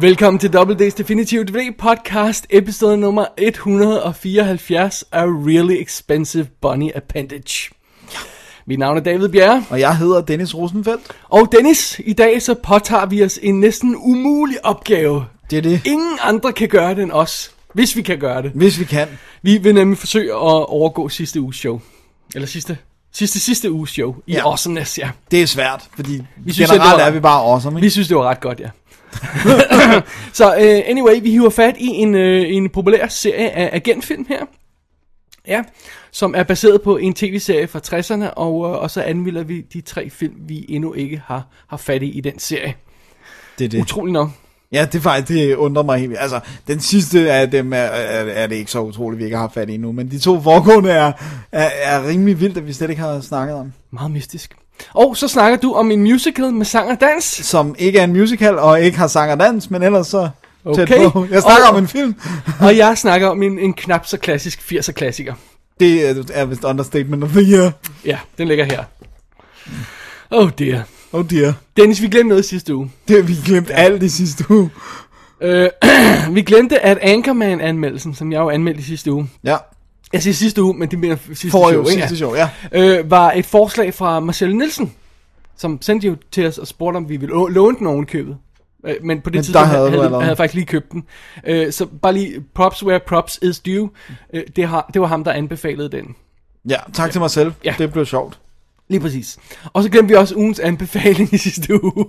Velkommen til Double D's Definitive DVD Podcast, episode nummer 174 af Really Expensive Bunny Appendage. Mit navn er David Bjerre, Og jeg hedder Dennis Rosenfeldt. og Dennis, i dag så påtager vi os en næsten umulig opgave. Det er det. Ingen andre kan gøre det end os, hvis vi kan gøre det. Hvis vi kan. Vi vil nemlig forsøge at overgå sidste uges show. Eller sidste, sidste, sidste uges show i Ja. Awesomeness, ja. Det er svært, fordi Vi synes, at det generelt var- er vi bare awesome, ikke? Vi synes, det var ret godt, ja. så uh, anyway, vi hiver fat i en, uh, en populær serie af agentfilm her. Ja, som er baseret på en tv-serie fra 60'erne, og, uh, og så anmelder vi de tre film, vi endnu ikke har, har fat i i den serie. Det er det. Utrolig nok. Ja, det er faktisk, det undrer mig helt. Altså, den sidste af dem er, er, er det ikke så utroligt, vi ikke har fat i nu. Men de to foregående er, er, er rimelig vildt, at vi slet ikke har snakket om. Meget mystisk. Og så snakker du om en musical med sang og dans. Som ikke er en musical, og ikke har sang og dans, men ellers så Okay. tæt på. Jeg snakker Og- om en film. og jeg snakker om en, en knap så klassisk 80'er klassiker. Det er, er vist understatement of the year. Ja, den ligger her. Oh dear. Oh dear. Dennis, vi glemte noget sidste uge. Det vi glemt alt i sidste uge. Øh, vi glemte, at Anchorman-anmeldelsen, som jeg jo anmeldte i sidste uge, Ja, jeg siger sidste uge, men det mener sidste for show, ikke? sidste show, ja. Øh, var et forslag fra Marcel Nielsen, som sendte jo til os og spurgte, om vi ville lå- låne den oven i købet. Øh, Men på det Men tidspunkt havde havde, havde, havde jeg faktisk lige købt den. Øh, så bare lige props where props is due. Øh, det, har, det var ham, der anbefalede den. Ja, tak til mig selv. Ja. Det blev sjovt. Lige præcis. Og så glemte vi også ugens anbefaling i sidste uge.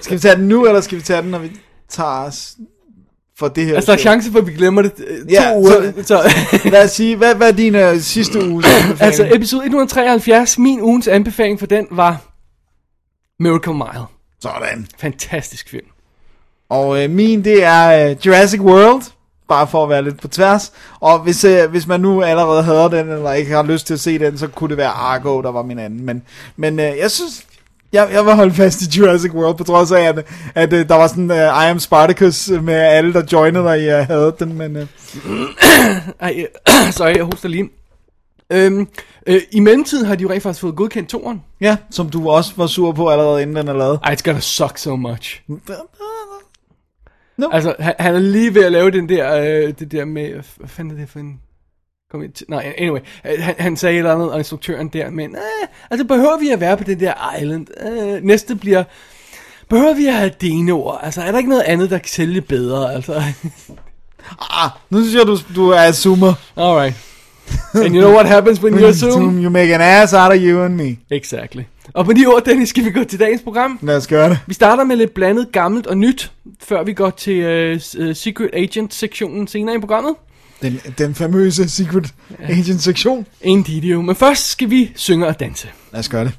Skal vi tage den nu, eller skal vi tage den, når vi tager os for det her? altså, der er chance for, at vi glemmer det øh, to Ja, uger. så- Så, Lad os sige, hvad, hvad er din uh, sidste uges anbefaling? altså, episode 173, min ugens anbefaling for den var Miracle Mile. Sådan. Fantastisk film. Og øh, min, det er øh, Jurassic World. Bare for at være lidt på tværs. Og hvis, øh, hvis man nu allerede hader den, eller ikke har lyst til at se den, så kunne det være Argo, der var min anden. Men, men øh, jeg synes, jeg, jeg vil holde fast i Jurassic World, på trods af, at, at øh, der var sådan uh, I Am Spartacus med alle, der joinede dig uh, havde den. Men øh, Ej, øh, sorry, jeg hoster lige. Øhm, øh, I mellemtiden har de jo rent faktisk fået godkendt toren. ja, som du også var sur på allerede, inden den er lavet. Ej, it's gonna suck so much. No. Altså, han, han er lige ved at lave den der, øh, det der med, hvad fanden er det for en... Kom ind til, nej, anyway, øh, han, han sagde et eller andet, og instruktøren der, men, øh, altså, behøver vi at være på den der island? Øh, næste bliver, behøver vi at have dinoer? Altså, er der ikke noget andet, der kan sælge bedre? Altså, Ah, nu synes jeg, du, du er zoomer. alright. And you know what happens when you assume? You make an ass out of you and me. Exactly. Og på de ord, Dennis, skal vi gå til dagens program. Lad os gøre det. Vi starter med lidt blandet gammelt og nyt, før vi går til uh, Secret Agent-sektionen senere i programmet. Den, den famøse Secret Agent sektion. Indeed, jo. Men først skal vi synge og danse. Lad os gøre det.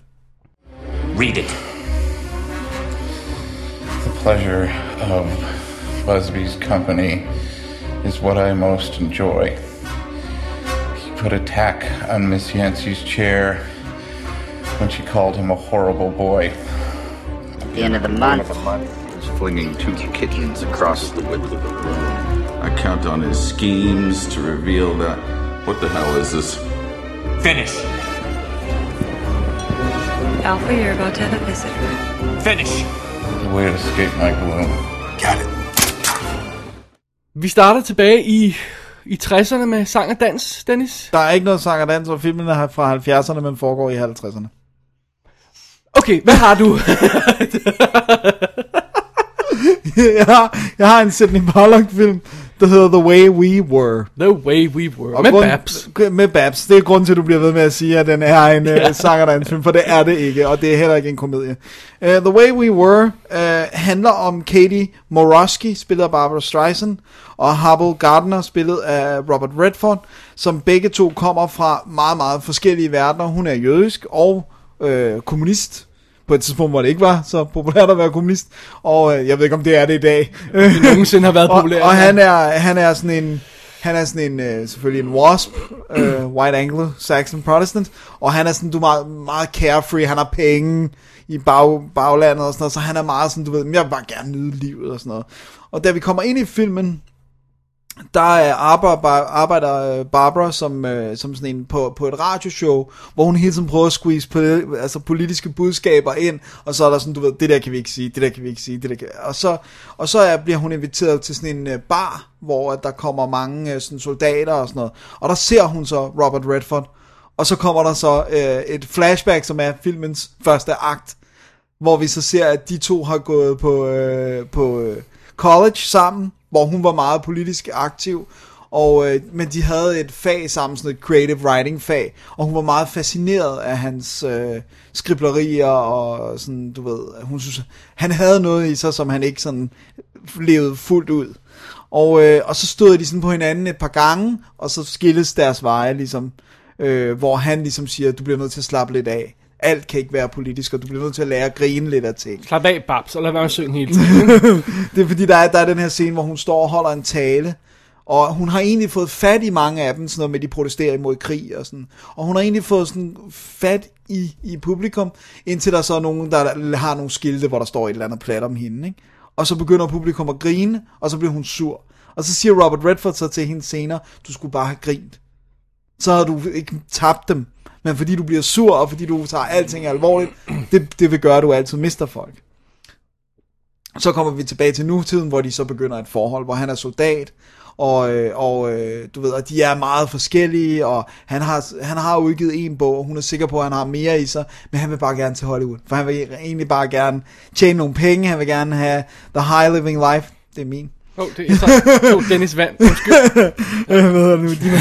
Read it. The pleasure of Busby's company is what I most enjoy. He put a tack on Miss Yancey's chair when she called him a horrible boy. At the end of the month, is flinging two kittens across the width of the room. I count on his schemes to reveal that. What the hell is this? Finish. Alpha, you're about to have a visitor. Finish. The way to escape my gloom. Vi starter tilbage i, i 60'erne med sang og dans, Dennis. Der er ikke noget sang og dans, og filmen er fra 70'erne, men foregår i 50'erne. Okay, hvad har du? jeg, har, jeg har en Sidney Pollock film, der hedder The Way We Were. The way we were. Og med grund- Babs. Med Babs. Det er grunden til, at du bliver ved med at sige, at den er en ja. uh, sang og dans film, for det er det ikke, og det er heller ikke en komedie. Uh, The Way We Were uh, handler om Katie Morosky, spillet af Barbara Streisand, og Hubble Gardner, spillet af Robert Redford, som begge to kommer fra meget, meget forskellige verdener. Hun er jødisk og øh, kommunist på et tidspunkt, hvor det ikke var så populært at være kommunist, og øh, jeg ved ikke, om det er det i dag. Det nogensinde har været og, populært. og han er, han er sådan en, han er sådan en, øh, selvfølgelig en wasp, øh, white anglo-saxon protestant, og han er sådan, du er meget, meget carefree, han har penge i bag, baglandet og sådan noget, så han er meget sådan, du ved, jeg vil bare gerne nyde livet og sådan noget. Og da vi kommer ind i filmen, der er arbejder, arbejder Barbara som, øh, som sådan en på, på et radioshow, hvor hun hele tiden prøver at squeeze på, altså politiske budskaber ind, og så er der sådan, du ved, det der kan vi ikke sige, det der kan vi ikke sige, det der kan... Og så, og så er, bliver hun inviteret til sådan en øh, bar, hvor at der kommer mange øh, sådan soldater og sådan noget, og der ser hun så Robert Redford, og så kommer der så øh, et flashback, som er filmens første akt, hvor vi så ser, at de to har gået på, øh, på øh, college sammen, hvor hun var meget politisk aktiv, og, øh, men de havde et fag sammen, sådan et creative writing fag, og hun var meget fascineret af hans øh, skriblerier, og sådan, du ved, hun synes, han havde noget i sig, som han ikke sådan levede fuldt ud. Og, øh, og så stod de sådan på hinanden et par gange, og så skilles deres veje, ligesom, øh, hvor han ligesom siger, du bliver nødt til at slappe lidt af. Alt kan ikke være politisk, og du bliver nødt til at lære at grine lidt af ting. Slap af, Babs, og lad være synge hele tiden. Det er fordi, der er, der er den her scene, hvor hun står og holder en tale, og hun har egentlig fået fat i mange af dem, sådan noget med, de protesterer imod krig og sådan. Og hun har egentlig fået sådan fat i, i publikum, indtil der så er nogen, der har nogle skilte, hvor der står et eller andet plat om hende, ikke? Og så begynder publikum at grine, og så bliver hun sur. Og så siger Robert Redford så til hende senere, du skulle bare have grint. Så havde du ikke tabt dem. Men fordi du bliver sur, og fordi du tager alting alvorligt, det, det vil gøre, at du altid mister folk. Så kommer vi tilbage til nutiden, hvor de så begynder et forhold, hvor han er soldat, og, øh, og øh, du ved, og de er meget forskellige, og han har, han har udgivet en bog, og hun er sikker på, at han har mere i sig, men han vil bare gerne til Hollywood, for han vil egentlig bare gerne tjene nogle penge, han vil gerne have the high living life, det er min. Åh, oh, det er så. Oh, Dennis vandt. Undskyld. Hvad hedder det nu? De,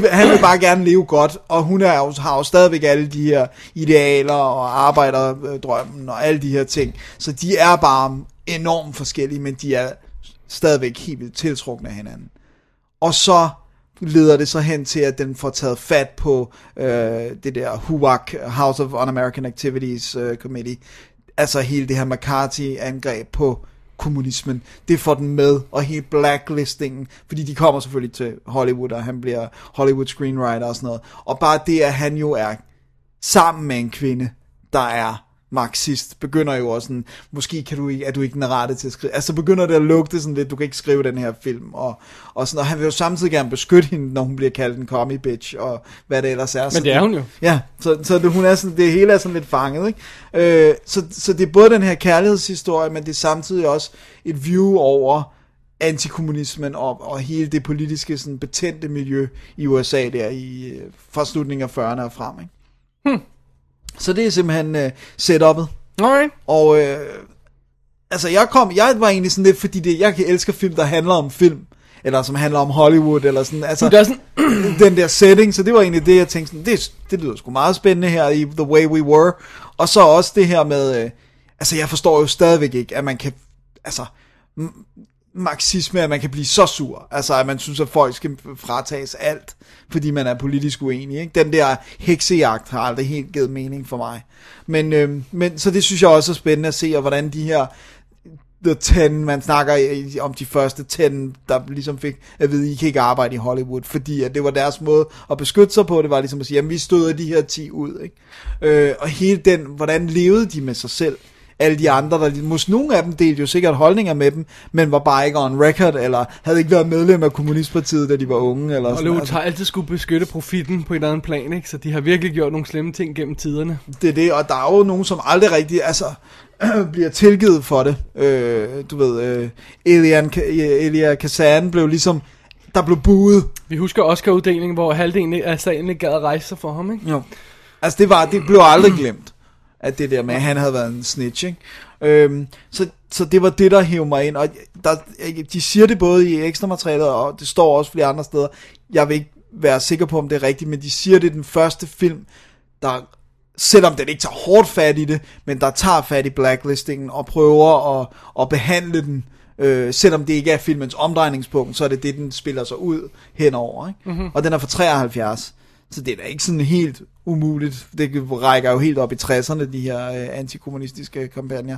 de, han vil bare gerne leve godt, og hun er jo, har jo stadigvæk alle de her idealer og arbejderdrømmen og alle de her ting. Så de er bare enormt forskellige, men de er stadigvæk helt vildt tiltrukne af hinanden. Og så leder det så hen til, at den får taget fat på øh, det der HUAC, House of Un-American Activities øh, Committee, altså hele det her McCarthy-angreb på kommunismen, det får den med, og hele blacklistingen, fordi de kommer selvfølgelig til Hollywood, og han bliver Hollywood screenwriter og sådan noget, og bare det, at han jo er sammen med en kvinde, der er marxist, begynder jo også sådan, måske kan du ikke, er du ikke den rette til at skrive, altså begynder det at lugte sådan lidt, du kan ikke skrive den her film, og, og sådan, og han vil jo samtidig gerne beskytte hende, når hun bliver kaldt en commie bitch, og hvad det ellers er. Men det er hun jo. Ja, så, så det, hun er sådan, det hele er sådan lidt fanget, ikke? Øh, så, så det er både den her kærlighedshistorie, men det er samtidig også et view over antikommunismen og, og hele det politiske sådan betændte miljø i USA der i, øh, fra slutningen af 40'erne og frem, ikke? Hmm. Så det er simpelthen uh, setup'et. Alright. Og øh, altså jeg kom, jeg var egentlig sådan lidt, fordi det, jeg kan elske film, der handler om film, eller som handler om Hollywood, eller sådan, altså Du er sådan, den der setting, så det var egentlig det, jeg tænkte sådan, det, det lyder sgu meget spændende her i The Way We Were, og så også det her med, øh, altså jeg forstår jo stadigvæk ikke, at man kan, altså, marxisme, at man kan blive så sur, altså at man synes, at folk skal fratages alt, fordi man er politisk uenig, ikke? Den der heksejagt har aldrig helt givet mening for mig. Men, øh, men så det synes jeg også er spændende at se, og hvordan de her the 10, man snakker om de første 10, der ligesom fik at vide, I kan ikke arbejde i Hollywood, fordi at det var deres måde at beskytte sig på, det var ligesom at sige, jamen vi stod de her 10 ud, ikke? Øh, og hele den, hvordan levede de med sig selv? Alle de andre, der måske nogle af dem delte jo sikkert holdninger med dem, men var bare ikke on record, eller havde ikke været medlem af Kommunistpartiet, da de var unge, eller sådan Hollywood altså. har altid skulle beskytte profitten på et eller andet plan, ikke? Så de har virkelig gjort nogle slemme ting gennem tiderne. Det er det, og der er jo nogen, som aldrig rigtig, altså, bliver tilgivet for det. Øh, du ved, øh, Elian, Elia Kazan blev ligesom, der blev buet. Vi husker Oscar-uddelingen, hvor halvdelen af salen ikke gad at rejse sig for ham, ikke? Jo. Altså, det var, det blev aldrig glemt, at det der med, at han havde været en snitch, ikke? Øhm, så, så det var det, der hævde mig ind, og der, de siger det både i ekstra materialet, og det står også flere andre steder. Jeg vil ikke være sikker på, om det er rigtigt, men de siger, det er den første film, der selvom den ikke tager hårdt fat i det, men der tager fat i blacklistingen og prøver at, at behandle den, øh, selvom det ikke er filmens omdrejningspunkt, så er det det, den spiller sig ud henover. Ikke? Mm-hmm. Og den er fra 73. Så det er da ikke sådan helt umuligt. Det rækker jo helt op i 60'erne, de her øh, antikommunistiske kampagner.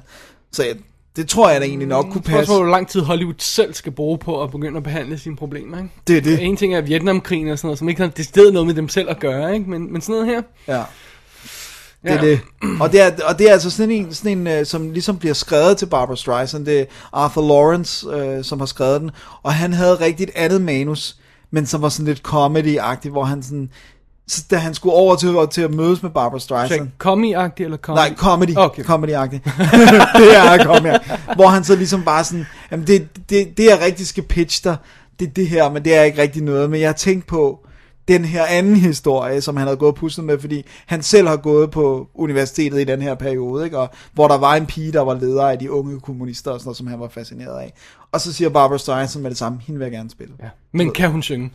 Så jeg, det tror jeg da egentlig nok kunne passe. Spørgsmålet, hvor lang tid Hollywood selv skal bruge på at begynde at behandle sine problemer, ikke? Det er det. En ting er Vietnamkrigen og sådan noget, som ikke har det noget med dem selv at gøre, ikke? Men, men sådan noget her. Ja. Det er Ja. det. Og det er, og det er altså sådan en, sådan en øh, som ligesom bliver skrevet til Barbara Streisand. Det er Arthur Lawrence, øh, som har skrevet den. Og han havde rigtig et andet manus, men som var sådan lidt comedy-agtigt, hvor han sådan... Så da han skulle over til, til at mødes med Barbara Streisand... Så comedy-agtig eller comedy? Nej, comedy. Okay. Comedy-agtigt. det er comedy Hvor han så ligesom bare sådan, jamen det, det, det jeg rigtig skal pitch dig, det er det her, men det er ikke rigtig noget. Men jeg har tænkt på den her anden historie, som han havde gået og med, fordi han selv har gået på universitetet i den her periode, ikke? Og, hvor der var en pige, der var leder af de unge kommunister og sådan noget, som han var fascineret af. Og så siger Barbara Streisand med det samme, hende vil jeg gerne spille. Ja. Men kan hun synge?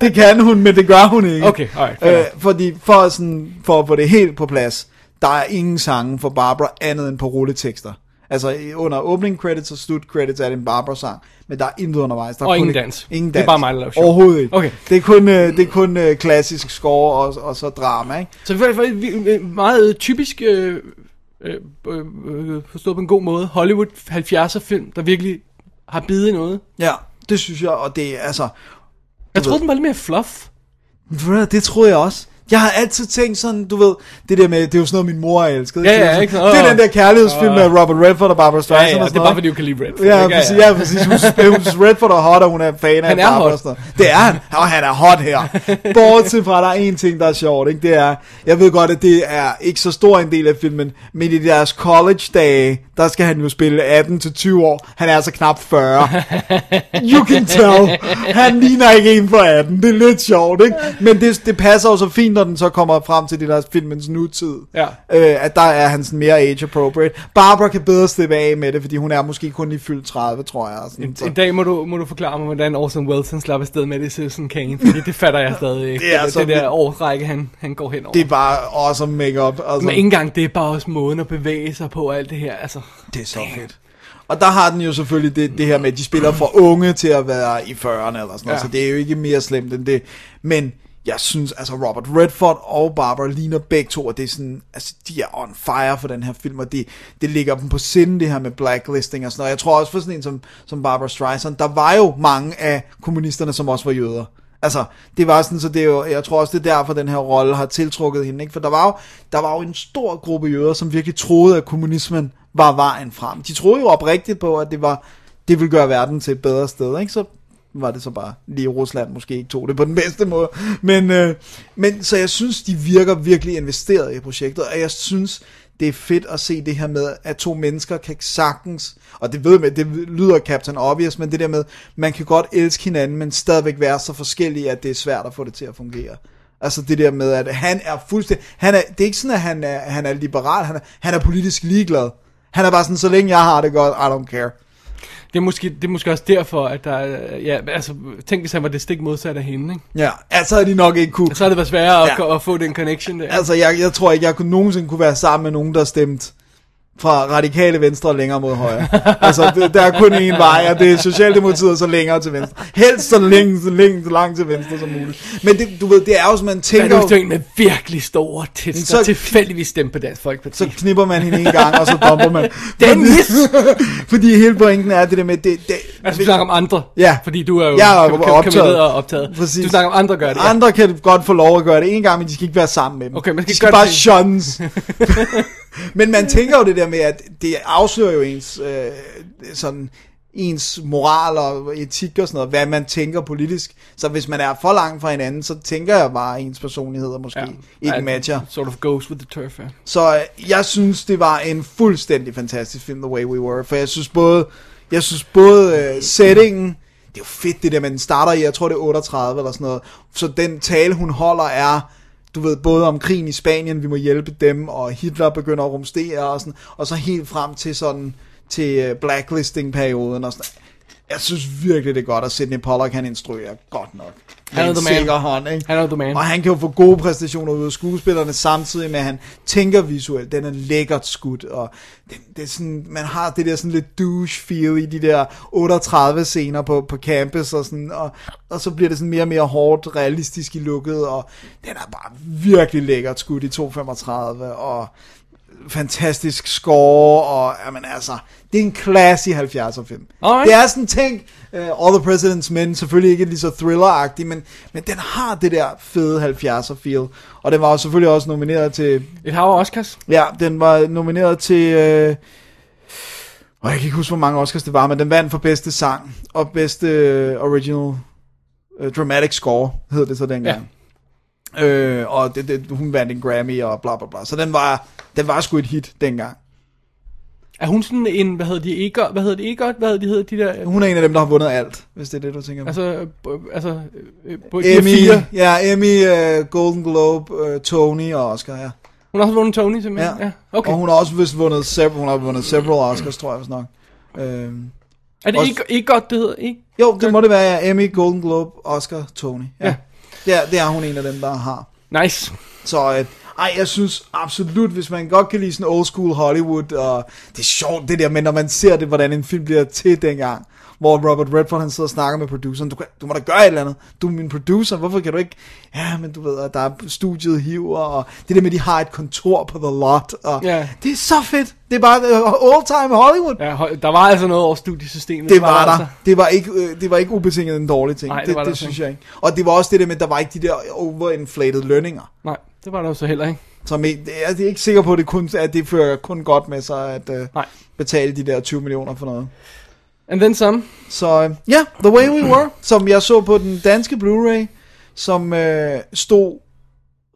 Det kan hun, men det gør hun ikke. Okay, alright, øh, fordi for, sådan, for at få det helt på plads, der er ingen sange for Barbara andet end på rulletekster. Altså under opening credits og slut credits er det en Barbara-sang, men der er intet undervejs. Der er Og kun ingen dans. Ingen dans. Det er bare mig, der laver. Overhovedet ikke. Okay. Det er kun, øh, det er kun øh, klassisk score og, og så drama, ikke? Så det er faktisk øh, meget typisk, øh, øh, øh, forstået på en god måde, Hollywood 70'er film, der virkelig har bidet noget. Ja, det synes jeg, og det er altså... Jeg troede, den var lidt mere fluff. Ved Det troede jeg også. Jeg har altid tænkt sådan, du ved, det der med, det er jo sådan noget, min mor elskede. Ja, Det er ja, sådan- ikke? Det er den der kærlighedsfilm Åh. med Robert Redford og Barbara Ja, Streisand ja, og det sådan er bare fordi, du kan lide Redford. Ja, ikke? præcis, ja, præcis. Hun, hun Redford er hot, og hun er fan af Han er Barbara hot. og sådan. Det er han, og han er hot her. Bortset fra, der er en ting, der er sjovt, ikke? Det er, jeg ved godt, at det er ikke så stor en del af filmen, men i deres college-dage, der skal han jo spille 18-20 år. Han er altså knap 40. You can tell. Han ligner ikke en for 18. Det er lidt sjovt, ikke? Men det, det passer jo så fint, når den så kommer frem til det der filmens nutid. Ja. Øh, at der er han sådan mere age appropriate. Barbara kan bedre slippe af med det, fordi hun er måske kun i fyldt 30, tror jeg. Sådan, En, så. en dag må du, må du forklare mig, hvordan Orson Welles slapper afsted med det i Citizen Kane, fordi det fatter jeg stadig ikke. Det er det, det der årsrække, han, han går hen over. Det er bare awesome makeup. Altså, Men ikke engang det er bare også måden at bevæge sig på og alt det her. Altså, det er så fedt. Og der har den jo selvfølgelig det, det her med, at de spiller fra unge til at være i 40'erne eller sådan noget, Ja. så det er jo ikke mere slemt end det. Men jeg synes, altså Robert Redford og Barbara ligner begge to, og det er sådan, altså de er on fire for den her film, og det, det ligger dem på sinde, det her med blacklisting og sådan noget. Jeg tror også for sådan en som, som Barbara Streisand, der var jo mange af kommunisterne, som også var jøder. Altså, det var sådan, så det er jo, jeg tror også, det er derfor, den her rolle har tiltrukket hende, ikke? For der var, jo, der var jo en stor gruppe jøder, som virkelig troede, at kommunismen var vejen frem. De troede jo oprigtigt på, at det var, det ville gøre verden til et bedre sted, ikke? Så var det så bare lige Rusland måske ikke tog det på den bedste måde. Men, øh, men så jeg synes, de virker virkelig investeret i projektet, og jeg synes, det er fedt at se det her med, at to mennesker kan sagtens, og det ved man, det lyder Captain Obvious, men det der med, man kan godt elske hinanden, men stadigvæk være så forskellige, at det er svært at få det til at fungere. Altså det der med, at han er fuldstændig, han er, det er ikke sådan, at han er, han er liberal, han er, han er politisk ligeglad. Han er bare sådan, så længe jeg har det godt, I don't care det, er måske, det er måske også derfor, at der er- ja, altså, tænk hvis han var det stik modsatte af hende, ikke? Ja, altså havde de nok ikke kunne. Så havde det været sværere at, Ja. at, få den connection der. Altså, jeg, jeg tror ikke, jeg kunne nogensinde kunne være sammen med nogen, der stemte fra radikale venstre længere mod højre. altså, det, der er kun én vej, og det er Socialdemokratiet og så længere til venstre. Helst så længe, så længe, så langt til venstre som muligt. Men det, du ved, det er jo, som man Men tænker... jo- er du en med virkelig store tits, Så- tilfældigvis stemte på Dansk Folkeparti. så knipper man hende en gang, og så dumper man. Dennis! Fordi, fordi hele pointen er det der med, det, det, Altså, du snakker om andre. Ja. Fordi du er jo Jeg er kom- optaget. og optaget. Præcis. Du snakker om andre gør det. Ja. Andre kan godt få lov at gøre det en gang, men de skal ikke være sammen med dem. Okay, man skal de skal bare det- shuns. men man tænker jo det der med, at det afslører jo ens, øh, sådan, ens moral og etik og sådan noget, hvad man tænker politisk. Så hvis man er for langt fra hinanden, så tænker jeg bare, at ens personligheder måske ja. ikke Ja, matcher. Sort of goes with the turf, ja. Så øh, jeg synes, det var en fuldstændig fantastisk film, The Way We Were. For jeg synes både, jeg synes både øh, settingen, det er jo fedt det der, den starter i, jeg tror det er 38 eller sådan noget. Så den tale, hun holder, er, du ved, både om krigen i Spanien, vi må hjælpe dem, og Hitler begynder at rumstere og sådan, og så helt frem til sådan, til øh, blacklisting-perioden og sådan Jeg synes virkelig, det er godt, at Sidney Pollack, han instruerer godt nok. Han er the man. sikker hånd, ikke? Han er the man. Og han kan jo få gode præstationer ud af skuespillerne, samtidig med, at han tænker visuelt. Den er lækkert skudt, og det, det er sådan, man har det der sådan lidt douche feel i de der 38 scener på, på campus, og, sådan, og, og så bliver det sådan mere og mere hårdt, realistisk i lukket, og den er bare virkelig lækkert skudt i 235, og fantastisk score, og jamen altså, det er en classy 70'er film. Alright. Det er sådan ting, uh, All the President's Men, selvfølgelig ikke lige så thriller men, men den har det der fede 70'er feel, og den var jo selvfølgelig også nomineret til, Et hav af Oscars. ja, den var nomineret til, øh, og jeg kan ikke huske, hvor mange Oscars det var, men den vandt for bedste sang, og bedste øh, original øh, dramatic score, hed det så dengang. Ja. Øh, og det, det, hun vandt en Grammy og bla bla bla. Så den var, den var sgu et hit dengang. Er hun sådan en, hvad hedder de, EGOT, hvad hedder det, EGOT, hvad hedder de, hedder de der, Hun er en af dem, der har vundet alt, hvis det er det, du tænker på. altså, øh, altså, øh, på de her Emmy, fire. ja, Emmy, uh, Golden Globe, uh, Tony og Oscar, ja. Hun har også vundet Tony simpelthen. ja. ja. Okay. Og hun har også vist vundet, several, hun har vundet several Oscars, tror jeg vist nok. Øhm, er det også- EGOT, EGOT, det hedder, ikke? jo, det må det være, ja. Emmy, Golden Globe, Oscar, Tony. Ja. Ja. ja. Det, er, det er hun en af dem, der har. Nice. Så øh, ej, jeg synes absolut, hvis man godt kan lide sådan old school Hollywood, og det er sjovt det der, men når man ser det, hvordan en film bliver til dengang, hvor Robert Redford han sidder og snakker med produceren, du, kan, du må da gøre et eller andet, du er min producer, hvorfor kan du ikke, ja, men du ved, at der er studiet hiver, og det der med, at de har et kontor på The Lot, og Ja. det er så fedt, det er bare uh, old time Hollywood. Ja, der var altså noget over studiesystemet. Det var der. altså. Det var ikke, øh, det var ikke ubetinget en dårlig ting. Nej, det det, var det, det altså synes jeg ikke. Og det var også det der med, at der var ikke de der overinflated lønninger. Nej, det var der jo så heller ikke. Som jeg, jeg er ikke sikker på, at det, kun, at det fører kun godt med sig at uh, Nej. betale de der 20 millioner for noget. And then some. Så uh, ja, The Way We Were, som jeg så på den danske Blu-ray, som uh, stod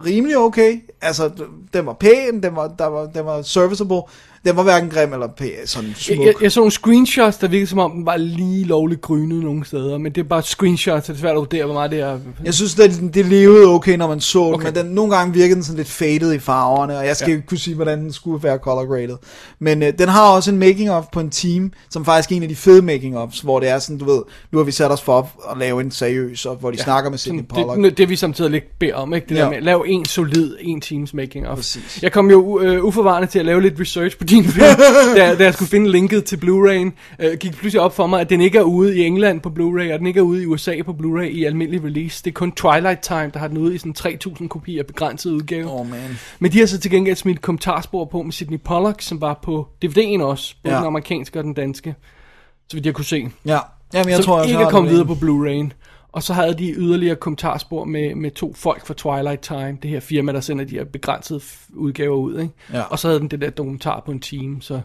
rimelig okay. Altså, den var pæn, den var, der var, den var serviceable. Den var hverken grim eller pæn, sådan smuk. Jeg, jeg, jeg så nogle screenshots, der virkede som om, den var lige lovligt grynet nogle steder. Men det er bare screenshots, så det er svært at vurdere, hvor meget det er. Jeg synes, det, det levede okay, når man så den, Okay. men den, nogle gange virkede den sådan lidt faded i farverne, og jeg skal Ja. ikke kunne sige, hvordan den skulle være color graded. Men øh, den har også en making of på en team, som faktisk er en af de fede making ofs, hvor det er sådan, du ved, nu har vi sat os for at lave en seriøs, og hvor de ja. snakker med Sidney Sådan, Pollack. det, det, vi samtidig lidt beder om, ikke? Det ja. Der med, lav en solid, en teams making of. Præcis. Jeg kom jo uh, uforvarende til at lave lidt research på din film, da, da jeg skulle finde linket til Blu-ray'en. Uh, gik pludselig op for mig, at den ikke er ude i England på Blu-ray, og den ikke er ude i USA på Blu-ray i almindelig release. Det er kun Twilight Time, der har den ude i sådan 3000 kopier begrænset udgave. Oh man. Men de har så til gengæld smidt kommentarspor på med Sidney Pollack, som var på DVD'en også, både Ja. den amerikanske og den danske, så vidt jeg kunne se. Ja, Jamen, jeg som tror, jeg ikke er kommet videre på Blu-ray'en. Og så havde de yderligere kommentarspor med, med to folk fra Twilight Time, det her firma, der sender de her begrænsede udgaver ud. Ikke? Ja. Og så havde den det der dokumentar på en time. Så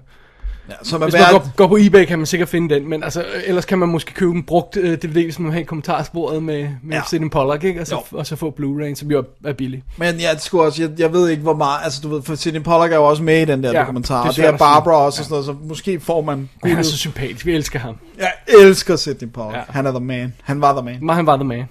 Ja, man hvis man hver, går, går på eBay, kan man sikkert finde den. Men altså, øh, ellers kan man måske købe en brugt uh, DVD, hvis man har i kommentarsporet med, med ja. Ja. Sidney Pollack, ikke? Og, så, Jo. og så få Blu-ray'en, som jo er, billig. Men jeg, skulle også, jeg, jeg ved ikke, hvor meget, altså du ved, for Sidney Pollack er jo også med i den der Ja, ja, dokumentar, det er det er. Barbara også, og sådan noget, så måske får man Men han er så sympatisk, vi elsker ham. Jeg elsker Sidney Pollack, Ja. ja. han er the man, han var the man. Men han var the man.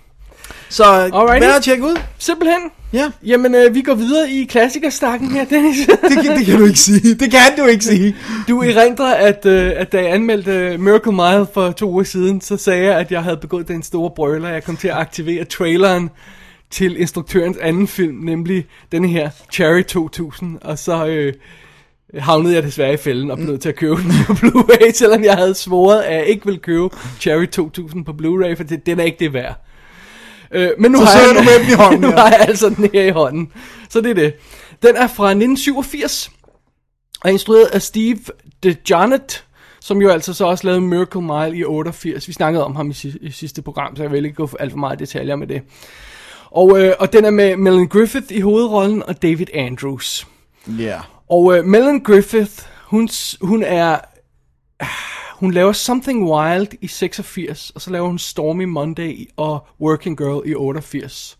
Så Alrighty. værd at tjekke ud. Simpelthen. Ja, Jamen, øh, vi går videre i klassikerstakken her, Dennis. det, kan- det kan du ikke sige. Det kan du ikke sige. Du erindrer, at, øh, at da jeg anmeldte øh, Miracle Mile for to uger siden, så sagde jeg, at jeg havde begået den store brøler. Jeg kom til at aktivere traileren til instruktørens anden film, nemlig denne her, Cherry 2000. Og så øh, havnede jeg desværre i fælden og blev nødt til at købe den på Blu-ray, selvom jeg havde svoret, at jeg ikke ville købe Cherry 2000 på Blu-ray, for det, den er ikke det værd. Øh, men nu Så har jeg, du med den i hånden, nu ja. har jeg altså den her i hånden. Så det er det. Den er fra 1987 og er instrueret af Steve DeJohnette, som jo altså så også lavede Miracle Mile i 88. Vi snakkede om ham i, si- i sidste program, så jeg vil ikke gå for alt for meget detaljer med det. Og, øh, og den er med Melanie Griffith i hovedrollen og David Andrews. Ja. Og øh, Melanie Griffith, hun, hun er... Hun laver Something Wild i 86, og så laver hun Stormy Monday og Working Girl i 88.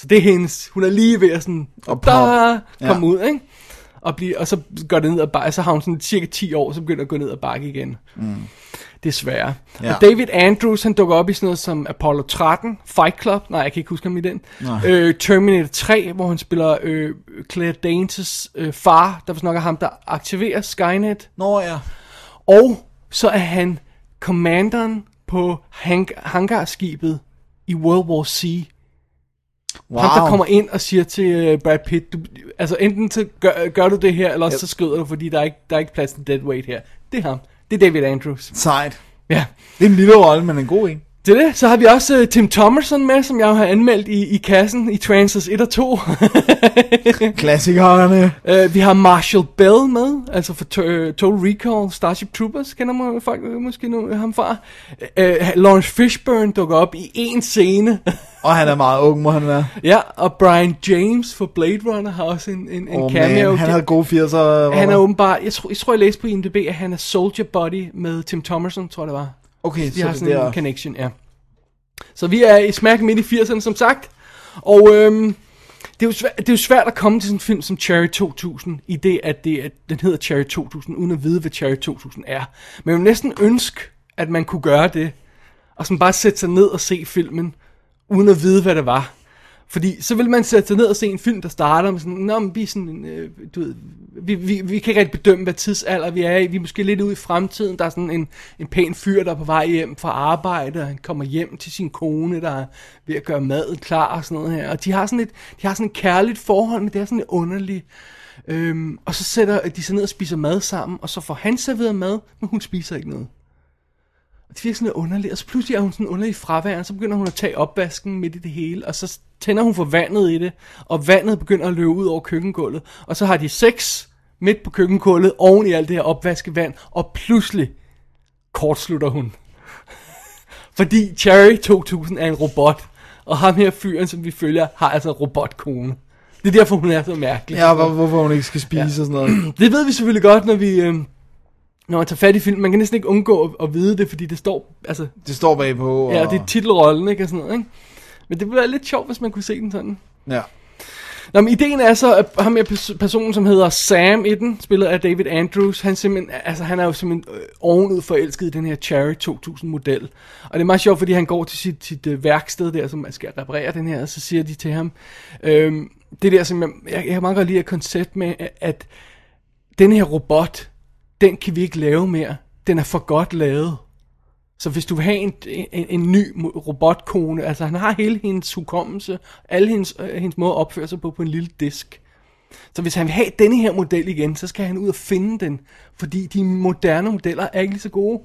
Så det er hendes... Hun er lige ved at sådan... Og da, komme Ja. ud, ikke? Og, blive, og så går det ned ad bakke, så har hun sådan cirka 10 år, så begynder at gå ned ad bakke igen. Mm. Desværre. Ja. Og David Andrews, han dukker op i sådan noget som Apollo 13, Fight Club, nej, jeg kan ikke huske ham i den. Øh, Terminator 3, hvor han spiller øh, Claire Danes øh, far, der nok er ham, der aktiverer Skynet. Nå ja. Og så er han commanderen på hang- hangarskibet i World War C. Wow. Ham, der kommer ind og siger til øh, Brad Pitt, du, altså enten så gør, gør du det her, eller også så skrider du, fordi der er, ikke, der er ikke plads til deadweight her. Det er ham. Det er David Andrews. Sejt. Ja. Det er en lille rolle, men en god en. Det er det. Så har vi også uh, Tim Thomerson med, som jeg har anmeldt i, i kassen i Transers 1 og 2. Klassikerne. uh, vi har Marshall Bell med, altså for to, uh, Total Recall, Starship Troopers, kender man folk måske nu ham fra. Uh, Lawrence Fishburne dukker op i en scene. Og han er meget ung, må han være. ja, og Brian James for Blade Runner har også en, en, en Oh, cameo. man, han havde gode 80'er. han er åbenbart, jeg tror, jeg tror, jeg læste på IMDb, at han er Soldier Body med Tim Thomerson, tror jeg det var. Okay, De så har det sådan der... en connection, ja. Så vi er i smack midt i 80'erne, som sagt. Og øhm, det, er jo svært, det er jo svært at komme til sådan en film som Cherry 2000, i det, at det, at den hedder Cherry 2000, uden at vide, hvad Cherry 2000 er. Men jeg vil næsten ønske, at man kunne gøre det, og sådan bare sætte sig ned og se filmen, uden at vide, hvad det var. Fordi så vil man sætte sig ned og se en film, der starter med sådan, Nå, men vi, er sådan, øh, du ved, vi, vi, vi kan ikke rigtig bedømme, hvad tidsalder vi er i. Vi er måske lidt ude i fremtiden. Der er sådan en, en pæn fyr, der er på vej hjem fra arbejde, og han kommer hjem til sin kone, der er ved at gøre maden klar og sådan noget her. Og de har sådan et, de har sådan et kærligt forhold, men det er sådan et underligt. Øhm, og så sætter de sig ned og spiser mad sammen, og så får han serveret mad, men hun spiser ikke noget. Og det virker sådan lidt underligt, og så pludselig er hun sådan underlig fravær, og så begynder hun at tage opvasken midt i det hele, og så tænder hun for vandet i det, og vandet begynder at løbe ud over køkkengulvet, og så har de sex midt på køkkengulvet, oven i alt det her opvaskevand, og pludselig kortslutter hun. Fordi Cherry 2000 er en robot, og ham her fyren, som vi følger, har altså en robotkone. Det er derfor, hun er så mærkelig. Ja, hvor, hvorfor hun ikke skal spise ja. og sådan noget. Det ved vi selvfølgelig godt, når vi... Øh, når man tager fat i filmen, man kan næsten ikke undgå at, at vide det, fordi det står, altså, Det står bagpå. Og... ja, det er titelrollen, ikke, og sådan noget, ikke? Men det ville være lidt sjovt, hvis man kunne se den sådan. Ja. Nå, men ideen er så, at ham her pers- personen, som hedder Sam i den, spillet af David Andrews, han, simpelthen, altså, han er jo simpelthen øh, ovenud forelsket i den her Cherry 2000 model. Og det er meget sjovt, fordi han går til sit, sit øh, værksted der, som man skal reparere den her, og så siger de til ham, øhm, det der, som jeg, jeg, jeg kan meget godt lide et koncept med, at, at den her robot, den kan vi ikke lave mere. Den er for godt lavet. Så hvis du vil have en, en, en ny robotkone, altså han har hele hendes hukommelse, alle hendes, øh, hendes måde at opføre sig på på en lille disk. Så hvis han vil have denne her model igen, så skal han ud og finde den, fordi de moderne modeller er ikke lige så gode.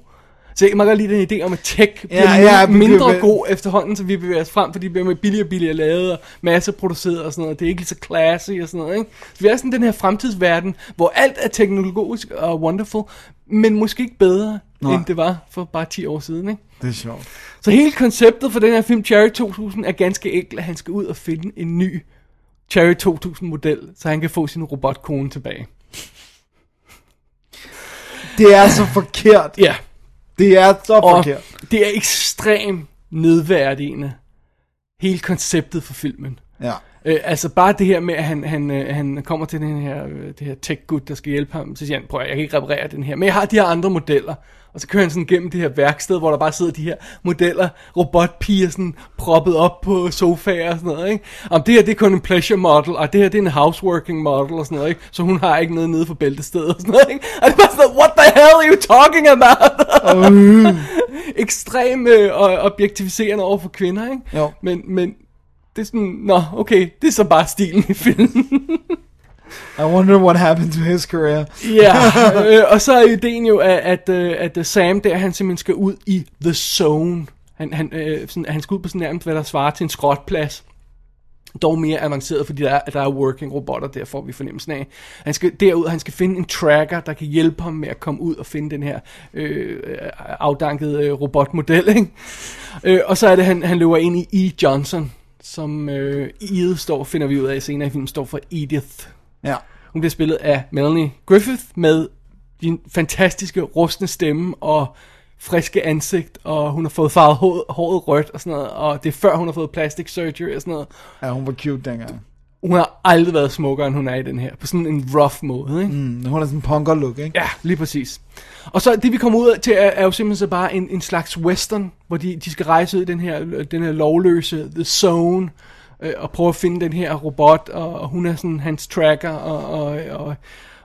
Så jeg kan meget godt lide den idé om, at tech bliver Ja, ja, mindre bliver- god efterhånden, så vi bevæger os frem, fordi de bliver billigere og billigere lavet, og masseproduceret og sådan noget. Det er ikke så classy og sådan noget, ikke? Så vi er sådan den her fremtidsverden, hvor alt er teknologisk og wonderful, men måske ikke bedre, Nej. end det var for bare 10 år siden, ikke? Det er sjovt. Så hele konceptet for den her film, Cherry 2000, er ganske enkelt, at han skal ud og finde en ny Cherry 2000 model, så han kan få sin robotkone tilbage. Det er så forkert. Ja, Det er så og forkert. det er ekstremt nedværdigende, hele konceptet for filmen. Ja. Øh, altså bare det her med, at han, han, øh, han kommer til den her, øh, det her tech-gut, der skal hjælpe ham. Så siger han, prøv jeg kan ikke reparere den her. Men jeg har de her andre modeller. Og så kører han sådan gennem det her værksted, hvor der bare sidder de her modeller, robotpiger sådan proppet op på sofaer og sådan noget, ikke? Om det her, det er kun en pleasure model, og det her, det er en houseworking model og sådan noget, ikke? Så hun har ikke noget nede for bæltestedet og sådan noget, ikke? Og det er bare sådan noget, what the hell are you talking about? Ekstrem øh, og objektiviserende over for kvinder, ikke? Jo. Men, men det er sådan, nå, okay, det er så bare stilen i filmen. I wonder what happened to his career. Ja, øh, og så er ideen jo, at, at, øh, at øh, Sam der, han simpelthen skal ud i The Zone. Han, han, øh, sådan, han skal ud på sådan nærmest, hvad der svarer til en skrotplads. Dog mere avanceret, fordi der er, der er working robotter, der får vi fornemmelsen af. Han skal derud, han skal finde en tracker, der kan hjælpe ham med at komme ud og finde den her øh, afdankede øh, robotmodel. Ikke? Øh, og så er det, han, han løber ind i E. Johnson, som øh, Edith står, finder vi ud af senere i filmen, står for Edith. Ja. Hun bliver spillet af Melanie Griffith med din fantastiske rustne stemme og friske ansigt, og hun har fået farvet håret, håret rødt og sådan noget, og det er før hun har fået plastic surgery og sådan noget. ja, hun var cute dengang. Hun har aldrig været smukkere, end hun er i den her, på sådan en rough måde, ikke? Mm, hun er sådan en punker look, ikke? Ja, lige præcis. Og så det vi kommer ud til er, er jo simpelthen så bare en, en slags western, hvor de, de skal rejse ud i den her, den her lovløse The Zone, øh, og prøve at finde den her robot, og, og hun er sådan hans tracker, og, og, og,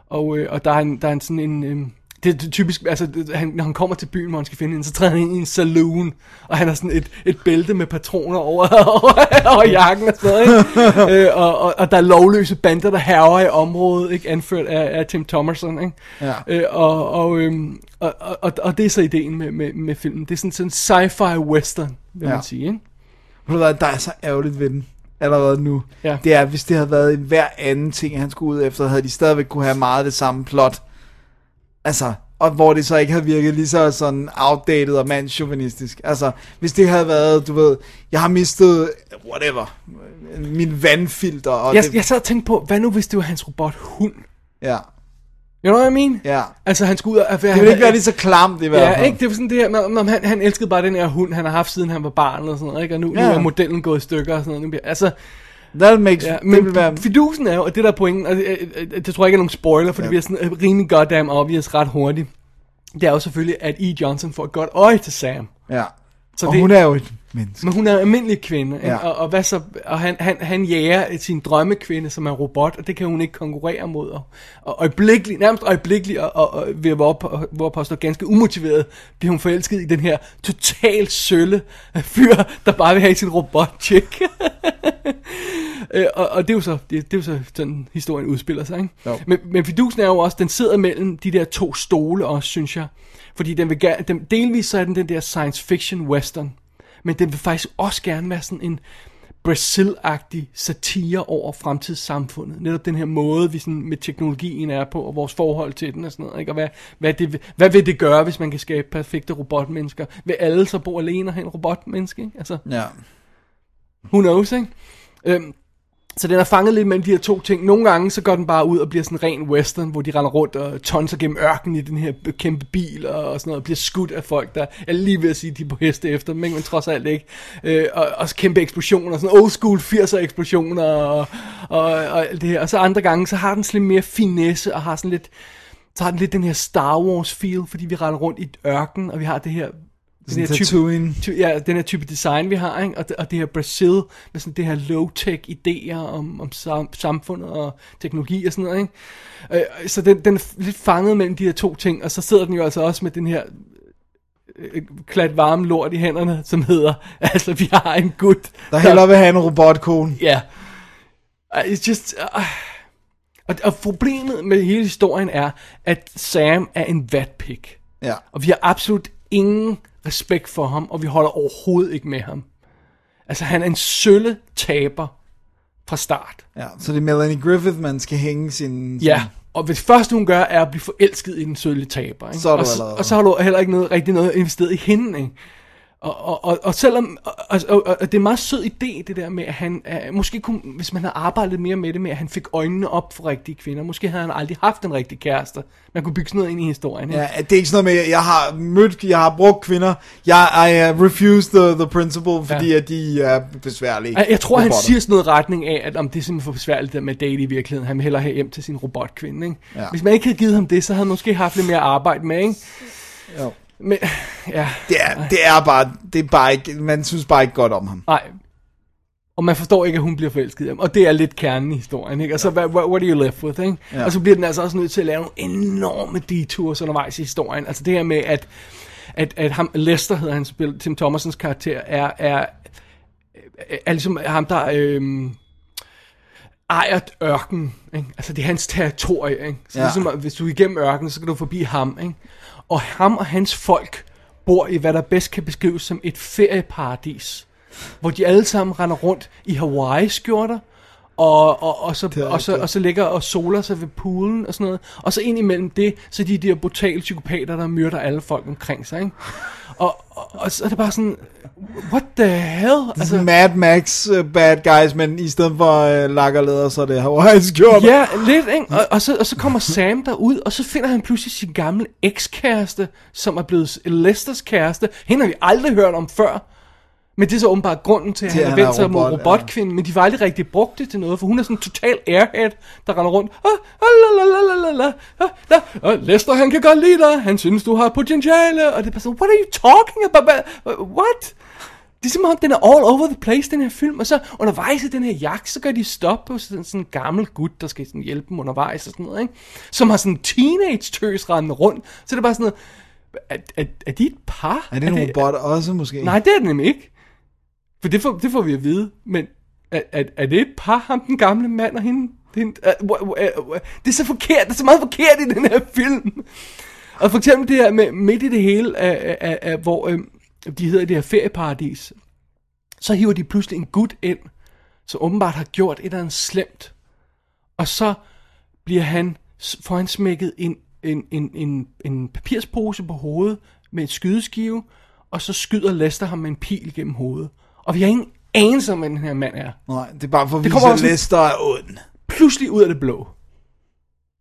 og, øh, og der er, en, der er en sådan en, øh, Det er typisk, altså det- han, når han kommer til byen, hvor han skal finde en, så træder han ind i en saloon, og han har sådan et, et bælte med patroner over, over, over jakken og sådan noget, ikke? øh, og, og, og, der er lovløse bander, der hærger i området, ikke? Anført af, af Tim Thomerson, ikke? Ja. Øh, og, og, øhm, og, og, og, det er så ideen med, med, med filmen. Det er sådan, sådan en sci-fi western, vil Ja. man sige, ikke? Hvad, der er så ærgerligt ved den allerede nu. Ja. Det er, hvis det havde været en hver anden ting, han skulle ud efter, havde de stadigvæk kunne have meget det samme plot. Altså, og hvor det så ikke havde virket lige så sådan outdated og mandsjuvenistisk. Altså, hvis det havde været, du ved, jeg har mistet, whatever, min vandfilter, og Jeg, det, jeg sad og tænkte på, hvad nu hvis det var hans robothund? ja, You know what I mean? ja. Altså, han skulle ud og... Det ville ikke være lige så klamt i hvert fald. Ja, ikke? Det var sådan det her, når, når han, han elskede bare den her hund, han har haft siden han var barn og sådan noget, ikke? Og nu, ja. nu er modellen gået i stykker og sådan noget. Altså, That makes, ja, det men vil være, fidusen er jo, og det der er pointen, og det, øh, øh, det tror jeg ikke er nogen spoiler, for ja. det bliver sådan øh, rimelig goddamn obvious ret hurtigt. Det er jo selvfølgelig, at E. Johnson får et godt øje til Sam. ja. Så og det, hun er jo et menneske. Men hun er en almindelig kvinde? Ja. Og, og, hvad så, og han, han, han jager sin drømmekvinde, som er robot, og det kan hun ikke konkurrere mod. Og, og øjeblikkeligt, nærmest øjeblikkeligt, og, og, og at hvor, hvor påstå ganske umotiveret, bliver hun forelsket i den her totalt sølle fyr, der bare vil have sin robot-chick. Øh, og, og det er jo så, det, det er jo så sådan historien udspiller sig, ikke? Jo. Men, men fidusen er jo også, den sidder mellem de der to stole også, synes jeg. Fordi den vil gerne, den, delvis så er den den der science fiction western, men den vil faktisk også gerne være sådan en Brazil-agtig satire over fremtidssamfundet. Netop den her måde, vi sådan med teknologien er på, og vores forhold til den og sådan noget. Ikke? Og hvad, hvad, det, hvad vil det gøre, hvis man kan skabe perfekte robotmennesker? Vil alle så bo alene og have en robotmenneske? Ikke? Altså, Ja. who knows, ikke? Øhm, så den er fanget lidt mellem de her to ting. Nogle gange så går den bare ud og bliver sådan en ren western, hvor de render rundt og tonser gennem ørkenen i den her kæmpe bil og, og sådan noget, og bliver skudt af folk, der er lige ved at sige, de er på heste efter dem, ikke? men trods alt ikke. Øh, og også kæmpe eksplosioner, sådan old school 80'er eksplosioner og, og, og alt det her. Og så andre gange, så har den sådan lidt mere finesse og har sådan lidt, så har den lidt den her Star Wars feel, fordi vi render rundt i ørkenen, ørken, og vi har det her den her type, ty, ja, den her type design, vi har, ikke? Og, det, og det her Brazil, med sådan det her low-tech idéer om, om sam, samfundet og teknologi og sådan noget, ikke? Øh, så den, den er lidt fanget mellem de her to ting, og så sidder den jo altså også med den her øh, klat varme lort i hænderne, som hedder, altså vi har en gut, Der hellere vil have en robotkone. Ja. Yeah. It's just... Uh, og, og problemet med hele historien er, at Sam er en vatpik. Ja. Og vi har absolut ingen respekt for ham, og vi holder overhovedet ikke med ham. Altså, han er en sølle taber fra start. ja. Så det er Melanie Griffith, man skal hænge sin... Ja, og hvis det første hun gør, er at blive forelsket i den sølle taber. Ikke? Så er du og, allerede- og så har du heller ikke noget, rigtig noget investeret i hende. Ikke? Og, og, og, og selvom, og, og, og, det er en meget sød idé, det der med, at han, uh, måske kunne, hvis man havde arbejdet mere med det, med at han fik øjnene op for rigtige kvinder, måske havde han aldrig haft en rigtig kæreste. Man kunne bygge sådan noget ind i historien. Ikke? Ja, det er ikke sådan noget med, jeg har mødt, jeg har brugt kvinder, jeg I uh, refuse the, the principle, fordi Ja. at de er besværlige. Jeg, jeg tror, han robotter. siger sådan noget retning af, at om det er simpelthen for besværligt det med at date i virkeligheden. Han vil hellere have hjem til sin robotkvinde. Ikke? Ja. Hvis man ikke havde givet ham det, så havde han måske haft lidt mere arbejde med. Ikke? Jo. Men, ja, Det er, det er bare, det er bare ikke, man synes bare ikke godt om ham. nej. Og man forstår ikke, at hun bliver forelsket i ham. Og det er lidt kernen i historien. Ikke? Og så, hvad, what, what are you left with? Ikke? Ja. Og så bliver den altså også nødt til at lave nogle enorme detours undervejs i historien. Altså det her med, at, at, at ham, Lester hedder han, spil, Tim Thomersons karakter, er, er, er, er ligesom ham, der... Øhm, ejer ørken. Ikke? Altså, det er hans territorie. Ikke? Så Ja. ja. ligesom, hvis du er igennem ørkenen, så kan du forbi ham. Ikke? Og ham og hans folk bor i, hvad der bedst kan beskrives som et ferieparadis. Hvor de alle sammen render rundt i Hawaii-skjorter, og, og, og, så, og, så, og så ligger og soler sig ved poolen og sådan noget. Og så ind imellem det, så de de her brutale psykopater, der myrder alle folk omkring sig. Ikke? Og, og, og så er det bare sådan, what the hell? Sådan Mad Max uh, bad guys, men i stedet for uh, lakkerleder, så er det Hawaii skjort. Ja, lidt, ikke? Og, og, så, og så kommer Sam derud, og så finder han pludselig sin gamle ekskæreste, som er blevet Lesters kæreste. Hende har vi aldrig hørt om før. Men det er så åbenbart grunden til, at han har han vendt er sig mod robot, robotkvinden, men de var aldrig rigtig brugt det til noget, for hun er sådan en total airhead, der render rundt. Ah, ah, la, la, la, la, la, la, ah. Og Lester, han kan godt lide dig, han synes, du har potentiale, og det er bare sådan, what are you talking about? What? Det er om, den er all over the place, den her film. Og så undervejs i den her jagt, så gør de stop på sådan, sådan en gammel gut, der skal sådan hjælpe dem undervejs og sådan noget, ikke? Som har sådan en teenage-tøs rendende rundt. Så det er bare sådan noget, er, er, er de et par? Er det en robot også måske? Nej, det er det nemlig ikke. For det får, det får vi at vide. Men er, er, er det et par, ham den gamle mand og hende? hende er, uh, uh, uh, det er så forkert, det er så meget forkert i den her film. Og for eksempel det her med midt i det hele, af, af, af, hvor øh, de hedder det her ferieparadis, så hiver de pludselig en gut ind, som åbenbart har gjort et eller andet slemt. Og så bliver han, får han smækket en, en, en, en, en papirspose på hovedet med en skydeskive, og så skyder Lester ham med en pil gennem hovedet. Og vi har ingen anelse om, hvad den her mand er. Nej, det er bare for at Det vise, kommer at også- Lester er ond. Pludselig ud af det blå.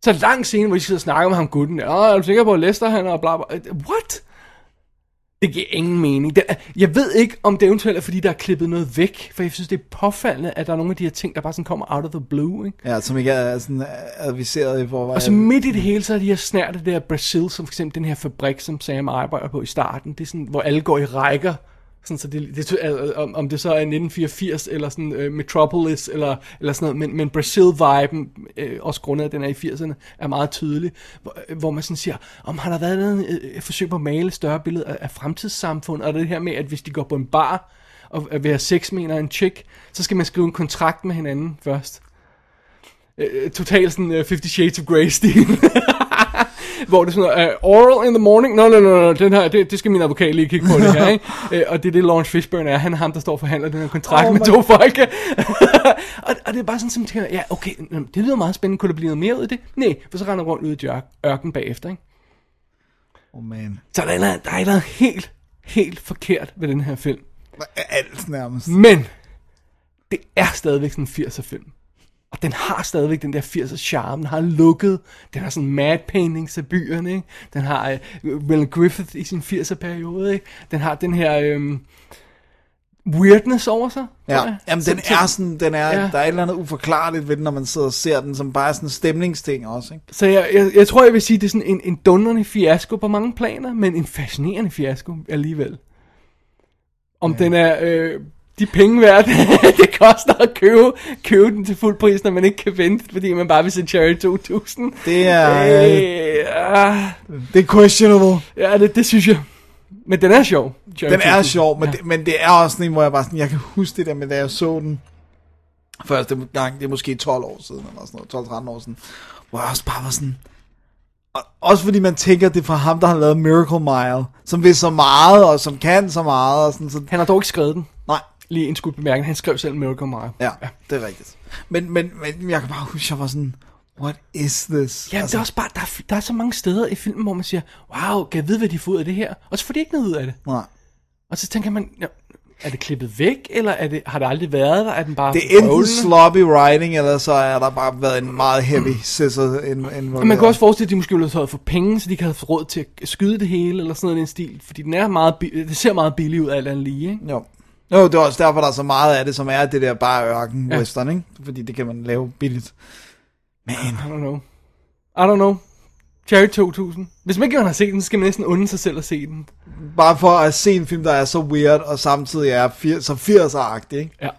Så lang scene, hvor de sidder og snakker med ham gutten. der. Åh, er du sikker på, at Lester han er bla bla. What? Det giver ingen mening. Det er, jeg ved ikke, om det eventuelt er, fordi der er klippet noget væk. For jeg synes, det er påfaldende, at der er nogle af de her ting, der bare sådan kommer out of the blue. Ikke? Ja, som ikke er sådan adviseret i forvejen. Og så midt i det hele, så er de her snærte der Brazil, som for eksempel den her fabrik, som Sam arbejder på i starten. Det er sådan, hvor alle går i rækker. Sådan, så det, det, altså, om, om det så er 1984, eller sådan øh, Metropolis, eller, eller sådan noget. Men, men Brazil-viben, øh, også grundet af, at den er i 80'erne, er meget tydelig. Hvor, øh, hvor man sådan siger, om har der været noget øh, øh forsøg på at male større billede af, af fremtidssamfundet, og det her med, at hvis de går på en bar, og vil have sex med en en chick, så skal man skrive en kontrakt med hinanden først. Øh, øh totalt sådan uh, Fifty Shades of Grey-stil. Hvor det er sådan noget, uh, oral in the morning, no, no, no, no, den her, det, det skal min advokat lige kigge på det her, ikke? Uh, og det er det, Lawrence Fishburne er, han er ham, der står og forhandler den her kontrakt Oh med to folk. og, og det er bare sådan, som tænker, ja, okay, det lyder meget spændende, kunne der blive noget mere ud af det? Nej, for så render rundt ud i ørk- ørken bagefter, ikke? Oh man. Så der er, noget- der er noget helt, helt forkert ved den her film. Alt nærmest. Men, det er stadigvæk sådan en 80'er film. Og den har stadigvæk den der 80'er charme. Den har lukket. Den har sådan mad paintings af byerne. Ikke? Den har uh, Will Griffith i sin 80'er periode. Ikke? Den har den her øhm, weirdness over sig. Ja, jeg. jamen den er sådan, den er, ja. der er et eller andet uforklarligt ved den, når man sidder og ser den, som bare er sådan en stemningsting også, ikke? Så jeg, jeg, jeg tror, jeg vil sige, det er sådan en, en dundrende fiasko på mange planer, men en fascinerende fiasko alligevel. Om ja. den er øh, de penge værd, det koster at købe, købe den til fuld pris, når man ikke kan vente, fordi man bare vil se Cherry 2000. Det er, øh, Øh, ah, det er questionable. ja, det, det synes jeg. Men den er sjov. Cherry Den er 2000. sjov, men, Ja. det, men det er også sådan en, hvor jeg bare sådan, jeg kan huske det der med, da jeg så den første gang, det er måske 12 år siden, eller sådan noget, 12-13 år siden, hvor jeg også bare var sådan, og, også fordi man tænker, det er fra ham, der har lavet Miracle Mile, som vil så meget, og som kan så meget, og sådan, så, Han har dog ikke skrevet den. Lige en skud bemærkning. Han skrev selv Miracle Mile. ja, ja, det er rigtigt. Men, men, men jeg kan bare huske, jeg var sådan, what is this? Ja, altså, det er også bare, der er, der er så mange steder i filmen, hvor man siger, wow, kan jeg vide, hvad de får ud af det her? Og så får de ikke noget ud af det. Nej. Og så tænker man, ja, er det klippet væk, eller er det, har det aldrig været der? Er den bare Det er enten sloppy writing, eller så er der bare været en meget heavy scissor involveret. Og man kan også forestille, at de måske ville have for penge, så de kan have fået råd til at skyde det hele, eller sådan noget i den stil. Fordi den er meget, det ser meget billigt ud alt andet lige, ikke? Jo. Jo, det er også derfor, der er så meget af det, som er det der bare ørken Ja. western, ikke? Fordi det kan man lave billigt. Man, I don't know. I don't know. Cherry 2000. Hvis man ikke har set den, så skal man næsten unde sig selv at se den. bare for at se en film, der er så weird, og samtidig er fir- så 80'er-agtig, ikke? Ja.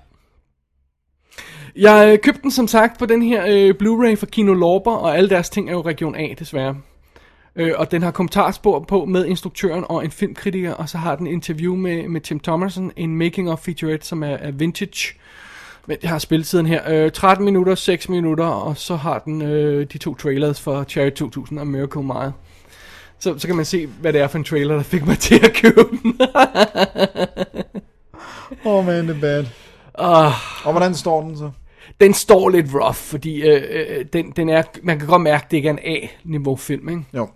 Jeg købte den som sagt på den her øh, Blu-ray fra Kino Lorber, og alle deres ting er jo Region A desværre. Øh, og den har kommentarspor på med instruktøren og en filmkritiker, og så har den interview med, med Tim Thomerson, en making of featurette, som er, er vintage. Men jeg har spilletiden her. Øh, 13 minutter, 6 minutter, og så har den øh, de to trailers for Cherry 2000 og Miracle Mile. Så, så kan man se, hvad det er for en trailer, der fik mig til at købe den. Oh man, det er bad. Ah. Og hvordan står den så? Den står lidt rough, fordi øh, øh, den, den er, man kan godt mærke, at det ikke er en A-niveau film, ikke? Jo.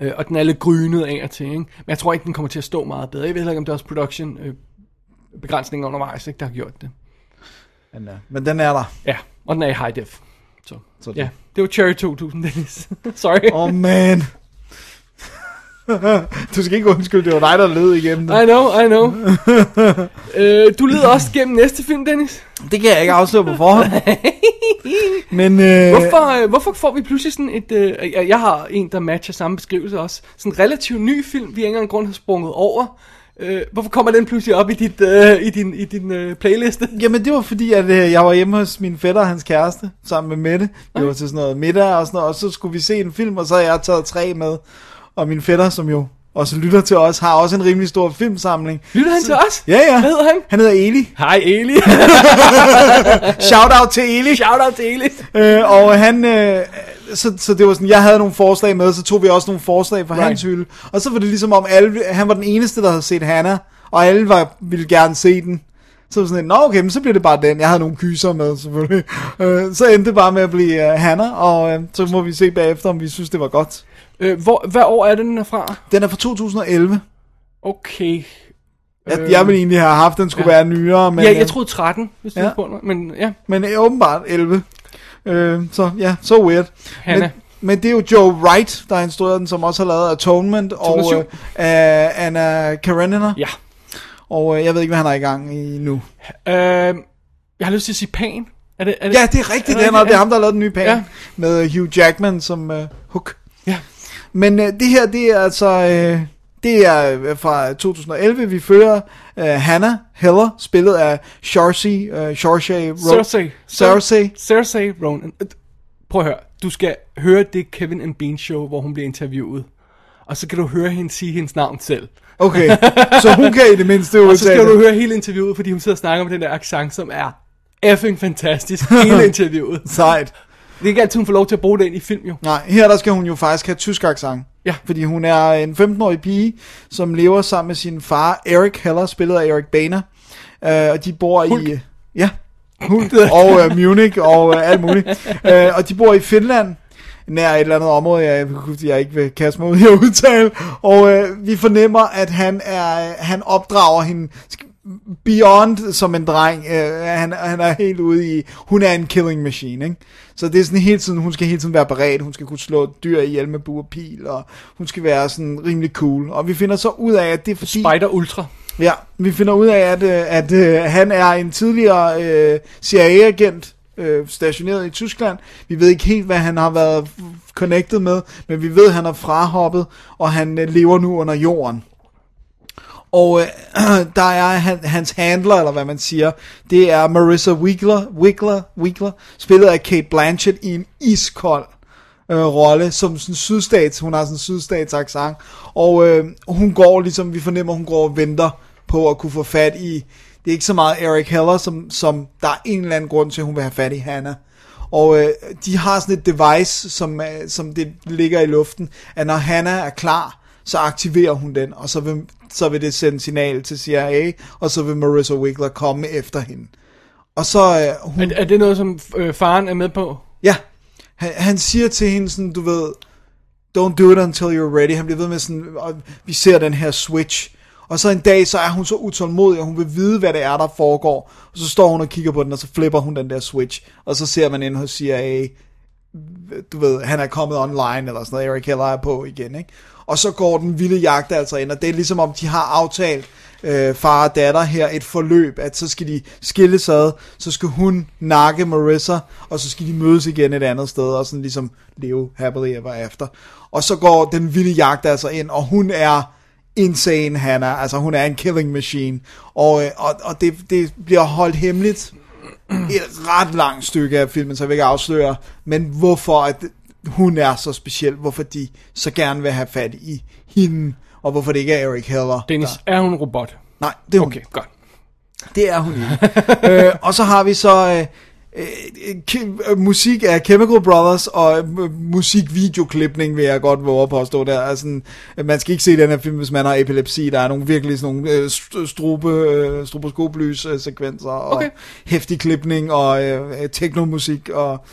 Øh, og den er lidt grynet af og til, ikke? Men jeg tror ikke, den kommer til at stå meget bedre. Jeg ved heller ikke, om det er også production øh, begrænsninger undervejs, ikke, der har gjort det. Men, uh, men den er der. Ja, og den er i high def. Så, Så det. ja, det var Cherry 2000, Dennis. Sorry. Oh man. du skal ikke undskylde, det var dig, der led igennem det. I know, I know. øh, du leder også gennem næste film, Dennis. Det kan jeg ikke afsløre på forhånd. Men øh, Hvorfor, øh, hvorfor får vi pludselig sådan et... Øh, jeg, jeg har en, der matcher samme beskrivelse også. Sådan en relativt ny film, vi ikke engang grund har sprunget over. Øh, hvorfor kommer den pludselig op i, dit, øh, i din, i din øh, playliste? Jamen det var fordi, at øh, jeg var hjemme hos min fætter og hans kæreste, sammen med Mette. Vi var til sådan noget middag og sådan noget, og så skulle vi se en film, og så har jeg taget tre med. Og min fætter, som jo også lytter til os, har også en rimelig stor filmsamling. Lytter han til os? Ja, ja. Hvad hedder han? Han hedder Eli. Hej Eli. Shout out til Eli. Shout out til Eli. Øh, og han, øh, så, så det var sådan, jeg havde nogle forslag med, så tog vi også nogle forslag fra Right. hans hylde. Og så var det ligesom om alle, han var den eneste, der havde set Hannah, og alle var, ville gerne se den. Så var sådan, nå okay, men så bliver det bare den. Jeg havde nogle kyser med, selvfølgelig. Øh, så endte det bare med at blive uh, Hannah, og øh, så må vi se bagefter, om vi synes, det var godt. Øh, hvor, hvad år er den er fra? Den er fra 2011. Okay. Jeg, jeg ville egentlig have haft, den skulle ja. være nyere, men, ja, øh, jeg troede 13, hvis du ja. på noget. Men ja, men øh, åbenbart 11. Øh, så ja, så so weird. Hannah. Men, men det er jo Joe Wright, der har instrueret den, som også har lavet Atonement, og 2007. øh, uh, Anna Karenina. ja. Og øh, jeg ved ikke, hvad han er i gang i nu. Øh, jeg har lyst til at sige Pan. Er det, er det? Ja, det er rigtigt, Er det det er, det er ham, der har lavet den nye pan. Ja. Med øh, Hugh Jackman som uh, Hook. Ja. Men øh, det her, det er altså... Øh, det er øh, fra 2011, vi følger øh, Hannah Heller, spillet af Saoirse, øh, Saoirse Ro- Cersei. Cersei. Cersei Ronan. Prøv at høre. Du skal høre det Kevin and Bean show, hvor hun bliver interviewet. Og så kan du høre hende sige hendes navn selv. Okay, så hun kan i det mindste Og så skal udtale du høre hele interviewet, fordi hun sidder og snakker om den der accent, som er effing fantastisk. Hele interviewet. Sejt. Det er ikke altid, hun får lov til at bruge den i film, jo. Nej, her der skal hun jo faktisk have tysk accent. Ja. Fordi hun er en 15-årig pige, som lever sammen med sin far, Eric Heller, spillet af Eric Boehner. Uh, og de bor Hulk. i... Ja, Hulk og uh, Munich og uh, alt muligt. Uh, og de bor i Finland, nær et eller andet område, jeg, jeg ikke vil kaste mig ud i at udtale. Og uh, vi fornemmer, at han er han opdrager hende beyond som en dreng. Uh, han, han er helt ude i... Hun er en killing machine, ikke? Så det er sådan hele tiden, hun skal hele tiden være beredt, hun skal kunne slå dyr ihjel med bue og pil, og hun skal være sådan rimelig cool. Og vi finder så ud af, at det er fordi... Spider Ultra. Ja, vi finder ud af, at, øh, at, at han er en tidligere øh, CIA-agent, øh, stationeret i Tyskland. Vi ved ikke helt, hvad han har været connected med, men vi ved, at han er frahoppet, og han øh, lever nu under jorden. Og øh, der er han, hans handler, eller hvad man siger, det er Marissa Wigler, Wigler, Wigler, spillet af Kate Blanchett i en iskold øh, rolle, som sådan sydstats, hun har sådan en sydstats accent, og øh, hun går ligesom, vi fornemmer, hun går og venter på at kunne få fat i, det er ikke så meget Eric Heller, som, som der er en eller anden grund til, at hun vil have fat i Hannah. Og øh, de har sådan et device, som, øh, som det ligger i luften, at når Hannah er klar, så aktiverer hun den, og så vil, så vil det sende signal til CIA, og så vil Marissa Wigler komme efter hende. Og så, øh, hun, Er, er det noget, som øh, faren er med på? ja, han, han siger til hende sådan, du ved, don't do it until you're ready. Han bliver ved med sådan, og vi ser den her switch. Og så en dag, så er hun så utålmodig, og hun vil vide, hvad det er, der foregår. Og så står hun og kigger på den, og så flipper hun den der switch. Og så ser man ind hos CIA, du ved, han er kommet online, eller sådan noget, Eric Heller er på igen, ikke? Og så går den vilde jagt altså ind, og det er ligesom om, de har aftalt, øh, far og datter her, et forløb, at så skal de skilles ad, så skal hun nakke Marissa, og så skal de mødes igen et andet sted, og sådan ligesom leve happily ever after. Og så går den vilde jagt altså ind, og hun er insane, Hannah, altså hun er en killing machine, og, øh, og, og det, det bliver holdt hemmeligt, et ret langt stykke af filmen, så jeg vil ikke afsløre, men hvorfor at hun er så speciel, hvorfor de så gerne vil have fat i hende, og hvorfor det ikke er Eric Heller. Dennis, der- er hun robot? Nej, det er hun. Okay, godt. Det er hun ikke. øh, og så har vi så øh, øh, ke- øh, musik af Chemical Brothers og øh, musikvideoklipning, vil jeg godt våge at påstå der. Altså, man skal ikke se den her film, hvis man har epilepsi. Der er nogle virkelig sådan nogle øh, st- strobe, øh, stroboskoplys øh, sekvenser og Okay. hæftig klipning og øh, teknomusik og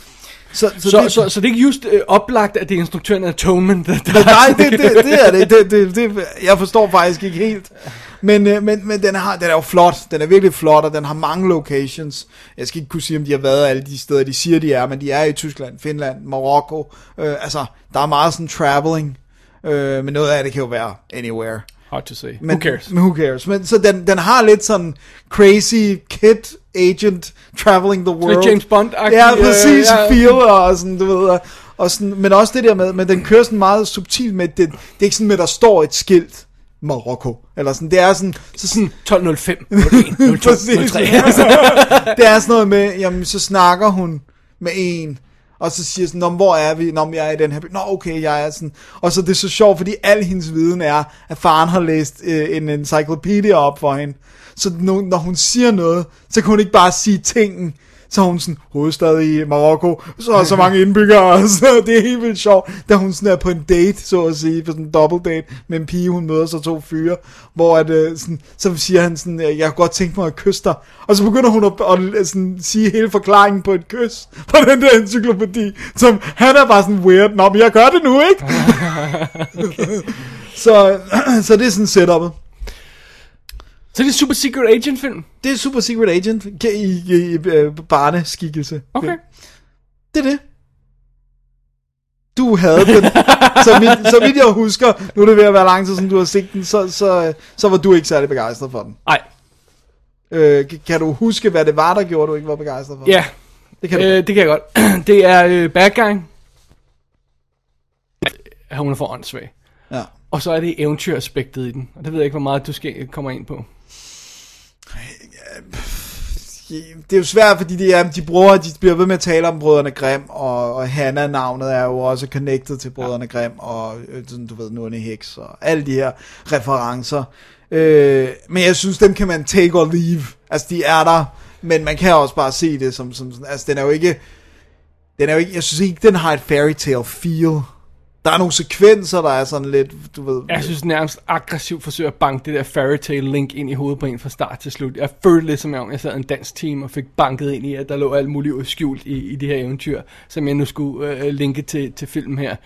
så, så, Så, det, så, så det er ikke just øh, oplagt, at det er instruktøren af Atonement, der, der Nej, det, det, det er det. det, det, det jeg forstår faktisk ikke helt. Men, øh, men, men den, har, den er jo flot. Den er virkelig flot, og den har mange locations. Jeg skal ikke kunne sige, om de har været alle de steder, de siger, de er, men de er i Tyskland, Finland, Marokko. Øh, altså, der er meget sådan traveling. Øh, men noget af det kan jo være anywhere. Hard to say. Men, Who cares? Men who cares? Men, så den, den har lidt sådan crazy kid agent traveling the world. James Bond-agtig, Ja, øh, præcis. ja. feel og sådan, du ved. og- sådan, men også det der med, men den kører sådan meget subtilt med, det, det er ikke sådan med, der står et skilt Marokko. Eller sådan, det er sådan, så sådan, 12.05, 01, 02, Præcis. 03. det er sådan noget med, jamen så snakker hun med en, og så siger sådan, Nå, hvor er vi? Nå, jeg er i den her by. Nå, okay, jeg er sådan. Og så det er så sjovt, fordi al hendes viden er, at faren har læst øh, en encyclopedia op for hende. Så når, når hun siger noget, så kan hun ikke bare sige tingen. Så er hun sådan, hovedstad i Marokko, så er så mange indbyggere, så det er helt vildt sjovt, da hun sådan er på en date, så at sige, på sådan en double date, med en pige, hun møder så to fyre, hvor at, øh, sådan, så siger han sådan, jeg kunne godt tænke mig at kysse dig, og så begynder hun at, at, at sådan, sige hele forklaringen på et kys, på den der encyklopædi, som han er bare sådan weird, nå, men jeg gør det nu, ikke? så, så det er sådan setupet. Så det er Super Secret Agent film. Det er Super Secret Agent i, i, i, i øh, barneskikkelse. Okay. Det er det. Du havde den. så, vidt, så vidt jeg husker, nu er det ved at være lang tid siden du har set den, så, så, så var du ikke særlig begejstret for den. Nej. Øh, kan- du huske, hvad det var, der gjorde, du ikke var begejstret for? Ja, det kan du. øh, det kan jeg godt. Det er øh, bad guy. Hun er for åndssvag. Ja. Og så er det eventyraspektet i den. Og det ved jeg ikke, hvor meget du skal kommer ind på. Det er jo svært, fordi de, er, de bruger, de bliver ved med at tale om brødrene Grimm, og, og Hanna navnet er jo også connected til brødrene Grimm, og øh, sådan, du ved, Nonne Heks, og alle de her referencer. Øh, men jeg synes, dem kan man take or leave. Altså, de er der, men man kan også bare se det som, som sådan, altså, den er jo ikke, den er jo ikke, jeg synes ikke, den har et fairy tale feel. Der er nogle sekvenser, der er sådan lidt, du ved... Jeg synes nærmest aggressivt forsøger at banke det der fairy tale link ind i hovedet på en fra start til slut. Jeg følte lidt som om, jeg sad i en dansk team og fik banket ind i, at der lå alt muligt skjult i, i det her eventyr, som jeg nu skulle øh, linke til, til filmen her.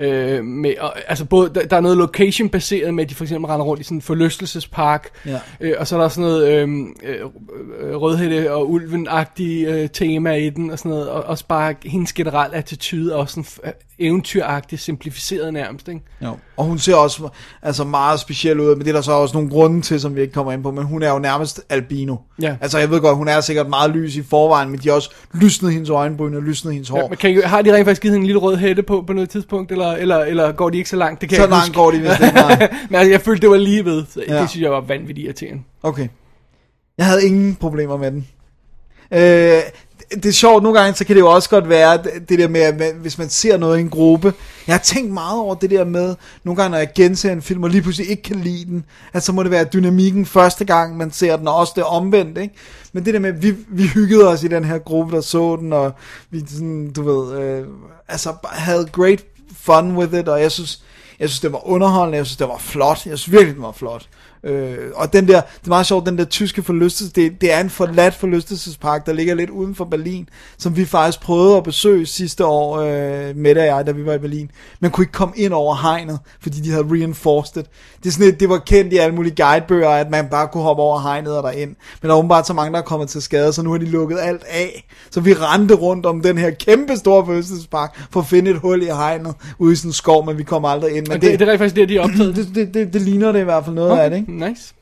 Øh, med, og, altså både, der, der er noget location baseret med, at de for eksempel render rundt i sådan en forlystelsespark, Ja. øh, og så er der sådan noget øh, øh, rødhætte og ulven-agtige øh, tema i den, og sådan noget, og også bare hendes generelle attitude, og sådan øh, eventyragtigt simplificeret nærmest, ikke? Jo. Og hun ser også altså meget speciel ud, men det er der så også nogle grunde til, som vi ikke kommer ind på, men hun er jo nærmest albino. Ja. Altså jeg ved godt, hun er sikkert meget lys i forvejen, men de har også lysnet hendes øjenbryn og lysnet hendes hår. Ja, men kan I, har de rent faktisk givet hende en lille rød hætte på på noget tidspunkt, eller, eller, eller går de ikke så langt? Det kan Så jeg langt huske. går de vist ikke, nej. men altså, jeg følte, det var lige ved. Så Ja. Det synes jeg var vanvittigt irriterende. Okay. Jeg havde ingen problemer med den. Øh, det er sjovt, nogle gange, så kan det jo også godt være, det- der med, at man, hvis man ser noget i en gruppe. Jeg har tænkt meget over det der med, nogle gange, når jeg genser en film, og lige pludselig ikke kan lide den, at så må det være dynamikken første gang, man ser den, og også det omvendt, ikke? Men det der med, at vi, vi hyggede os i den her gruppe, der så den, og vi sådan, du ved, øh, altså havde great fun with it, og jeg synes, jeg synes, det var underholdende, jeg synes, det var flot, jeg synes virkelig, det var flot. Øh, og den der, det er meget sjovt, den der tyske forlystelses, det, det er en forladt forlystelsespark, der ligger lidt uden for Berlin, som vi faktisk prøvede at besøge sidste år, øh, Mette og jeg, da vi var i Berlin. Man kunne ikke komme ind over hegnet, fordi de havde reinforced it. Det, er sådan et, det var kendt i alle mulige guidebøger, at man bare kunne hoppe over hegnet og derind. Men der er åbenbart så mange, der er kommet til skade, så nu har de lukket alt af. Så vi rendte rundt om den her kæmpe store forlystelsespark, for at finde et hul i hegnet, ude i sådan en skov, men vi kom aldrig ind. Men det, det, det er faktisk det, de har optaget. det, det, det, det ligner det i hvert fald noget okay. af det, ikke? Nice.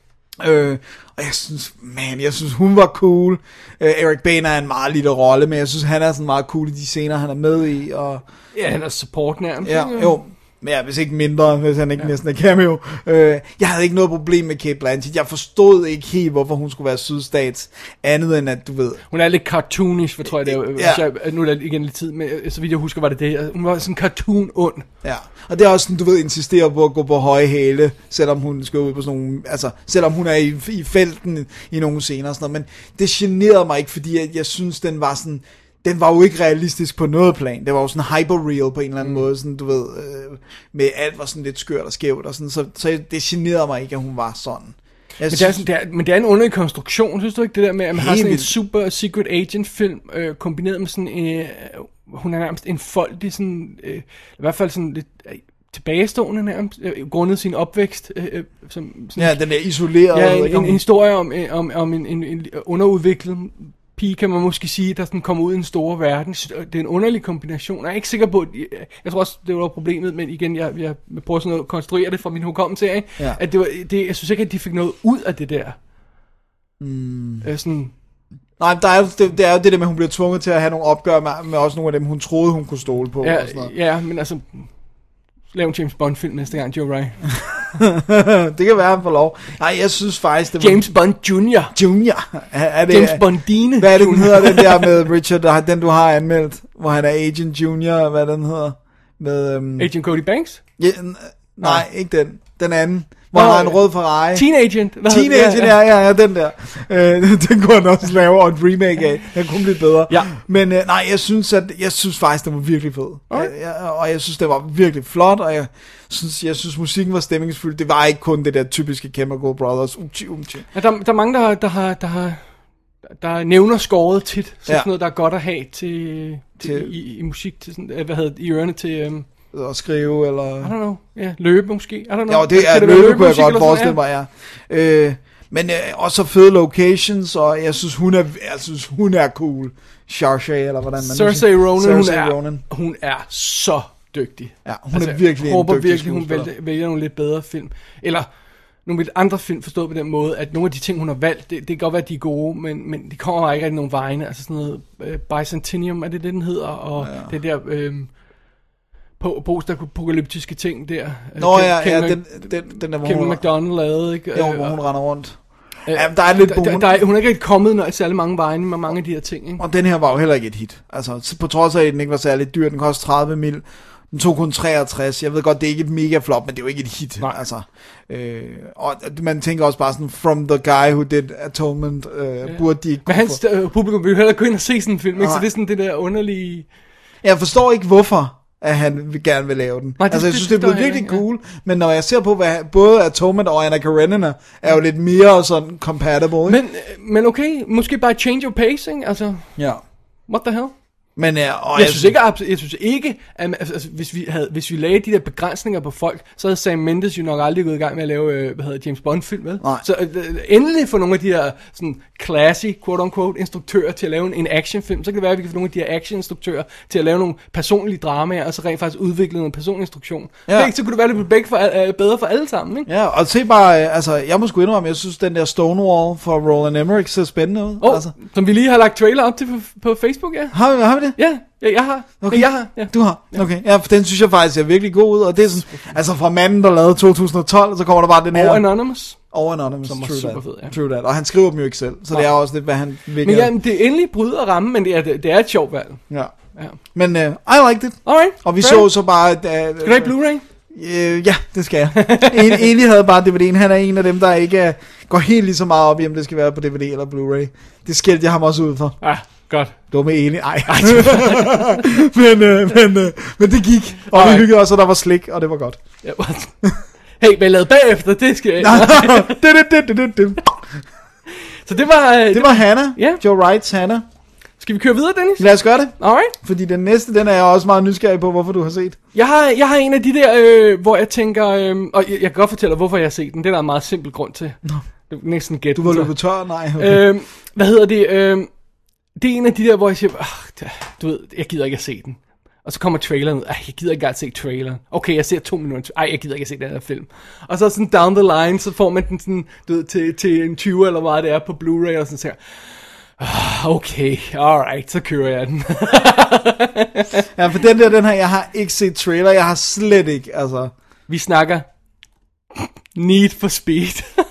Øh, og jeg synes, man, jeg synes, hun var cool. Øh, Eric Bana er en meget lille rolle, men jeg synes, han er sådan meget cool i de scener, han er med i. Og, Ja, han er support nærmest. ja, jo, men ja, hvis ikke mindre, hvis han ikke ja. næsten er cameo. Øh, jeg havde ikke noget problem med Kate Blanchett. Jeg forstod ikke helt, hvorfor hun skulle være sydstats, andet end at, du ved, Hun er lidt cartoonish, for tror jeg det er. Ja. Jeg, nu er der igen lidt tid, men øh, så vidt jeg husker, var det det. Hun var sådan cartoon ond. Ja, og det er også sådan, du ved, insistere på at gå på høje hæle, selvom hun skal ud på sådan nogle, altså, selvom hun er i, i felten i nogle scener og sådan noget, men det generede mig ikke, fordi jeg, jeg synes, den var sådan, den var jo ikke realistisk på noget plan, det var jo sådan hyperreal på en eller anden mm. måde, sådan, du ved, øh, med alt var sådan lidt skørt og skævt og sådan, så, så det generede mig ikke, at hun var sådan. Jeg Men det, er sådan, det er, men det er en underlig konstruktion, synes du ikke? Det der med, at man har sådan en super secret agent film, øh, kombineret med sådan en, øh, hun er nærmest en foldig, sådan, øh, i hvert fald sådan lidt øh, tilbagestående nærmest, øh, grundet sin opvækst, øh, øh, som sådan, ja, den er isoleret. ja, en, en, en historie om, øh, om, om en, en, en underudviklet pige, kan man måske sige, der sådan kommer ud i en stor verden. Det er en underlig kombination. Jeg er ikke sikker på, at, jeg tror også, det var problemet, men igen, jeg, jeg prøver sådan at konstruere det fra min hukommelse af, Ja. at det var, det, jeg synes ikke, at de fik noget ud af det der. Mm. Øh, sådan, Nej, der er, jo- det, det er jo det der med, at hun bliver tvunget til at have nogle opgør med, med også nogle af dem, hun troede, hun kunne stole på. og sådan ja, noget. ja, men altså, lav en James Bond film næste gang, Joe Wright. det kan være, han får lov. Nej, jeg synes faktisk, det var... James Bond Jr. Junior. Er, er det, James Bondine. Hvad er det, den hedder, den der med Richard, den du har anmeldt, hvor han er Agent Junior, hvad den hedder? Med, øhm, Agent Cody Banks. ja, n- nej, ikke den. Den anden, hvor han har en rød Ferrari. Teenagent. Hvad hedder- Teenager, ja, ja, ja, den der. Øh, den kunne han også lave og et remake af. Den kunne blive bedre. Ja. Men øh, nej, jeg synes, at, jeg synes faktisk, den var virkelig fed. Okay. Jeg, jeg, og jeg synes, det var virkelig flot, og jeg synes, jeg synes musikken var stemningsfuld. Det var ikke kun det der typiske Chemical Brothers. Umchi, umchi. Ja, der, der er mange, der, der, har, der, har, der nævner skåret tit. Så Ja. sådan noget, der er godt at have til, til, Til- i, i, musik, til sådan, øh, hvad hedder det, i ørerne til, um, At skrive, eller... I don't know, ja, løbe måske, I don't know. Jo, det er være løbe, kunne jeg godt forestille mig, ja. Øh, men øh, også fede locations, og jeg synes, hun er, jeg synes, hun er cool. Saoirse, eller hvordan man. Cersei Ronan, Saoirse hun, er, Ronan. hun er så dygtig. Ja, hun er virkelig jeg en håber dygtig virkelig, hun vælger, vælger nogle lidt bedre film. Eller nogle lidt andre film, forstået på den måde, at nogle af de ting, hun har valgt, det, det kan godt være, at de er gode, men, men de kommer ikke rigtig nogen vegne. Altså sådan noget uh, Bicentennium, er det det, den hedder? Og ja. det der øh, po- post-apokalyptiske ting der. øh, Nå Ken- ja, Ken ja, den, den, den der, hvor Kevin hun, McDonald lavede, ikke? Øh, hvor hun render rundt. øh, Ja, der er lidt der, der, der, er- hun er ikke kommet når, særlig mange vegne med mange af de her ting, ikke? Og den her var jo heller ikke et hit. Altså, på trods af, at den ikke var særlig dyr, den kostede 30 mil. Den tog kun 63. Jeg ved godt, det er ikke et mega flop, men det er jo ikke et hit. Nej. Altså, øh, og man tænker også bare sådan, from the guy who did Atonement, øh, ja. burde de ikke Men hans øh, publikum vil jo heller gå ind og se sådan en film, ikke? Så det er sådan det der underlige... Jeg forstår ikke, hvorfor at han vil gerne vil lave den. Nej, det- altså, jeg det synes, det er forstår blevet virkelig cool, men når jeg ser på, hvad både Atonement og Anna Karenina er jo lidt mere sådan compatible, ikke? Men, øh, men okay, måske bare change of pacing, altså, ja. what the hell? Men, øh, og Jeg synes ikke, jeg synes ikke at, altså, altså, hvis, vi havde, hvis vi lagde de der begrænsninger på folk, så havde Sam Mendes jo nok aldrig gået i gang med at lave, øh, hvad hedder James Bond-film, vel? Nej. Så øh, øh, endelig få nogle af de her sådan classy, quote-unquote, instruktører til at lave en, en actionfilm, så kan det være, at vi kan få nogle af de her action-instruktører til at lave nogle personlige dramaer, og så rent faktisk udvikle noget personinstruktion. Ja. Ikke, så kunne det være, at det blev for, øh, bedre for alle sammen, ikke? Ja, og se bare, øh, altså, jeg må sgu indrømme, jeg synes, den der Stonewall for Roland Emmerich ser spændende ud. Oh, Altså. Som vi lige har lagt trailer op til på, på Facebook, ja. Har har vi det? Ja, ja jeg har. Okay. Jeg har, ja. Du har? Okay. Ja, for den synes jeg faktisk ser virkelig god ud, og det er sådan, altså fra manden, der lavede 2012, så kommer der bare den her... Og Anonymous. Og Anonymous, Som true that. fed, ja. True that. Og han skriver dem jo ikke selv, så det er også lidt, hvad han vil Men ja, det er endelig bryder rammen, men det er, det, det er et sjovt valg. ja. Ja. Men uh, I liked it. Alright. Og vi fair. så så bare... Uh, Skal du Blu-ray? Øh, ja, det skal jeg. en, Eli havde bare DVD'en. Han er en af dem, der ikke uh, går helt lige så meget op i, om det skal være på DVD eller Blu-ray. Det skældte jeg ham også ud for. Ah, godt. Det var med Eli. Ej. men, uh, men, uh, men det gik. Og vi Alright. hyggede også, og der var slik, og det var godt. Ja, what? hey, hvad lavede bagefter, det skal jeg... det, det, det, det, det. Så det var... øh, det var Hannah. Ja. Joe Wrights Hannah. Skal vi køre videre, Dennis? Lad os gøre det. Alright. Fordi den næste, den er jeg også meget nysgerrig på, hvorfor du har set. Jeg har, jeg har en af de der, øh, hvor jeg tænker... Øh, og jeg, jeg kan godt fortælle dig, hvorfor jeg har set den. Det er der en meget simpel grund til. Nå. Du kan næsten gætte Du var løbet tør? Nej. Okay. Øh, hvad hedder det? Øh, det er en af de der, hvor jeg siger, ah, du ved, jeg gider ikke at se den. Og så kommer traileren ud. Ej, jeg gider ikke engang se traileren. Okay, jeg ser to minutter. Ej, jeg gider ikke at se den her film. Og så sådan down the line, så får man den sådan, du ved, til, til en 20 eller hvad det er på Blu-ray, og sådan siger, ah, okay, alright, så kører jeg den. Ja, for den der, den her, jeg har ikke set trailer. Jeg har slet ikke, altså... Vi snakker Need for Speed.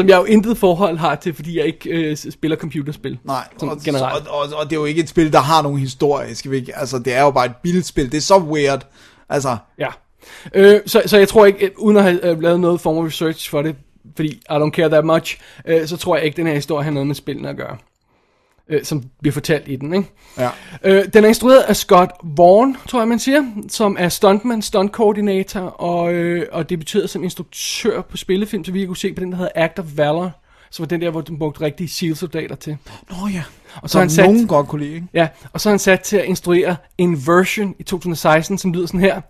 Som jeg jo intet forhold har til, fordi jeg ikke øh, spiller computerspil. Nej, og, generelt. Og, og, og det er jo ikke et spil, der har nogen historie, skal vi ikke? Altså, det er jo bare et bilspil. Det er så weird. Altså, Ja. Øh, så, så jeg tror ikke, øh, uden at have øh, lavet noget form af research for det, fordi I don't care that much, øh, så tror jeg ikke, den her historie har noget med spillene at gøre. Øh, som bliver fortalt i den, ikke? ja. Øh, den er instrueret af Scott Vaughn, tror jeg man siger, som er stuntman, stunt coordinator, og, øh, og debuteret som instruktør på spillefilm, så vi kunne se på den, der hedder Act of Valor, som var den der, hvor den brugte rigtige SEAL-soldater til. Nå ja. Og så Som han sat, nogen godt kunne lide, ikke? ja, og så er han sat til at instruere Inversion i 2016, som lyder sådan her.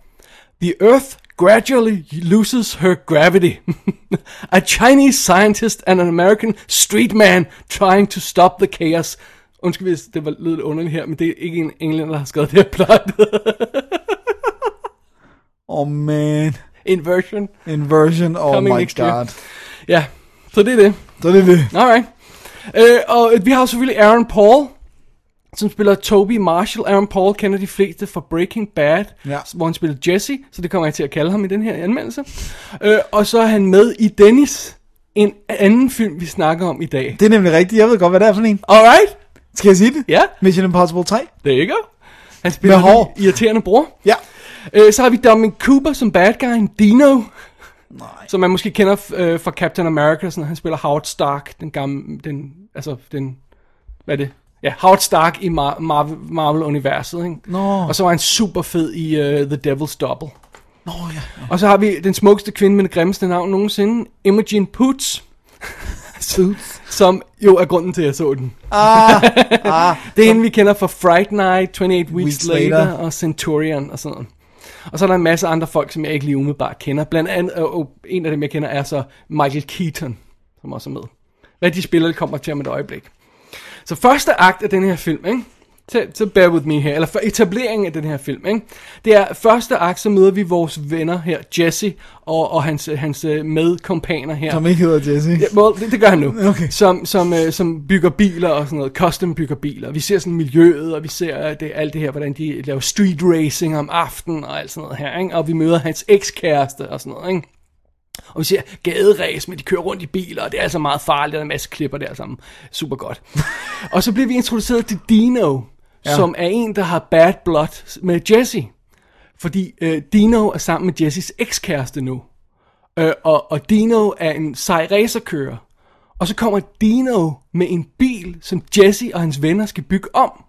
The Earth gradually loses her gravity. A Chinese scientist and an American street man trying to stop the chaos. Undskyld, hvis det var lidt underligt her, men det er ikke en englænder, der har skrevet det her plot. Oh man. Inversion. Inversion, oh Coming my god. Ja, så det er det. Så er det det. Alright. Øh, og vi har selvfølgelig Aaron Paul, som spiller Toby Marshall. Aaron Paul kender de fleste fra Breaking Bad, Ja. hvor han spiller Jesse, så det kommer jeg til at kalde ham i den her anmeldelse. Øh, og så er han med i Dennis, en anden film, vi snakker om i dag. Det er nemlig rigtigt. Jeg ved godt, hvad det er for en. Alright, Skal jeg sige det? ja, Mission Impossible 3? there you go. Han spiller Med hår. irriterende bror. Ja. Øh, så har vi Dominic Cooper som bad guy, Dino. Nej. Som man måske kender øh, fra Captain America, sådan, han spiller Howard Stark, den gamle, den, altså den, hvad er det? Ja, Howard Stark i Mar- Marvel, Marvel-universet, ikke? Nå. Og så var han super fed i uh, The Devil's Double. Nå ja. Og så har vi den smukkeste kvinde med det grimmeste navn nogensinde, Imogen Poots, Suits. som jo er grunden til, at jeg så den. Ah, ah. Det er hende, vi kender fra Fright Night, 28 Weeks, Weeks Later, Later. og Centurion og sådan noget. Og så er der en masse andre folk, som jeg ikke lige umiddelbart kender. Blandt andet, og, og en af dem, jeg kender, er så Michael Keaton, som også er med. Hvad de spiller, kommer til om et øjeblik. Så første akt af den her film, ikke? Så, så bear with me her, eller for etableringen af den her film, ikke? Det er første akt, så møder vi vores venner her, Jesse og, og hans, hans øh, medkompaner her. Som ikke hedder Jesse. Ja, well, det, det gør han nu. Okay. Som, som, øh, som bygger biler og sådan noget, custom bygger biler. Vi ser sådan miljøet, og vi ser øh, det, alt det her, hvordan de laver street racing om aftenen og alt sådan noget her. Ikke? Og vi møder hans ekskæreste og sådan noget. Ikke? Og vi ser gaderæs, men de kører rundt i biler, og det er altså meget farligt, og der er en masse klipper der sammen. Super godt. og så bliver vi introduceret til Dino, ja. som er en, der har bad blood med Jesse. Fordi øh, Dino er sammen med Jesses ekskæreste nu. Øh, og, og Dino er en sej racerkører. Og så kommer Dino med en bil, som Jesse og hans venner skal bygge om.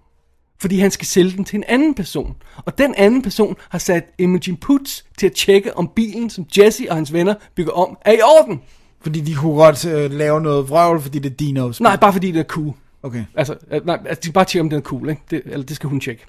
Fordi han skal sælge den til en anden person. Og den anden person har sat Imogen Poots til at tjekke, om bilen, som Jesse og hans venner bygger om, er i orden. Fordi de kunne godt øh, lave noget vrøvl, fordi det er Dinos. Nej, bare fordi det er cool. Okay. Altså, øh, nej, altså de bare tjekke, om den er cool, ikke? Det, eller det skal hun tjekke.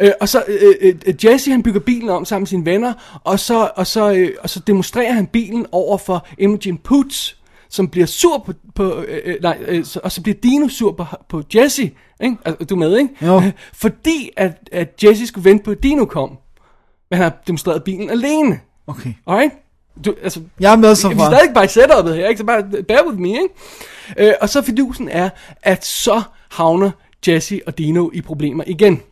Øh, og så øh, øh, Jesse han bygger bilen om sammen med sine venner, og så, og så, øh, og så demonstrerer han bilen over for Imogen Poots, som bliver sur på, på øh, øh, nej, øh, og så bliver Dino sur på, på Jesse, ikke? Altså, du er med, ikke? Jo. Øh, Fordi at, at Jesse skulle vente på, at Dino kom. Men han har demonstreret bilen alene. Okay. Alright? Du, altså, Jeg er med så vi er far. stadig bare i setupet her, ikke? Så bare bear with me, ikke? Øh, og så fidusen er, at så havner Jesse og Dino i problemer igen.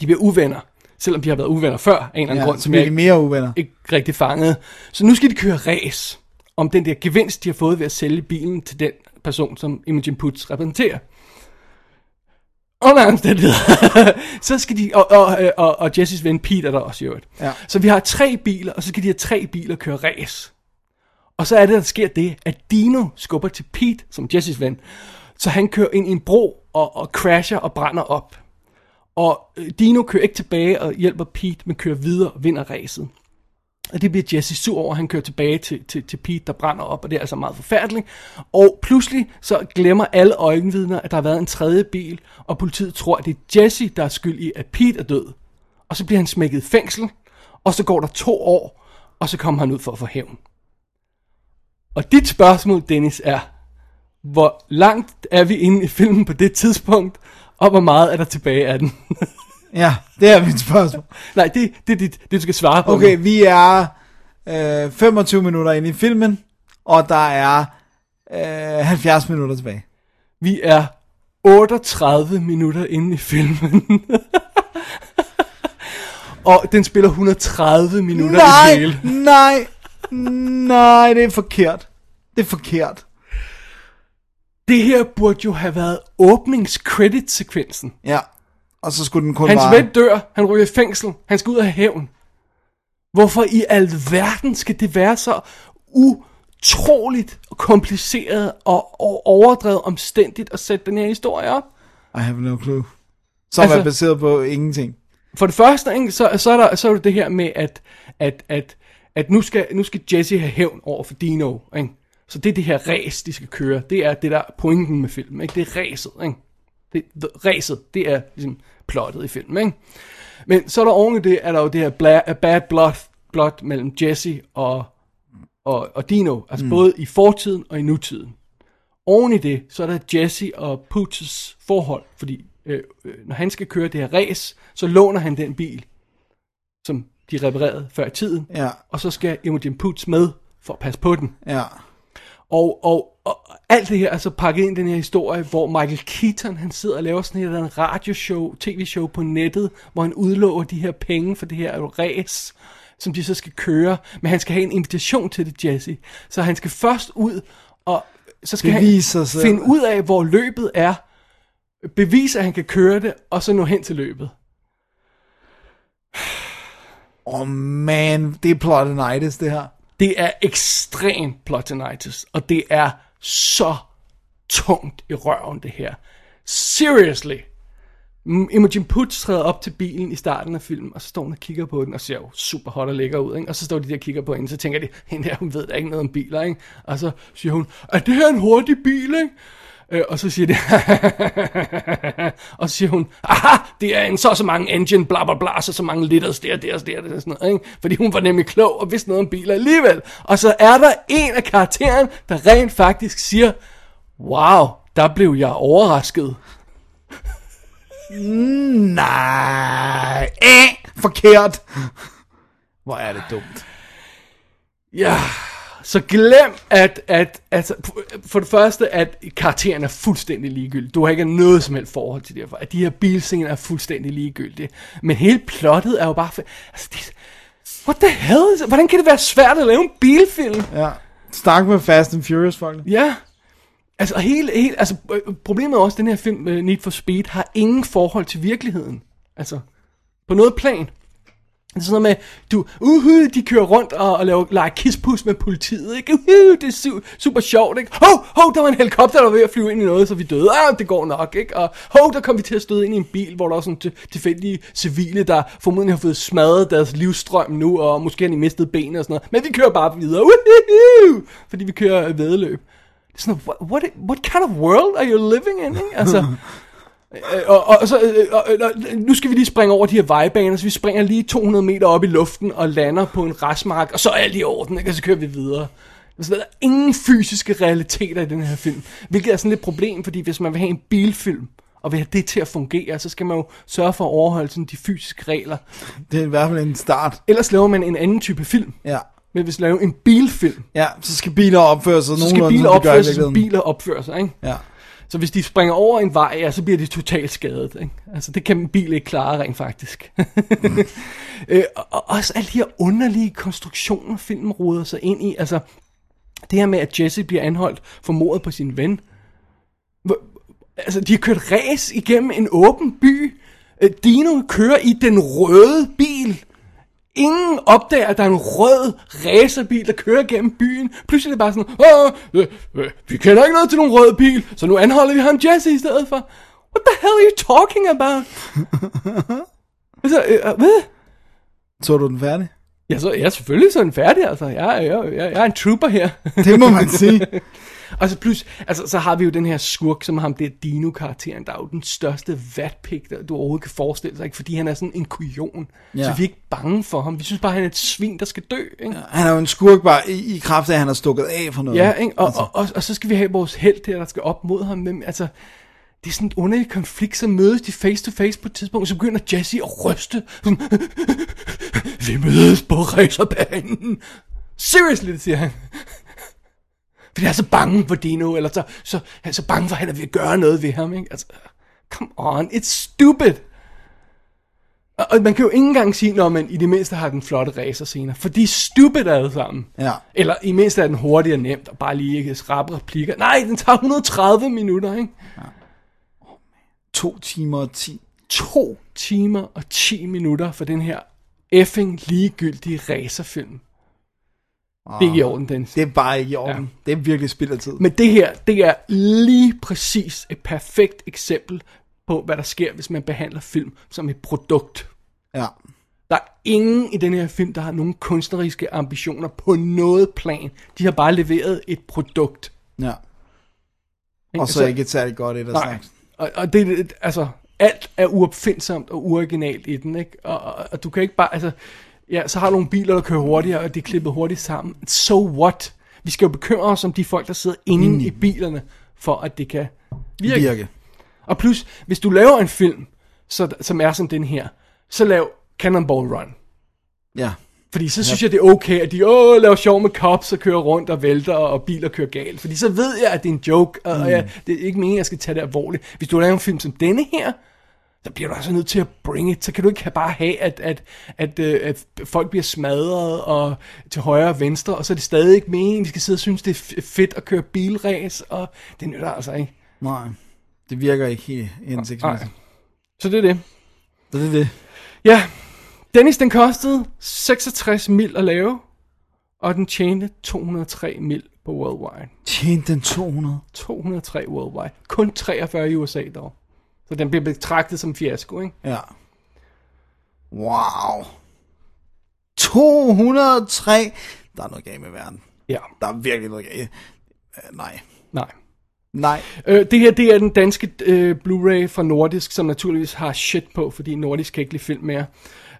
De bliver uvenner, selvom de har været uvenner før, af en eller anden Ja, grund, som jeg mere uvenner. ikke rigtig fanget. Så nu skal de køre race om den der gevinst, de har fået ved at sælge bilen til den person, som Imogen Poots repræsenterer. Under omstændigheder. så skal de, og, og, og, og Jesses ven Pete er der også i øvrigt. Ja. Så vi har tre biler, og så skal de have tre biler køre race. Og så er det, der sker det, at Dino skubber til Pete, som Jesses ven, så han kører ind i en bro og, og crasher og brænder op. Og øh, Dino kører ikke tilbage og hjælper Pete, men kører videre og vinder racet. Og det bliver Jesse sur over, han kører tilbage til, til, til Pete, der brænder op, og det er altså meget forfærdeligt. Og pludselig så glemmer alle øjenvidner, at der har været en tredje bil, og politiet tror, at det er Jesse, der er skyld i, at Pete er død. Og så bliver han smækket i fængsel, og så går der to år, og så kommer han ud for at få hævn. Og dit spørgsmål, Dennis, er, hvor langt er vi inde i filmen på det tidspunkt, og hvor meget er der tilbage af den? Ja, det er mit spørgsmål. Nej, det, det er dit, det, du skal svare på. Okay, nu. vi er øh, 25 minutter inde i filmen, og der er øh, 70 minutter tilbage. Vi er 38 minutter inde i filmen. og den spiller 130 minutter i det hele. nej, nej, det er forkert. Det er forkert. Det her burde jo have været åbnings-credit-sekvensen. Ja, og så skulle den kun Hans ven dør, han ryger i fængsel, han skal ud af hævn. Hvorfor i alverden skal det være så utroligt kompliceret og, overdrevet omstændigt at sætte den her historie op? I have no clue. Som Altså- er baseret på ingenting. For det første, ikke, så, så, er der, så er det det her med, at, at, at, at nu, skal, nu skal Jesse have hævn over for Dino. Ikke? Så det er det her race, de skal køre. Det er det, der er pointen med filmen. Ikke? Det er racet. Ikke? Det, racet, det er ligesom plottet i filmen. Ikke? Men så er der oven i det, er der jo det her bla, bad blood, blood mellem Jesse og, og, og Dino. Altså mm. både i fortiden og i nutiden. Oven i det, så er der Jesse og Poots forhold, fordi øh, øh, når han skal køre det her race, så låner han den bil, som de reparerede før i tiden, Ja, og så skal Imogen Poots med for at passe på den. ja. Og, og og alt det her er så pakket ind i den her historie, hvor Michael Keaton, han sidder og laver sådan et eller andet radioshow, tv-show på nettet, hvor han udlover de her penge for det her race, som de så skal køre, men han skal have en invitation til det, Jesse. Så han skal først ud, og så skal Bevise han sig finde ud af, hvor løbet er, bevise, at han kan køre det, og så nå hen til løbet. Åh oh man, det er plotinitis, det her. Det er ekstrem plotinitis, og det er så tungt i røven, det her. Seriously. Imogen Poots træder op til bilen i starten af filmen, og så står hun og kigger på den, og ser jo super hot og lækker ud, ikke? og så står de der og kigger på hende, så tænker de, hende der, hun ved da ikke noget om biler, ikke? og så siger hun, er det her en hurtig bil, ikke? Øh, og så siger de, og så siger hun, aha, det er en så så mange engine, bla bla bla, så så mange liters der, der, der, der, sådan noget, ikke? Fordi hun var nemlig klog og vidste noget om biler alligevel. Og så er der en af karakteren, der rent faktisk siger, wow, der blev jeg overrasket. Nej, eh, forkert. Hvor er det dumt. Ja, så glem, at, at altså, for det første, at karakteren er fuldstændig ligegyldig. Du har ikke noget som helst forhold til det. her. At de her bilscener er fuldstændig ligegyldige. Men hele plottet er jo bare... Altså, det, what the hell? is- Hvordan kan det være svært at lave en bilfilm? Ja. Snak med Fast and Furious, folk. Ja. Altså, hele, hele, altså øh, problemet er også, at den her film, uh, Need for Speed, har ingen forhold til virkeligheden. Altså, på noget plan. Det er sådan noget med, du, uhu, de kører rundt og, og laver, leger kispus med politiet, ikke? Uhu, det er su- super sjovt, ikke? Hov, hov, der var en helikopter, der var ved at flyve ind i noget, så vi døde. Ah, det går nok, ikke? Og hov, der kom vi til at støde ind i en bil, hvor der var sådan t- tilfældige civile, der formodentlig har fået smadret deres livsstrøm nu, og måske har de mistet benene og sådan noget. Men vi kører bare videre, uhu, fordi vi kører vedløb. væddeløb. Det er sådan, what, what, what kind of world are you living in, ikke? Altså, Øh, og, og, så, øh, og, og, nu skal vi lige springe over de her vejbaner, så vi springer lige 200 meter op i luften og lander på en restmark, og så er alt i orden, ikke? og så kører vi videre. Så der er ingen fysiske realiteter i den her film, hvilket er sådan lidt et problem, fordi hvis man vil have en bilfilm, og vil have det til at fungere, så skal man jo sørge for at overholde sådan de fysiske regler. Det er i hvert fald en start. Ellers laver man en anden type film. Ja. Men hvis man laver en bilfilm, Ja, så skal biler opføre sig så skal biler opføre sig, som biler opfører sig, ikke? Ja. Så hvis de springer over en vej, ja, så bliver de totalt skadet. Ikke? Altså, det kan en bil ikke klare rent faktisk. øh, og, og også alle de her underlige konstruktioner, filmen roder sig ind i. Altså, det her med, at Jesse bliver anholdt for mordet på sin ven. Altså, de har kørt race igennem en åben by. Øh, Dino kører i den røde bil. Ingen opdager, at der er en rød racerbil, der kører gennem byen. Pludselig er det bare sådan, Åh, øh, øh, vi kender ikke noget til nogen rød bil, så nu anholder vi ham Jesse i stedet for. What the hell are you talking about? altså, øh, øh, hvad? Så du den færdig? Ja, så, ja, selvfølgelig så er den færdig, altså. Jeg, jeg, jeg, jeg er en trooper her. Det må man sige. Og så plus, altså, så har vi jo den her skurk, som ham der Dino-karakteren, der er jo den største vatpik, der du overhovedet kan forestille sig, ikke? fordi han er sådan en kujon. Ja. Ja. Så vi er ikke bange for ham. Vi synes bare, han er et svin, der skal dø. Ikke? Han er jo en skurk bare i, i kraft af, at han har stukket af for noget. Ja, ikke? Og, altså. og, og, og, så skal vi have vores held der, der skal op mod ham. Men, altså, det er sådan en underlig konflikt, så mødes de face to face på et tidspunkt, så begynder Jesse at ryste. Sådan, vi mødes på racerbanen. Seriously, det siger han. Fordi han er så bange for Dino, eller så, så han er så bange for, at han er ved at gøre noget ved ham. Ikke? Altså, come on, it's stupid. Og, og man kan jo ikke engang sige, når man i det mindste har den flotte racerscener, for de er stupid alle sammen. Ja. Eller i mindste er den hurtigt og nemt, og bare lige ikke skrabe replikker. Nej, den tager 130 minutter, ikke? To timer og ti. To timer og 10 minutter for den her effing ligegyldige racerfilm. Det er ikke i orden, Dennis. Det er bare ikke i orden. Ja. Det er virkelig spild af tid. Men det her, det er lige præcis et perfekt eksempel på, hvad der sker, hvis man behandler film som et produkt. Ja. Der er ingen i den her film, der har nogen kunstneriske ambitioner på noget plan. De har bare leveret et produkt. ja. Og så Altså, ikke et særligt godt et af slags. Og, og det, altså, alt er uopfindsomt og uoriginalt i den, ikke? Og, og, og du kan ikke bare, altså, ja, så har du nogle biler, der kører hurtigere, og de er klippet hurtigt sammen. So what? Vi skal jo bekymre os om de folk, der sidder inde mm. i bilerne, for at det kan virke. Virke. Og plus, hvis du laver en film, så, som er som den her, så lav Cannonball Run. Ja. Fordi så synes jeg, det er okay, at de åh, laver sjov med cops og kører rundt og vælter, og biler kører galt. Fordi så ved jeg, at det er en joke, og mm. jeg, det er ikke meningen, at jeg skal tage det alvorligt. Hvis du laver en film som denne her, så bliver du altså nødt til at bring it. Så kan du ikke bare have, at, at, at, øh, at folk bliver smadret og til højre og venstre, og så er det stadig ikke meningen, vi skal sidde og synes, det er fedt at køre bilræs, og det nytter altså ikke. Nej, det virker ikke helt hensigtsmæssigt. Så det er det. Så det er det. Ja, Dennis, den kostede 66 mil at lave, og den tjente 203 mil på worldwide. Tjente den 200. 203 worldwide. Kun 43 i USA dog. Så den bliver betragtet som fiasko, ikke? Ja. Wow. 203. Der er noget galt med verden. Ja. Der er virkelig noget galt. Uh, nej. Nej. Nej. Øh, det her, det er den danske øh, Blu-ray fra Nordisk, som naturligvis har shit på, fordi Nordisk kan ikke lide film mere.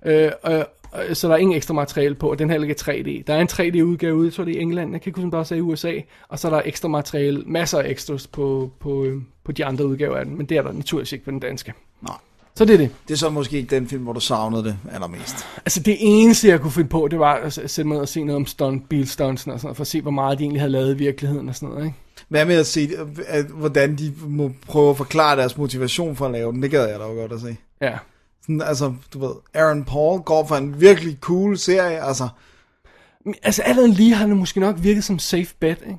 Øh, øh, så der er ingen ekstra materiale på, og den her ligger 3D. Der er en 3D-udgave ude, så er det i England, jeg kan ikke huske, om der også er i USA, og så er der ekstra materiale, masser af extras på, på, øh, på de andre udgaver af den, men det er der naturligvis ikke på den danske. Nej. Så det er det. Det er så måske ikke den film, hvor du savnede det allermest. Altså det eneste, jeg kunne finde på, det var at sætte mig ned og se noget om stunt, bilstunts og sådan noget, for at se, hvor meget de egentlig havde lavet i virkeligheden og sådan noget, ikke? Hvad med at se, at, hvordan de må prøve at forklare deres motivation for at lave den? Det gad jeg da godt at se. Ja. Sådan, altså, du ved, Aaron Paul går for en virkelig cool serie, altså. Men, Altså allerede lige har det måske nok virket som safe bet, ikke?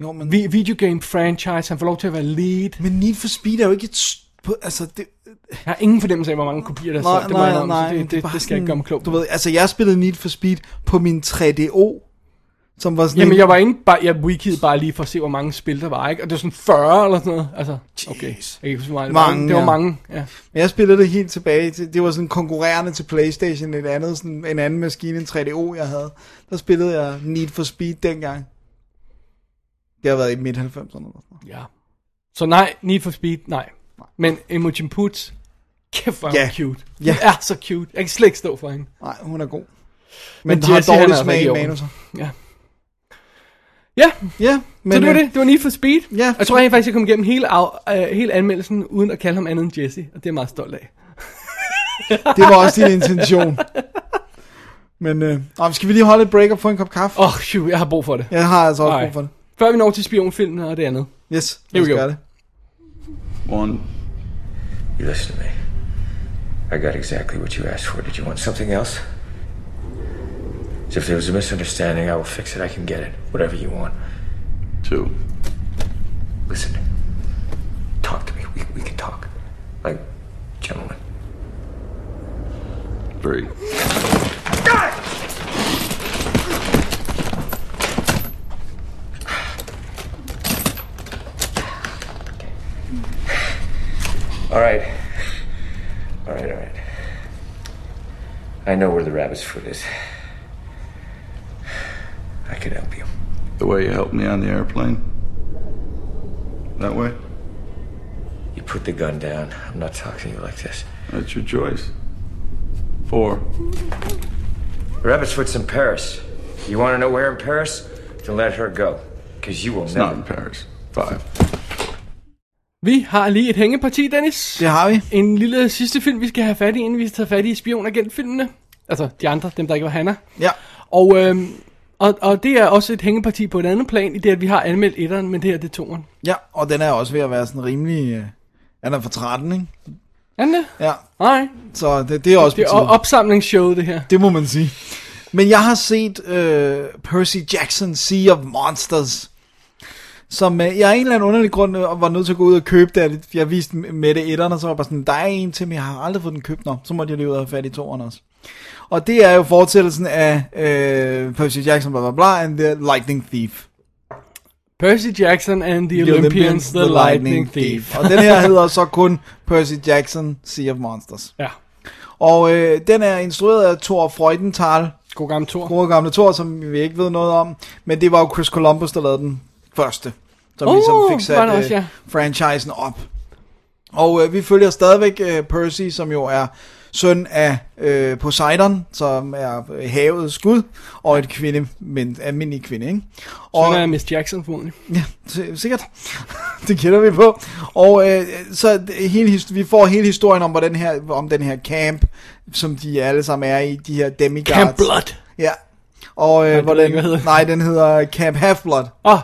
Jo, men, Vi, videogame franchise, han får lov til at være lead. men Need for Speed er jo ikke et... s- På, altså, det, Jeg har ingen fornemmelse af, hvor mange kopier der er nej, solgt. Det, må nej, jeg indrømme, nej, så det, er det, bare det, skal jeg ikke gøre mig klog Du ved, altså, jeg spillede Need for Speed på min 3DO, som var sådan Jamen, en- jeg var inde, bare, jeg wikide bare lige for at se, hvor mange spil der var, ikke? Og det var sådan 40 eller sådan noget. Altså, okay. Jeg kan huske, meget. Mange, det var ja. mange, ja. Men jeg spillede det helt tilbage til, det var sådan konkurrerende til Playstation, et andet, sådan, en anden maskine, en 3DO, jeg havde. Der spillede jeg Need for Speed dengang. Det har været i midt-90'erne. eller sådan noget. ja. Så nej, Need for Speed, nej. Men Imogen Poots, kæft hvor hun cute. Hun Ja. er så cute. Jeg kan slet ikke stå for hende. Nej, hun er god. Men, Men Men har dårlig smag i manuser. Ja. Ja, Ja, men så det var øh, det. Det var Need for Speed. Ja. Jeg tror rent faktisk, jeg kom igennem hele, af, øh, hele anmeldelsen, uden at kalde ham andet end Jesse. Og det er jeg meget stolt af. det var også din intention. Men øh, nå, skal vi lige holde et break og få en kop kaffe? Åh, oh, shoot, jeg har brug for det. Jeg har altså også Nej. brug for det. Før vi når til spionfilmen og det andet. Yes, Here we go. det. One, You listen to me. I got exactly what you asked for. Did you want something else? So if there was a misunderstanding, I will fix it. I can get it. Whatever you want. two, Listen. Talk to me. We, we can talk. Like gentlemen. three. All right. All right, all right. I know where the rabbit's foot is. I can help you. The way you helped me on the airplane? That way? You put the gun down. I'm not talking to you like this. That's your choice. Four. Rabbit's foot's in Paris. You want to know where in Paris? Then let her go. Because you will It's never. not in Paris. Five. Vi har lige et hængeparti, Dennis. Det har vi. En lille sidste film, vi skal have fat i, inden vi tager fat i spionagentfilmene. Altså de andre, dem der ikke var Hanna. Ja. Og, øhm, og, og det er også et hængeparti på et andet plan, i det at vi har anmeldt etteren, men det her det er toeren. Ja, og den er også ved at være sådan rimelig... Øh, den er for 13, ikke? Er den det? Ja, Nej, så det, det er også det er opsamlingsshow, det her. Det må man sige. Men jeg har set øh, Percy Jackson Sea of Monsters, som øh, jeg af en eller anden underlig grund øh, var nødt til at gå ud og købe det. Jeg viste med det etterne, og så var jeg bare sådan, der er en til, men jeg har aldrig fået den købt. Nå, så måtte jeg lige ud og have fat i toeren også. Og det er jo fortsættelsen af øh, Percy Jackson, bla bla bla, and the Lightning Thief. Percy Jackson and the, Olympians, The, Lightning Thief. og den her hedder så kun Percy Jackson Sea of Monsters. Ja, Og øh, den er instrueret af Thor Freudenthal, god gammel Thor. gode gamle Thor, som vi ikke ved noget om. Men det var jo Chris Columbus, der lavede den første. Som Uh, ligesom fik sat også, øh, ja. franchisen op. Og øh, vi følger stadigvæk øh, Percy, som jo er søn af øh, Poseidon, som er øh, havets gud, og et kvinde, men almindelig kvinde, ikke? Og, Sådan er Miss Jackson formodentlig. Ja, sikkert. det kender vi på. Og øh, så hele, vi får hele historien om, hvordan her, om den her camp, som de alle sammen er i, de her demigods. Camp Blood. Ja. Og øh, hvor den, hedder. nej, den hedder Camp Half-Blood. Åh,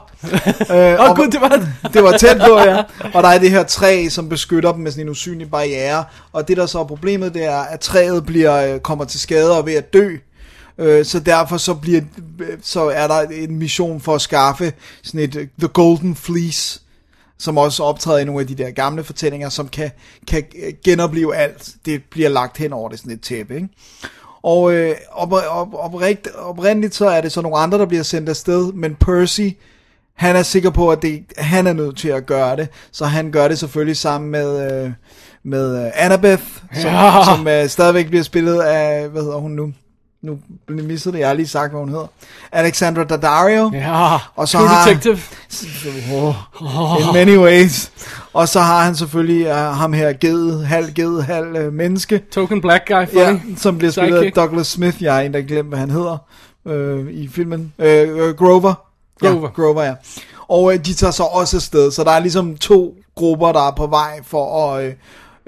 Øh, oh, og- gud, det var det. var tæt på, ja. Og der er det her træ, som beskytter dem med sådan en usynlig barriere. Og det, der så er problemet, det er, at træet bliver, øh, kommer til skade og er ved at dø. Øh, Så derfor så, bliver, så er der en mission for at skaffe sådan et øh, The Golden Fleece, som også optræder i nogle af de der gamle fortællinger, som kan, kan øh, genopleve alt. Det bliver lagt hen over det sådan et tæppe, ikke? Og øh, op, op, oprigt, oprindeligt så er det så nogle andre, der bliver sendt afsted, men Percy, han er sikker på, at det, han er nødt til at gøre det, så han gør det selvfølgelig sammen med, øh, med øh, Annabeth, som, Ja. som øh, stadigvæk bliver spillet af, hvad hedder hun nu? Nu missede det, jeg har lige sagt, hvad hun hedder. Alexandra Daddario. Ja, Og så True har- Detective. Oh, in many ways. Og så har han selvfølgelig uh, ham her, ged, halv ged, halv uh, menneske. Token Black Guy, funny. Ja, som bliver spillet af. Douglas Smith. Jeg har en, der glemt, hvad han hedder øh, i filmen. Øh, øh, Grover. Grover. Ja, Grover, ja. Og øh, de tager så også afsted, så der er ligesom to grupper, der er på vej for at, øh,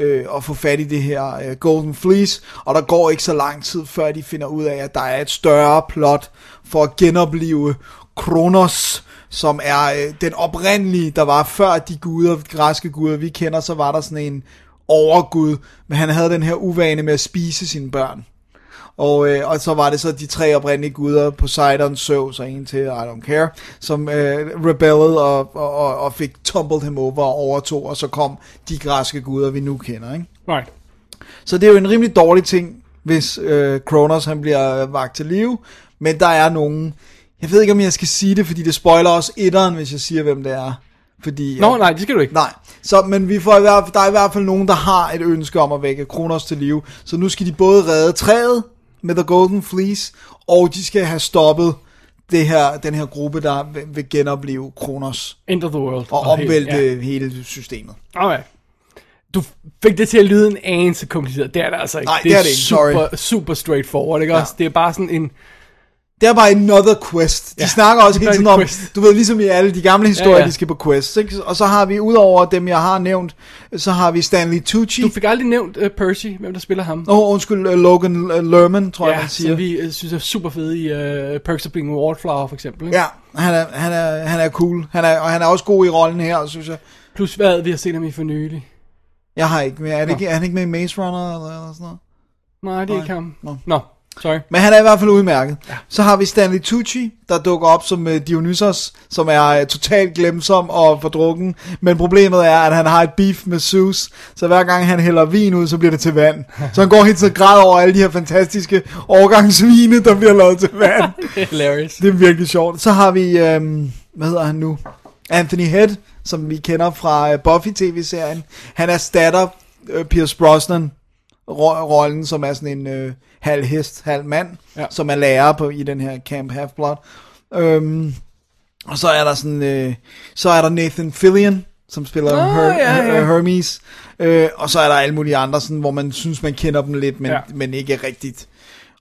øh, at få fat i det her øh, Golden Fleece, og der går ikke så lang tid, før de finder ud af, at der er et større plot for at genopleve Kronos, som er øh, den oprindelige, der var før de guder, græske guder, vi kender, så var der sådan en overgud, men han havde den her uvane med at spise sine børn. Og, øh, og så var det så de tre oprindelige guder, Poseidon, Zeus og en til, I don't care, som øh, rebellede og, og, og, fik tumbled ham over og overtog, og så kom de græske guder, vi nu kender. Ikke? Right. Så det er jo en rimelig dårlig ting, hvis øh, Kronos han bliver vagt til live, men der er nogen, jeg ved ikke om jeg skal sige det, fordi det spoiler også etteren, hvis jeg siger, hvem det er. Fordi, Nå, nej, det skal du ikke. Nej, så, men vi får i hvert fald, der er i hvert fald nogen, der har et ønske om at vække Kronos til live. Så nu skal de både redde træet med The Golden Fleece, og de skal have stoppet det her, den her gruppe, der vil, genopleve Kronos End of the World. og Okay, omvælte ja. ja. hele systemet. Alright. Du fik det til at lyde en anelse kompliceret. Det er det altså ikke. Nej, det er det ikke, sorry. super, super straightforward, ikke Ja. også? Det er bare sådan en... Det er bare another quest. De Ja, ja, snakker også hele tiden en om, quest. du ved, ligesom i alle de gamle historier, Ja, ja, ja. ja. de skal på quests. Ikke? Og så har vi, udover dem, jeg har nævnt, så har vi Stanley Tucci. Du fik aldrig nævnt uh, Percy, hvem der spiller ham. Åh, oh, undskyld, uh, Logan uh, Lerman, tror jeg, ja, man siger. som vi uh, synes er super fed i uh, Perks of Being a Wallflower, for eksempel. Ikke? Ja, han er, han, er, han er cool. Han er, og han er også god i rollen her, synes jeg. Plus hvad, vi har set ham i for nylig. Jeg har ikke med. Er, det ikke, er han ikke med i Maze Runner eller, eller sådan noget? Nej, det er Nej. ikke ham. Nå. Nå, sorry. Men han er i hvert fald udmærket. Ja. Så har vi Stanley Tucci, der dukker op som uh, Dionysos, som er uh, totalt glemsom og fordrukken. Men problemet er, at han har et beef med Zeus, så hver gang han hælder vin ud, så bliver det til vand. Så han går helt til græd over alle de her fantastiske årgangsvine, der bliver lavet til vand. Hilarious. Det er virkelig sjovt. Så har vi, øhm, hvad hedder han nu? Anthony Head, som vi kender fra øh, Buffy tv-serien. Han erstatter øh, Pierce Brosnan ro- rollen, som er sådan en øh, halv hest, halv mand, Ja. som er lærer på i den her Camp Half-Blood. Øhm, og så er der sådan, øh, så er der Nathan Fillion, som spiller Nå, Her- ja, ja. Her- Hermes. Øh, og så er der alle mulige andre, sådan, hvor man synes, man kender dem lidt, men, Ja. ja. men ikke rigtigt.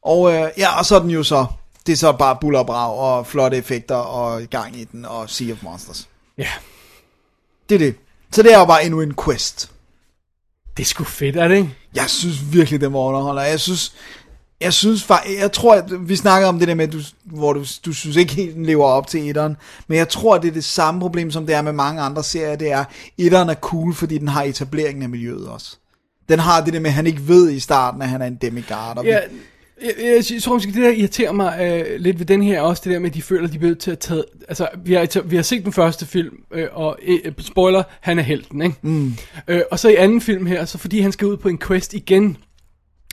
Og øh, ja, og så er den jo så, det er så bare buller og brag, og flotte effekter, og gang i den, og Sea of Monsters. Ja, Det er det. Så det er jo bare endnu en quest. Det er sgu fedt, er det ikke? Jeg synes virkelig, den var underholder. Jeg synes, jeg synes faktisk, jeg tror, at vi snakker om det der med, du, hvor du, du synes ikke helt, den lever op til etteren. Men jeg tror, at det er det samme problem, som det er med mange andre serier. Det er, etteren er cool, fordi den har etableringen af miljøet også. Den har det der med, at han ikke ved i starten, at han er en demigod. Og vi- Ja, jeg, jeg, jeg tror måske, det der irriterer mig øh, lidt ved den her, også det der med, at de føler, at de bliver til at tage... Altså, vi har, vi har set den første film, øh, og øh, spoiler, han er helten, ikke? Mm. Øh, og så i anden film her, så fordi han skal ud på en quest igen,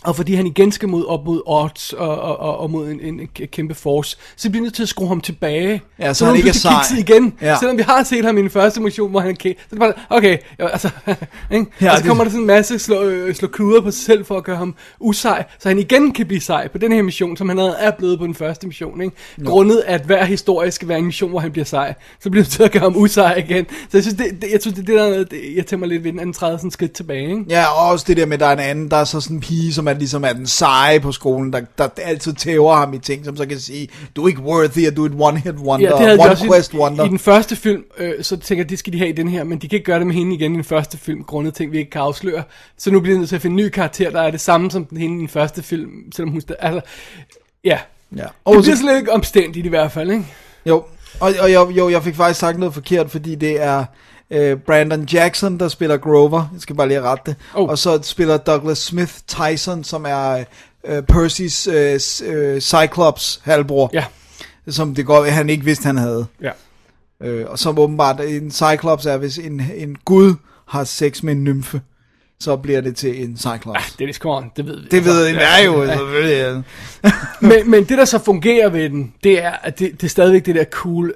og fordi han igen skal mod, op mod odds og, og, og, og mod en, en, en kæmpe force, så bliver vi nødt til at skrue ham tilbage. Ja, så nu han ikke er sej. igen. Ja. Selvom vi har set ham i den første mission, hvor han kik- Så er det bare, okay, jo, altså, ikke? Ja, og så det- kommer der sådan en masse slå, øh, slå kluder på sig selv for at gøre ham usej, så han igen kan blive sej på den her mission, som han allerede er blevet på den første mission. Ikke? Grundet at hver historie skal være en mission, hvor han bliver sej, så bliver det til at gøre ham usej igen. Så jeg synes, det, det, jeg synes, det, det der, det, jeg tænker mig lidt ved den anden træder sådan skridt tilbage. Ikke? Ja, og også det der med, at der er en anden, der er så sådan en pige, som er ligesom er den seje på skolen, der, der altid tæver ham i ting, som så kan sige, du er ikke worthy, og du er et one-hit wonder, Ja, det one quest i, wonder. i den første film, øh, så tænker jeg, det skal de have i den her, men de kan ikke gøre det med hende igen i den første film, grundet ting, vi ikke kan afsløre. Så nu bliver de nødt til at finde en ny karakter, der er det samme som den hende i den første film, selvom hun... Altså, ja, Ja. Det Og så, bliver sådan lidt omstændigt i hvert fald, ikke? jo, og, og jeg, jo, jeg fik faktisk sagt noget forkert, fordi det er øh, Brandon Jackson, der spiller Grover. Jeg skal bare lige rette det. Oh. Og så spiller Douglas Smith Tyson, som er øh, Percys øh, øh, Cyclops halvbror. Ja. Som det går, han ikke vidste, han havde. Ja. Øh, og som åbenbart, en Cyclops er, hvis en, en gud har sex med en nymfe, så bliver det til en Cyclops. Det er det on, det ved vi. Det ved Altså, jeg jo, selvfølgelig. men, men det, der så fungerer ved den, det er, at det, det er stadigvæk det der cool,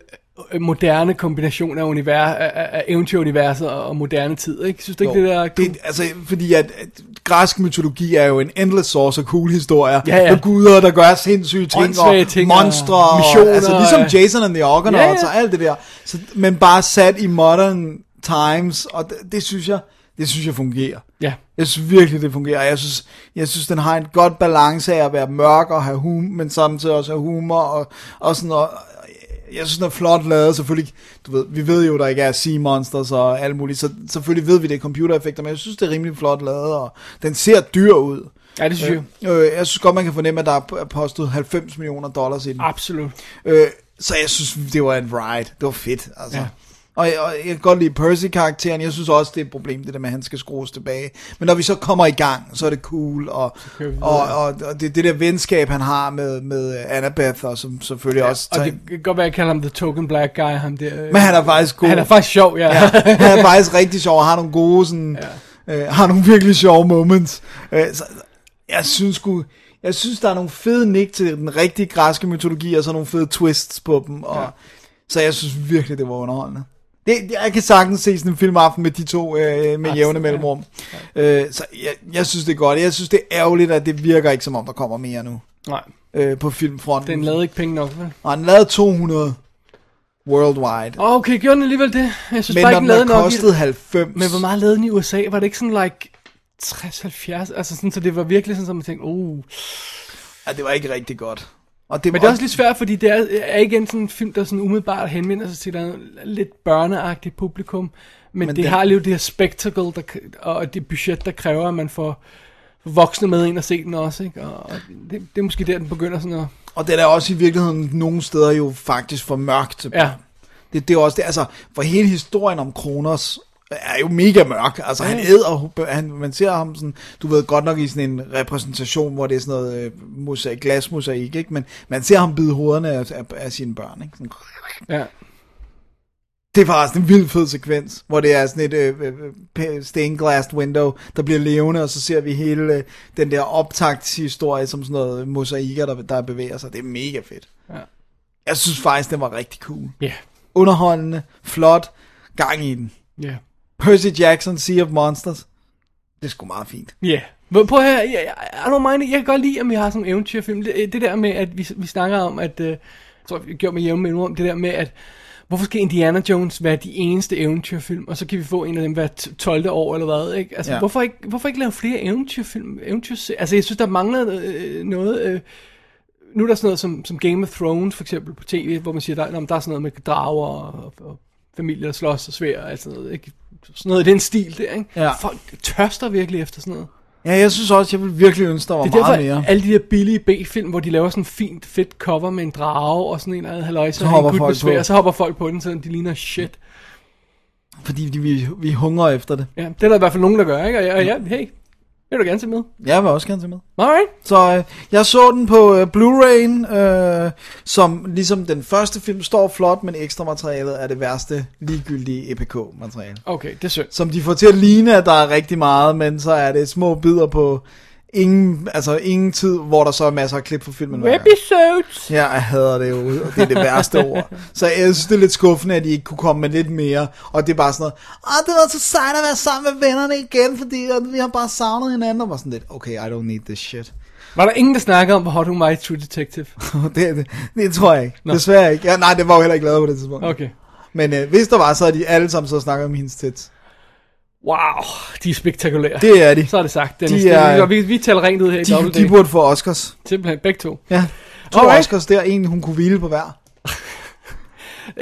moderne kombination af, univers, af, af- eventyruniverset og, og moderne tid, ikke? Synes du ikke, Jo, det der er cool? det, altså, fordi at, at græsk mytologi er jo en endless source af cool historier. Ja, ja. Med guder, der gør sindssyge ting, og ting, og monstre, missioner, og, altså ligesom og- Jason and the Argonauts Ja, ja. og alt det der. Så, men bare sat i modern times, og det, det synes jeg, det synes jeg fungerer. Ja. Jeg synes virkelig, det fungerer. Jeg synes, jeg synes den har en godt balance af at være mørk og have hum, men samtidig også have humor og, og sådan noget. Jeg synes, den er flot lavet. Selvfølgelig, du ved, vi ved jo, der ikke er sea monsters og alt muligt, så selvfølgelig ved vi, det er computereffekter, men jeg synes, det er rimelig flot lavet, og den ser dyr ud. Ja, det synes jeg. Øh, jeg synes godt, man kan fornemme, at der er postet 90 millioner dollars i den. Absolut. Øh, så jeg synes, det var en ride. Det var fedt, altså. Ja. Og, jeg, og jeg kan godt lide Percy-karakteren. Jeg synes også, det er et problem, det der med, at han skal skrues tilbage. Men når vi så kommer i gang, så er det cool. Og, og, og, og det, det der venskab, han har med, med Annabeth, og som selvfølgelig ja, også... Og det kan godt være, at jeg kalder ham The Token Black Guy, ham der. øh, Men han er faktisk god. Han er faktisk sjov, ja. ja, han er faktisk rigtig sjov, og har nogle gode sådan, ja. øh, har nogle virkelig sjove moments. Øh, så, jeg synes sgu, jeg synes, der er nogle fede nik til den rigtige græske mytologi, og så nogle fede twists på dem, og, ja. så jeg synes virkelig, det var underholdende. Det, jeg kan sagtens se sådan en filmaften med de to øh, med jævne mellemrum. Øh, så jeg, jeg synes, det er godt. Jeg synes, det er ærgerligt, at det virker ikke, som om der kommer mere nu Nej, øh, på filmfronten. den lavede ikke penge nok, vel? Og han lavede 200 worldwide. Okay, gjorde den alligevel det? Jeg synes men bare ikke, den den lavede nok kostet 90... Men hvor meget lavede den i USA? Var det ikke sådan like 60-70? Altså sådan, så det var virkelig sådan, at man tænkte, oh. Ja, det var ikke rigtig godt. Og det Men det er også lidt svært, fordi det er, er igen sådan en film, der sådan umiddelbart henvender sig til et lidt børneagtigt publikum. Men, Men det den- har lige det her spectacle, der, og det budget, der kræver, at man får voksne med ind og se den også, ikke? Og det, det er måske der, den begynder sådan at... og den er også i virkeligheden nogle steder jo faktisk for mørk til børn. Ja. Det, det er også det, altså, for hele historien om Kronos er jo mega mørk. Altså, han æder, han, man ser ham sådan, du ved godt nok i sådan en repræsentation, hvor det er sådan noget øh, mosaik, glasmosaik, ikke? Men man ser ham bide hovederne af, af, af sine børn, ikke? Sådan, Ja. det er faktisk en vild fed sekvens, hvor det er sådan et øh, øh, øh, stained glass window, der bliver levende, og så ser vi hele øh, den der optagtshistorie som sådan noget mosaikker, der, der bevæger sig. Det er mega fedt. Ja. Jeg synes faktisk, den var rigtig cool. Ja. Underholdende, flot, gang i den. Ja. Percy Jackson, Sea of Monsters. Det er sgu meget fint. Ja. Yeah. Prøv at høre, jeg, jeg, I don't mind it. jeg kan godt lide, at vi har sådan en eventyrfilm. Det, det der med, at vi, vi snakker om, at, øh, jeg tror, vi gjorde med jævn mellemrum, det der med, at hvorfor skal Indiana Jones være de eneste eventyrfilm, og så kan vi få en af dem hver 12. år eller hvad, ikke? Altså, Ja. hvorfor, ikke, hvorfor ikke lave flere eventyrfilm? Eventyr, altså, jeg synes, der mangler øh, noget... Øh, nu er der sådan noget som, som Game of Thrones, for eksempel, på tv, hvor man siger, der, der er sådan noget med drager og, og familier, der slås og svær og alt sådan noget, ikke? Sådan noget i den stil der, ikke? Ja. Folk tørster virkelig efter sådan noget. Ja, jeg synes også, jeg vil virkelig ønske, der var Det er meget derfor, mere. alle de der billige B-film, hvor de laver sådan en fint, fedt cover med en drage og sådan en eller anden halløj, så, er hopper folk sværd, på. og så hopper folk på den, så de ligner shit. Fordi de, vi, vi hungrer efter det. Ja, det er der i hvert fald nogen, der gør, ikke? Og ja, ja hey, vil du gerne se med? Jeg vil også gerne se med. Alright. Så øh, jeg så den på øh, Blu-ray, øh, som ligesom den første film står flot, men ekstra materialet er det værste ligegyldige EPK-materiale. Okay, det er synd. Som de får til at ligne, at der er rigtig meget, men så er det små bidder på ingen, altså ingen tid, hvor der så er masser af klip fra filmen. Episodes. Ja, jeg hader det jo. og Det er det værste ord. Så jeg synes, det er lidt skuffende, at de ikke kunne komme med lidt mere. Og det er bare sådan noget, det var så sejt at være sammen med vennerne igen, fordi vi har bare savnet hinanden. Og var sådan lidt, okay, I don't need this shit. Var der ingen, der snakkede om, hvor Hot Who Might True Detective? det, det, det tror jeg ikke. Nå. Desværre ikke. Ja, nej, det var jo heller ikke lavet på det tidspunkt. Okay. Men øh, hvis der var, så havde de alle sammen så snakket om hendes tits. Wow, de er spektakulære. Det er de. Så er det sagt. Dennis. De Det er- vi, vi taler rent ud her i De, de burde få Oscars. Simpelthen begge to. Ja. To Alright. Oscars der, en hun kunne hvile på hver.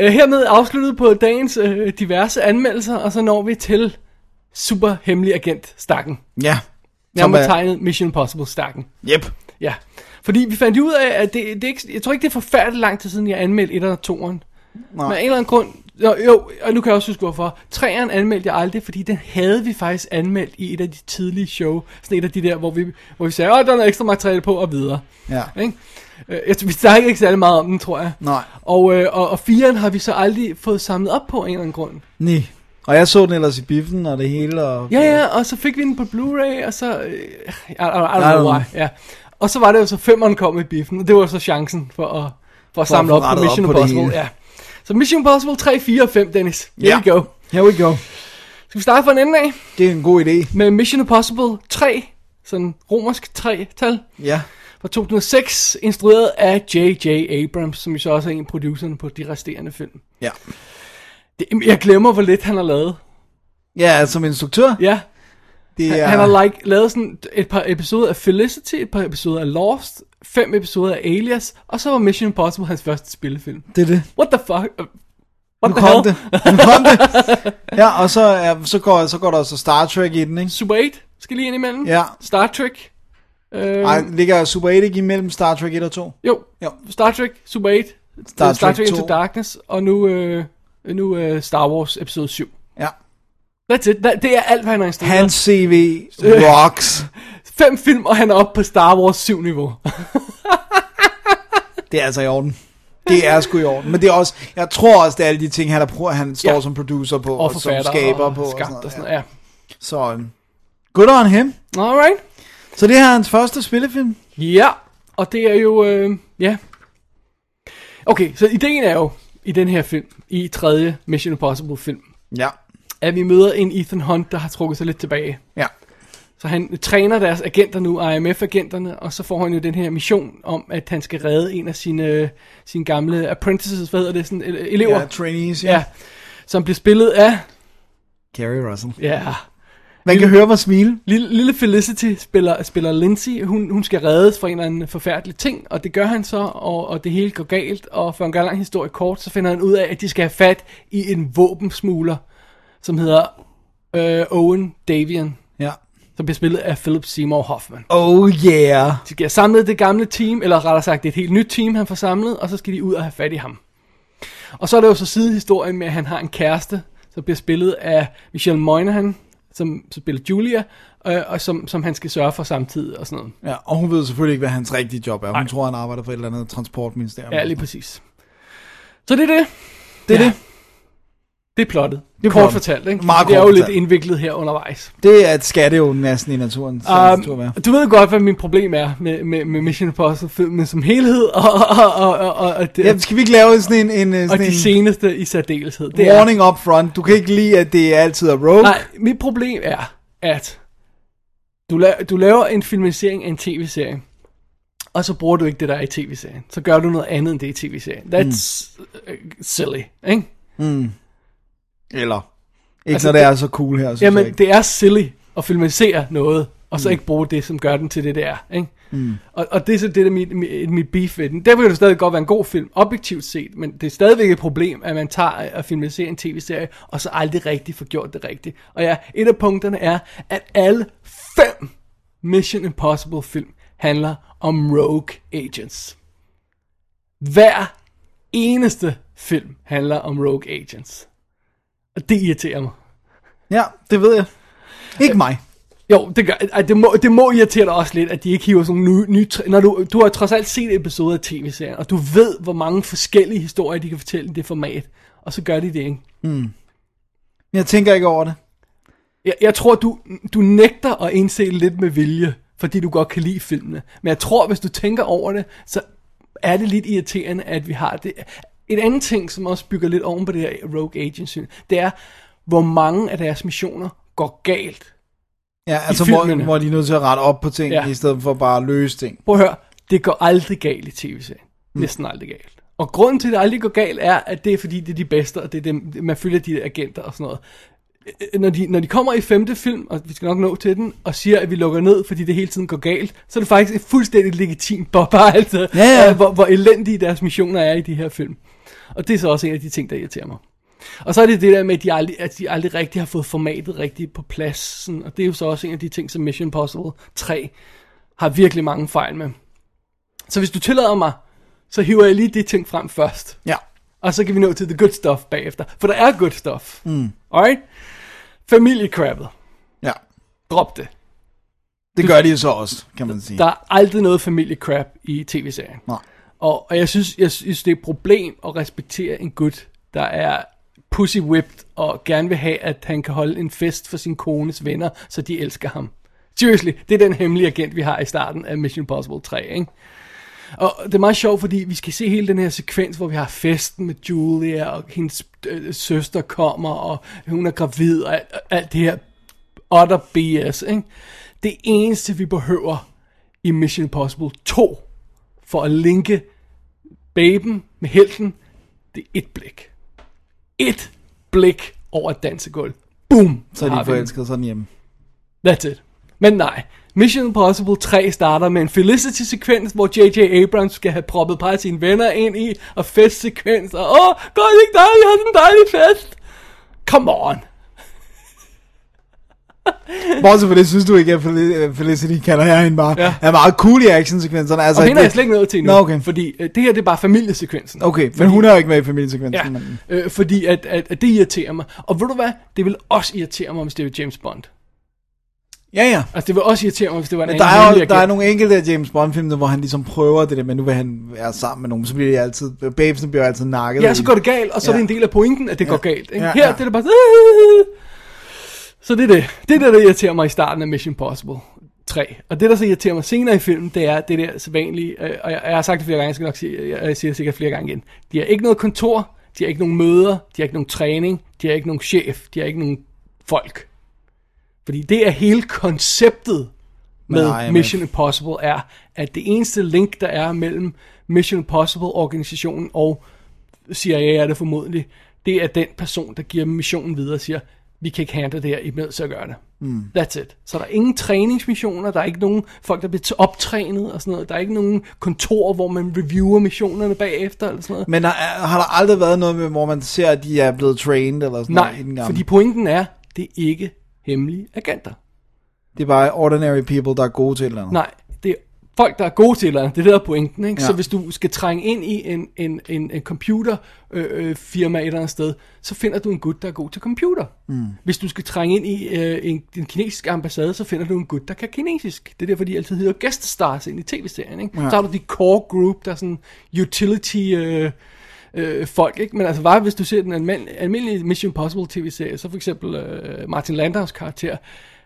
Uh, hermed afsluttet på dagens uh, diverse anmeldelser, og så når vi til super hemmelig agent stakken. Ja. Nærmere er- tegnet Mission Impossible stakken. Yep. Ja, fordi vi fandt ud af, at det, det er ikke, jeg tror ikke, det er forfærdeligt lang tid siden, jeg anmeldte 1 og 2'eren. Nej. Men af en eller anden grund, jo, jo, og nu kan jeg også huske hvorfor. 3'eren anmeldte jeg aldrig, fordi den havde vi faktisk anmeldt i et af de tidlige show. Sådan et af de der, hvor vi, hvor vi sagde, åh, der er noget ekstra materiale på, og videre. Ja. Ikke? Øh, Jeg, vi snakker ikke særlig meget om den, tror jeg. Nej. Og, øh, og, og 4'eren har vi så aldrig fået samlet op på en eller anden grund. Nej. Og jeg så den ellers i biffen og det hele. Og, Ja, ja, og så fik vi den på Blu-ray, og så... Øh, I, I, I don't know why, ja. Og så var det jo så femmeren kom i biffen, og det var så chancen for at, for at samle få op på op Mission på Impossible. Ja. Så Mission Impossible 3, 4 og 5, Dennis. Here Ja. we go. Here we go. Skal vi starte fra en ende af Det er en god idé. med Mission Impossible 3, sådan romersk 3-tal, Ja. fra 2006, instrueret af J.J. Abrams, som jo så også er en af producerne på de resterende film. Ja. Det, jeg glemmer, hvor lidt han har lavet. Ja, som instruktør. Ja, Det Han, er, han har like, lavet sådan et par episoder af Felicity, et par episoder af Lost, fem episoder af Alias, og så var Mission Impossible hans første spillefilm. det er det. What the fuck? Uh, What Nu the kom hell? det. Nu kom det. Ja, og så, er, så, går, så går der også Star Trek i den, ikke? Super 8 skal lige ind imellem. Ja. Star Trek. Uh, Ej, ligger Super 8 ikke imellem Star Trek 1 og 2? jo, Jo. Star Trek, Super 8, Star Star Trek Trek Into 2. Darkness, og nu, uh, nu uh, Star Wars episode 7. Ja. That's it. That, det er alt, hvad han har instrueret. Hans CV rocks. Fem film, og han er oppe på Star Wars 7 niveau. Det er altså i orden. Det er sgu i orden. Men det er også, jeg tror også, det er alle de ting, han, er, han står Ja. som producer på, og og, som skaber og på. Og sådan og sådan noget, noget. Ja. Så um, good on him. Alright. Så det her er hans første spillefilm. Ja, og det er jo, øh, ja. Okay, så ideen er jo, i den her film, i tredje Mission Impossible film, Ja. at vi møder en Ethan Hunt, der har trukket sig lidt tilbage. Ja. Så han træner deres agenter nu, IMF-agenterne, og så får han jo den her mission om, at han skal redde en af sine, sine gamle apprentices, hvad hedder det, sådan, ele- elever, Ja, trainees, ja. ja, som bliver spillet af, Gary Russell. ja, Man kan høre mig smile. Lille, lille Felicity spiller, spiller Lindsay. Hun, hun skal reddes fra en eller anden forfærdelig ting, og det gør han så, og, og det hele går galt. Og for en gang lang historie kort, så finder han ud af, at de skal have fat i en våbensmugler, som hedder øh, Owen Davian. Som bliver spillet af Philip Seymour Hoffman. Oh yeah. De skal have samlet det gamle team, eller rettere sagt, det er et helt nyt team, han får samlet, og så skal de ud og have fat i ham. Og så er der jo så sidehistorien med, at han har en kæreste, som bliver spillet af Michelle Moynihan, som, som spiller Julia, øh, og som, som han skal sørge for samtidig og sådan noget. Ja, og hun ved selvfølgelig ikke, hvad hans rigtige job er. Hun tror, han arbejder for et eller andet transportministerium. Ja, lige præcis. Så det er det. Det er Ja. det. Det er plottet. Det er kort plottet. fortalt, ikke? Meget det er jo lidt indviklet her undervejs. Det er, skal det jo næsten i naturen. Um, du ved godt, hvad min problem er med, med, med Mission Impossible filmen som helhed, og, og, og, og, og, og, det, ja, skal vi ikke lave sådan en, en, og sådan de en seneste i særdeleshed. Det er, warning up front? Du kan ikke lide, at det altid er rogue. Nej, mit problem er, at du, la- du laver en filmatisering af en tv-serie, og så bruger du ikke det, der er i tv-serien. Så gør du noget andet end det i tv-serien. That's mm. silly, ikke? Eller, ikke Altså, når det det- er så cool her, synes jeg Jamen, ikke. det er silly at filmatisere noget, og så ikke bruge det, som gør den til det, det er. Ikke? Mm. Og, og det er så det, der er mit, mit, mit beef ved den. Derfor kan det stadig godt være en god film, objektivt set, men det er stadigvæk et problem, at man tager og filmatiserer en tv-serie, og så aldrig rigtig får gjort det rigtigt. Og ja, et af punkterne er, at alle fem Mission Impossible film handler om rogue agents. Hver eneste film handler om rogue agents. Og det irriterer mig. Ja, det ved jeg. Ikke mig. Jo, det, gør, det, må, det må irritere dig også lidt, at de ikke hiver sådan nogle nye, når du, du har trods alt set episoder af tv-serien, og du ved, hvor mange forskellige historier, de kan fortælle i det format, og så gør de det ikke. Jeg tænker ikke over det. Jeg, jeg tror, du, du nægter at indse lidt med vilje, fordi du godt kan lide filmene. Men jeg tror, hvis du tænker over det, så er det lidt irriterende, at vi har det. Et andet ting, som også bygger lidt oven på det her Rogue Agency, det er, hvor mange af deres missioner går galt. Ja, altså hvor, hvor de er nødt til at rette op på ting, Ja. i stedet for bare at løse ting. Prøv at høre, det går aldrig galt i tv-serien. Næsten aldrig galt. Og grunden til, at det aldrig går galt, er, at det er fordi, det er de bedste, og det er dem, man følger de agenter og sådan noget. Øh, Når de, når de kommer i femte film, og vi skal nok nå til den, og siger, at vi lukker ned, fordi det hele tiden går galt, så er det faktisk et fuldstændig legitimt bob, altså, Ja, ja. øh, hvor, hvor elendige deres missioner er i de her film. Og det er så også en af de ting, der irriterer mig. Og så er det det der med, at de aldrig, at de aldrig rigtig har fået formatet rigtigt på plads. Sådan, og det er jo så også en af de ting, som Mission Impossible 3 har virkelig mange fejl med. Så hvis du tillader mig, så hiver jeg lige de ting frem først. Ja. Og så kan vi nå til the good stuff bagefter. For der er good stuff. Mm. Alright? Familiekrabbet. Ja. Drop det. Det gør de jo så også, kan man sige. Der er aldrig noget familiekrab i tv-serien. Nej. Og, og jeg, synes, jeg synes, det er et problem at respektere en gut, der er pussy whipped og gerne vil have, at han kan holde en fest for sin kones venner, så de elsker ham. Seriously, det er den hemmelige agent, vi har i starten af Mission Impossible 3, ikke? Og det er meget sjovt, fordi vi skal se hele den her sekvens, hvor vi har festen med Julia, og hendes øh, søster kommer, og hun er gravid, og alt, alt det her utter BS, ikke? Det eneste, vi behøver i Mission Impossible 2, for at linke baben med helten, det er et blik. Et blik over et dansegulv. Boom! Så er de forelskede sådan hjemme. That's it. Men nej. Mission Impossible 3 starter med en Felicity-sekvens, hvor J.J. Abrams skal have proppet par af sine venner ind i, og festsekvens, og åh, gør det ikke dejligt, har sådan en dejlig fest. Come on. Bortset for det, synes du ikke, at Fel- Felicity kalder jeg hende bare, Ja. er meget cool i actionsekvenserne. Altså, Og hende er jeg det- slet ikke nået til Nå, okay. fordi øh, det her det er bare familiesekvensen. Okay, men hun er jo ikke med i familiesekvensen. Ja, Men, øh, fordi at, at, at det irriterer mig. Og ved du hvad, det vil også irritere mig, hvis det var James Bond. ja, ja. Altså det vil også irritere mig, hvis det var en Men der er, jo, der er nogle enkelte af James Bond-film, hvor han ligesom prøver det der, men nu vil han være sammen med nogen, så bliver de altid, babesene bliver altid nakket. Ja, så går det galt, og så ja. er det en del af pointen, at det ja. går galt. Ikke? Ja, Her ja. det er det bare Så det er det. Det er det, der irriterer mig i starten af Mission Impossible 3. Og det, der så irriterer mig senere i filmen, det er det der sædvanlige, øh, og jeg, jeg har sagt det flere gange, jeg skal nok sige, jeg, jeg siger det sikkert flere gange igen. De har ikke noget kontor, de har ikke nogen møder, de har ikke nogen træning, de har ikke nogen chef, de har ikke nogen folk. Fordi det er hele konceptet med Nej, men- Mission Impossible er, at det eneste link, der er mellem Mission Impossible-organisationen og CIA er det formodentlig, det er den person, der giver missionen videre og siger, vi kan ikke handle det her, I er nødt til at gøre det. Mm. That's it. Så der er ingen træningsmissioner, der er ikke nogen folk, der bliver optrænet og sådan noget. Der er ikke nogen kontor, hvor man reviewer missionerne bagefter eller sådan noget. Men har, har der aldrig været noget med, hvor man ser, at de er blevet trained eller sådan noget i den Nej, fordi pointen er, det er ikke hemmelige agenter. Det er bare ordinary people, der er gode til eller andet. Nej, folk, der er gode til eller. Det er der er pointen. Ikke? Ja. Så hvis du skal trænge ind i en, en, en, en computerfirma øh, firma et eller andet sted, så finder du en gut, der er god til computer. Mm. Hvis du skal trænge ind i øh, en, en kinesisk ambassade, så finder du en gut, der kan kinesisk. Det er derfor, de altid hedder guest-stars ind i tv-serien. Ikke? Ja. Så har du de core group, der er sådan utility... Øh, øh, folk, ikke? Men altså, bare hvis du ser den almindelig, almindelige Mission Impossible tv-serie, så for eksempel øh, Martin Landau's karakter,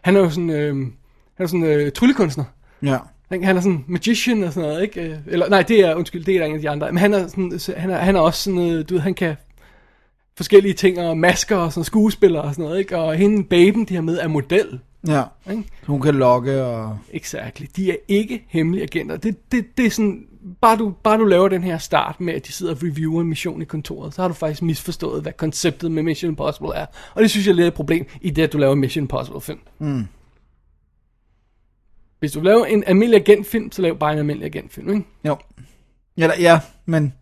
han er jo sådan, øh, han er sådan øh, tryllekunstner. Ja. Ikke? Han er sådan magician og sådan noget, ikke? Øh, Eller, nej, det er, undskyld, det er der af de andre. Men han er, sådan, så han er, han er også sådan du ved, han kan forskellige ting, og masker og sådan skuespiller og sådan noget, ikke? Og hende, baben, de har med, er model, Ja. ikke? Hun kan logge og... Exactly. De er ikke hemmelige agenter. Det, det, det er sådan, bare du, bare du laver den her start med, at de sidder og reviewer en mission i kontoret, så har du faktisk misforstået, hvad konceptet med Mission Impossible er. Og det synes jeg er lidt et problem i det, at du laver Mission Impossible film. Mm. Hvis du laver en almindelig agentfilm, så lav bare en almindelig agentfilm, ikke? Jo. Ja, da- ja men...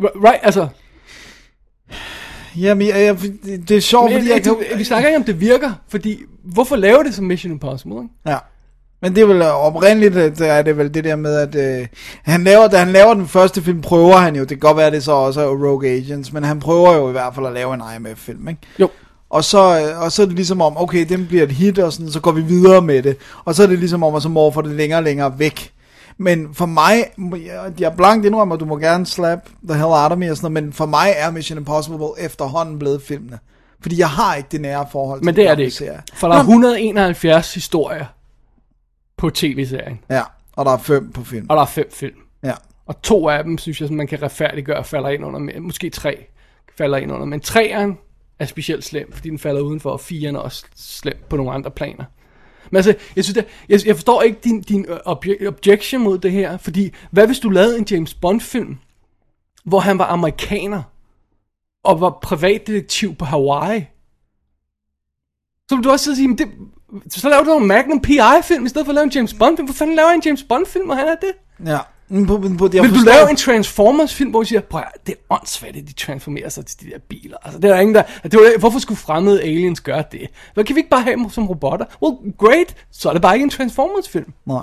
Right, altså, Jamen, jeg, jeg, det, er sjovt, men, fordi jeg, jeg kan... vi snakker ikke om, det virker, fordi hvorfor lave det som Mission Impossible, ikke? Ja. Men det er vel oprindeligt, øh, det er det vel det der med, at øh, han laver, da han laver den første film, prøver han jo, det kan godt være, det så også er Rogue Agents, men han prøver jo i hvert fald at lave en IMF-film, ikke? Jo. Og så, øh, og så er det ligesom om, okay, den bliver et hit, og sådan, så går vi videre med det. Og så er det ligesom om, at så morfer det længere og længere væk. Men for mig, må jeg, er blankt indrømmer, du må gerne slap the hell out of me og sådan noget, men for mig er Mission Impossible efterhånden blevet filmene. Fordi jeg har ikke det nære forhold til Men de det er det ikke. serier. For der er 171 historier på tv-serien, Ja, og der er fem på film. og der er fem film. Ja. Og to af dem, synes jeg, man kan retfærdiggøre, falder ind under, måske tre falder ind under. Men treeren er specielt slem, fordi den falder udenfor, og firen er også slem på nogle andre planer. Men altså, jeg, synes, det, jeg, jeg forstår ikke din, din øh, obje, objection mod det her, fordi hvad hvis du lavede en James Bond-film, hvor han var amerikaner, og var privatdetektiv på Hawaii? Så vil du også sige, men det, så laver du en Magnum PI-film, i stedet for at lave en James Bond-film. Hvor fanden laver jeg en James Bond-film, og han er det? Ja. Men på, på, jeg Vil du forstår- lave en Transformers-film, hvor du siger, prøv det er åndssvagt, at de transformerer sig til de der biler. Altså, det er der ingen, der... Det var, hvorfor skulle fremmede aliens gøre det? Hvad kan vi ikke bare have dem som robotter? Well, great, så er det bare ikke en Transformers-film. Nej.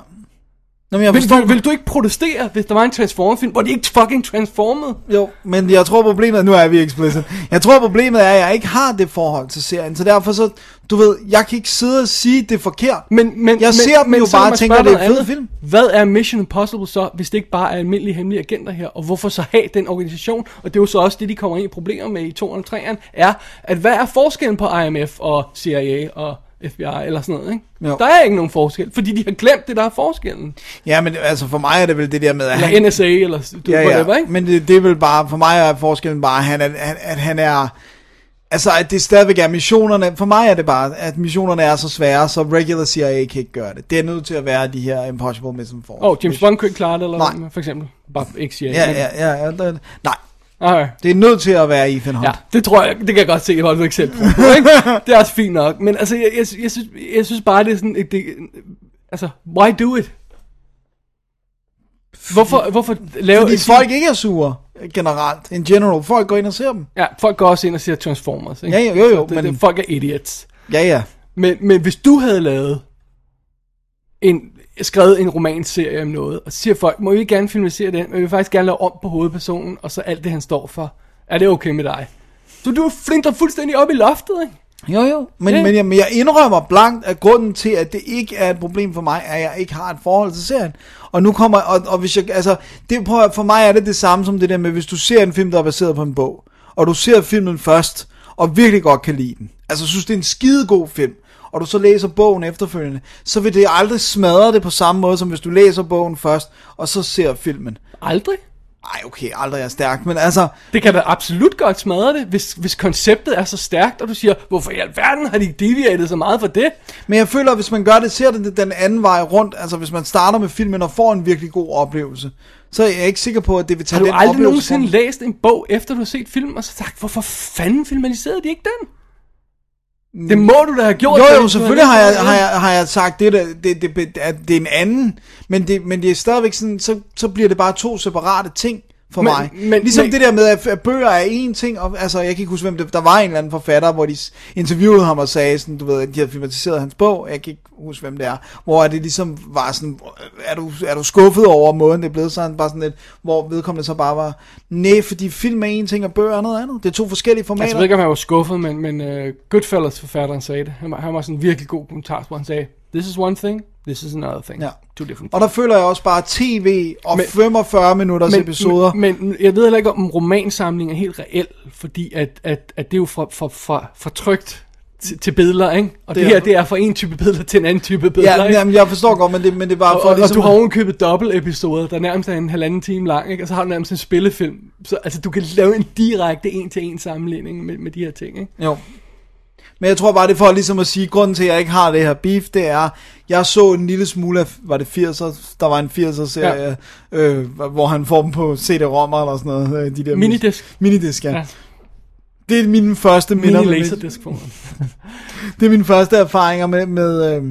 Nå, men jeg Vil, vil, vil du ikke protestere, hvis der var en Transformer-film, hvor de ikke fucking transformede? Jo, men jeg tror problemet, nu er vi explicit. Jeg tror problemet er, at jeg ikke har det forhold til serien, så derfor så, du ved, jeg kan ikke sidde og sige, det er forkert. Men, men, Jeg men, ser dem jo så bare og tænker, det er en fed film. Hvad er Mission Impossible så, hvis det ikke bare er almindelige hemmelige agenter her? Og hvorfor så have den organisation? Og det er jo så også det, de kommer ind i problemer med i 2 og 3'eren, er, at hvad er forskellen på IMF og CIA og FBI eller sådan noget, ikke? Jo. Der er ikke nogen forskel, fordi de har glemt det, der er forskellen. Ja, men altså for mig er det vel det der med, at Eller NSA, eller du, ja, whatever, ja. ikke? Men det, det er vel bare, for mig er forskellen bare, at han er, at, at han er, altså at det stadigvæk er missionerne, for mig er det bare, at missionerne er så svære, så regular CIA kan ikke gøre det. Det er nødt til at være de her Impossible Mission Force. Åh, oh, James Bond kunne ikke klare det, eller Nej. for eksempel. Bare ikke CIA. Ja, ja, ja, ja, nej. Okay. Det er nødt til at være Ethan Hunt. Ja, det tror jeg, det kan jeg godt se, hvor du ikke selv ikke? Det er også fint nok, men altså, jeg, jeg, jeg, synes, jeg synes bare, det er sådan, et- det, altså, why do it? Hvorfor, hvorfor lave... Fordi folk ikke er sure, generelt, in general. Folk går ind og ser dem. Ja, folk går også ind og ser Transformers, ikke? Ja, jo, jo, jo, det, men- det, folk er idiots. Ja, ja. Men, men hvis du havde lavet en, skrevet en romanserie om noget, og så siger folk, må vi ikke gerne filmatisere den, men vi vil faktisk gerne lave om på hovedpersonen, og så alt det, han står for. Er det okay med dig? Så du flinter fuldstændig op i loftet, ikke? Jo, jo. Men, men, jeg, men jeg indrømmer blankt, at grunden til, at det ikke er et problem for mig, er, at jeg ikke har et forhold til serien. Og nu kommer, og, og hvis jeg, altså, det, prøv, at- for mig er det det samme som det der med, hvis du ser en film, der er baseret på en bog, og du ser filmen først, og virkelig godt kan lide den, altså synes, det er en skidegod film, og du så læser bogen efterfølgende, så vil det aldrig smadre det på samme måde, som hvis du læser bogen først, og så ser filmen. Aldrig. Ej, okay, aldrig er stærkt, men altså, Det kan da absolut godt smadre det, hvis, hvis konceptet er så stærkt, og du siger, hvorfor i alverden har de deviatet så meget for det? Men jeg føler, at hvis man gør det, ser det den anden vej rundt. Altså hvis man starter med filmen og får en virkelig god oplevelse, så er jeg ikke sikker på, at det vil tage Har du den aldrig oplevelse nogensinde fra- læst en bog, efter du har set film, og så sagt, hvorfor fanden filmatiserede de ikke den? Det må du da have gjort. Jo, jo, selvfølgelig har jeg, har jeg, har jeg sagt, det, der, det, det, det, at det er en anden, men det, men det er stadigvæk sådan, så, så bliver det bare to separate ting for Men- mig. men- ligesom men- det der med, at, bøger er en ting, og, altså jeg kan ikke huske, hvem det, der var en eller anden forfatter, hvor de interviewede ham og sagde sådan, du ved, at de havde filmatiseret hans bog, jeg kan ikke huske, hvem det er, hvor det ligesom var sådan, er du, er du skuffet over måden, det er blevet sådan, bare sådan lidt, hvor vedkommende så bare var, nej, fordi film er en ting, og bøger er noget andet. Det er to forskellige formater. Altså, jeg ved ikke, om han var skuffet, men, men uh, Goodfellas forfatteren sagde det. Han var, han var sådan en virkelig god kommentar, hvor han sagde, this is one thing, this is another thing. Ja. Two different Og der føler jeg også bare tv og Men- 45 minutters episoder. Men, men jeg ved heller ikke, om en romansamling er helt reel, fordi at, at, at det er jo fra, fra, fra, fra trygt til, til billeder, ikke? Og det, Det er- her, det er fra en type billeder til en anden type billeder, Ja, ikke? jamen, jeg forstår godt, men det, men det bare og, for og, ligesom... og du har ovenkøbet dobbelt episoder, der nærmest er en halvanden time lang, ikke? Og så har du nærmest en spillefilm. Så altså, du kan lave en direkte en-til-en sammenligning med, med de her ting, ikke? Jo. Men jeg tror bare, det er for ligesom at sige, grunden til, at jeg ikke har det her beef, det er, jeg så en lille smule af, var det 80'er, der var en 80'er serie, ja. øh, hvor han får dem på CD-rommer eller sådan noget. øh, De der Minidisk. Minidisk, ja. Ja. Det er mine første minder. Mini for mig. Det er mine første erfaringer med, med, øh,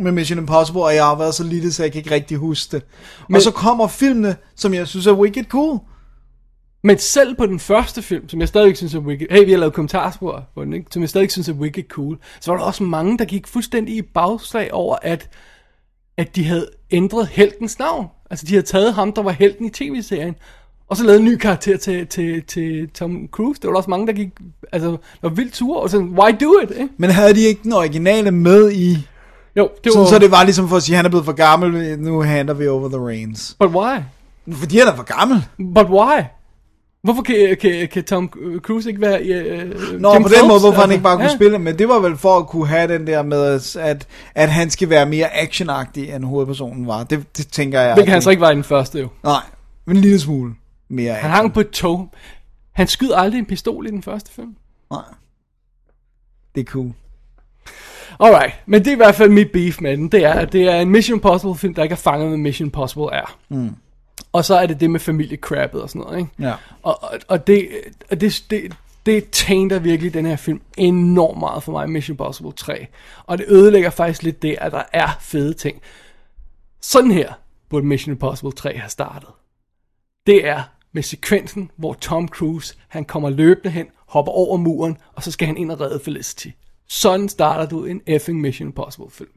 med Mission Impossible, og jeg har været så lille, så jeg kan ikke rigtig huske det. Men, Men- og så kommer filmene, som jeg synes er wicked cool. Men selv på den første film, som jeg stadig synes er wicked, hey, vi har lavet kommentarspor på den, ikke? som jeg stadig synes er wicked cool, så var der også mange, der gik fuldstændig i bagslag over, at, at de havde ændret heltens navn. Altså, de havde taget ham, der var helten i tv-serien, og så lavet en ny karakter til, til, til Tom Cruise. Det var der også mange, der gik, altså, var vildt sure, og sådan, why do it, ikke? Men havde de ikke den originale med i... Jo, det Sådan, var... så det var ligesom for at sige, han er blevet for gammel, nu handler vi over the reins. But why? Fordi han er for gammel. But why? Hvorfor kan, kan, kan Tom Cruise ikke være... Uh, Nå, på den måde, hvorfor han ikke bare kunne spille, men det var vel for at kunne have den der med, at, at han skal være mere actionagtig, end hovedpersonen var. Det, det tænker jeg. Hvilket han så ikke var i den første, jo. Nej, men en lille smule mere Han action. hang på et tog. Han skyder aldrig en pistol i den første film. Nej. Det er cool. Alright, men det er i hvert fald mit beef med den. Det er, at det er en Mission Impossible film, der ikke er fanget med Mission Impossible er. Mm. Og så er det det med familiekrabbet og sådan noget, ikke? Ja. Og, og, og det, og det, det, det tainter virkelig den her film enormt meget for mig, Mission Impossible 3. Og det ødelægger faktisk lidt det, at der er fede ting. Sådan her burde Mission Impossible 3 have startet. Det er med sekvensen, hvor Tom Cruise, han kommer løbende hen, hopper over muren, og så skal han ind og redde Felicity. Sådan starter du en effing Mission Impossible film.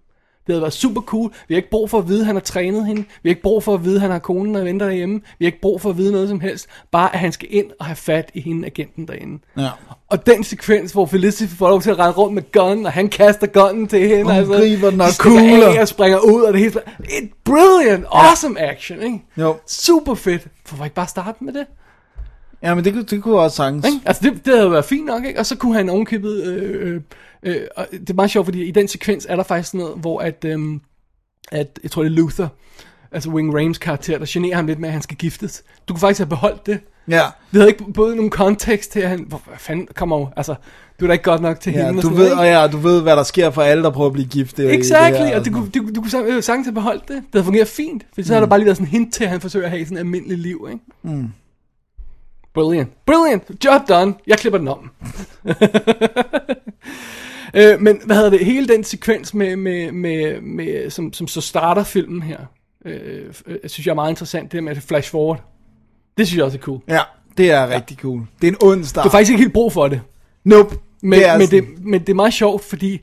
Det havde været super cool. Vi har ikke brug for at vide, at han har trænet hende. Vi har ikke brug for at vide, at han har konen, der venter derhjemme. Vi har ikke brug for at vide noget som helst. Bare at han skal ind og have fat i hende, agenten derinde. Ja. Og den sekvens, hvor Felicity får lov til at rende rundt med gun, og han kaster gunnen til hende. Og hun griber den og kugler. og springer ud, og det hele. Et brilliant, awesome action, ikke? Jo. Super fedt. Hvorfor ikke bare starte med det? Ja, men det, kunne- det kunne også sagtens. Ikke? Altså, det, det havde været fint nok, ikke? Og så kunne han ovenkøbet... Øh, øh, og det er meget sjovt, fordi i den sekvens er der faktisk noget, hvor at, øh, at jeg tror det er Luther, altså Wing Rames karakter, der generer ham lidt med, at han skal giftes. Du kunne faktisk have beholdt det. Ja. Det havde ikke både nogen kontekst til, at han... Hvor hvad fanden, kom over, altså, du er da ikke godt nok til Ja, hende. og du sådan ved, og ja, du ved, hvad der sker for alle, der prøver at blive gift. øh, Exactly, her, og det kunne, du, du kunne øh, sagtens have beholdt det. Det havde fungeret fint, for så mm. har der bare lige været sådan en hint til, at han forsøger at have sådan et almindeligt liv, ikke? Mm. Brilliant. Brilliant. Job done. Jeg klipper den om. øh, men hvad hedder det? Hele den sekvens med, med, med, med som, som så starter filmen her, øh, øh, synes jeg er meget interessant. Det der med at flash forward. Det synes jeg også er cool. Ja, det er rigtig cool. Det er en ond start. Du har faktisk ikke helt brug for det. Nope. Men Det er men, sådan- det, men det er meget sjovt, fordi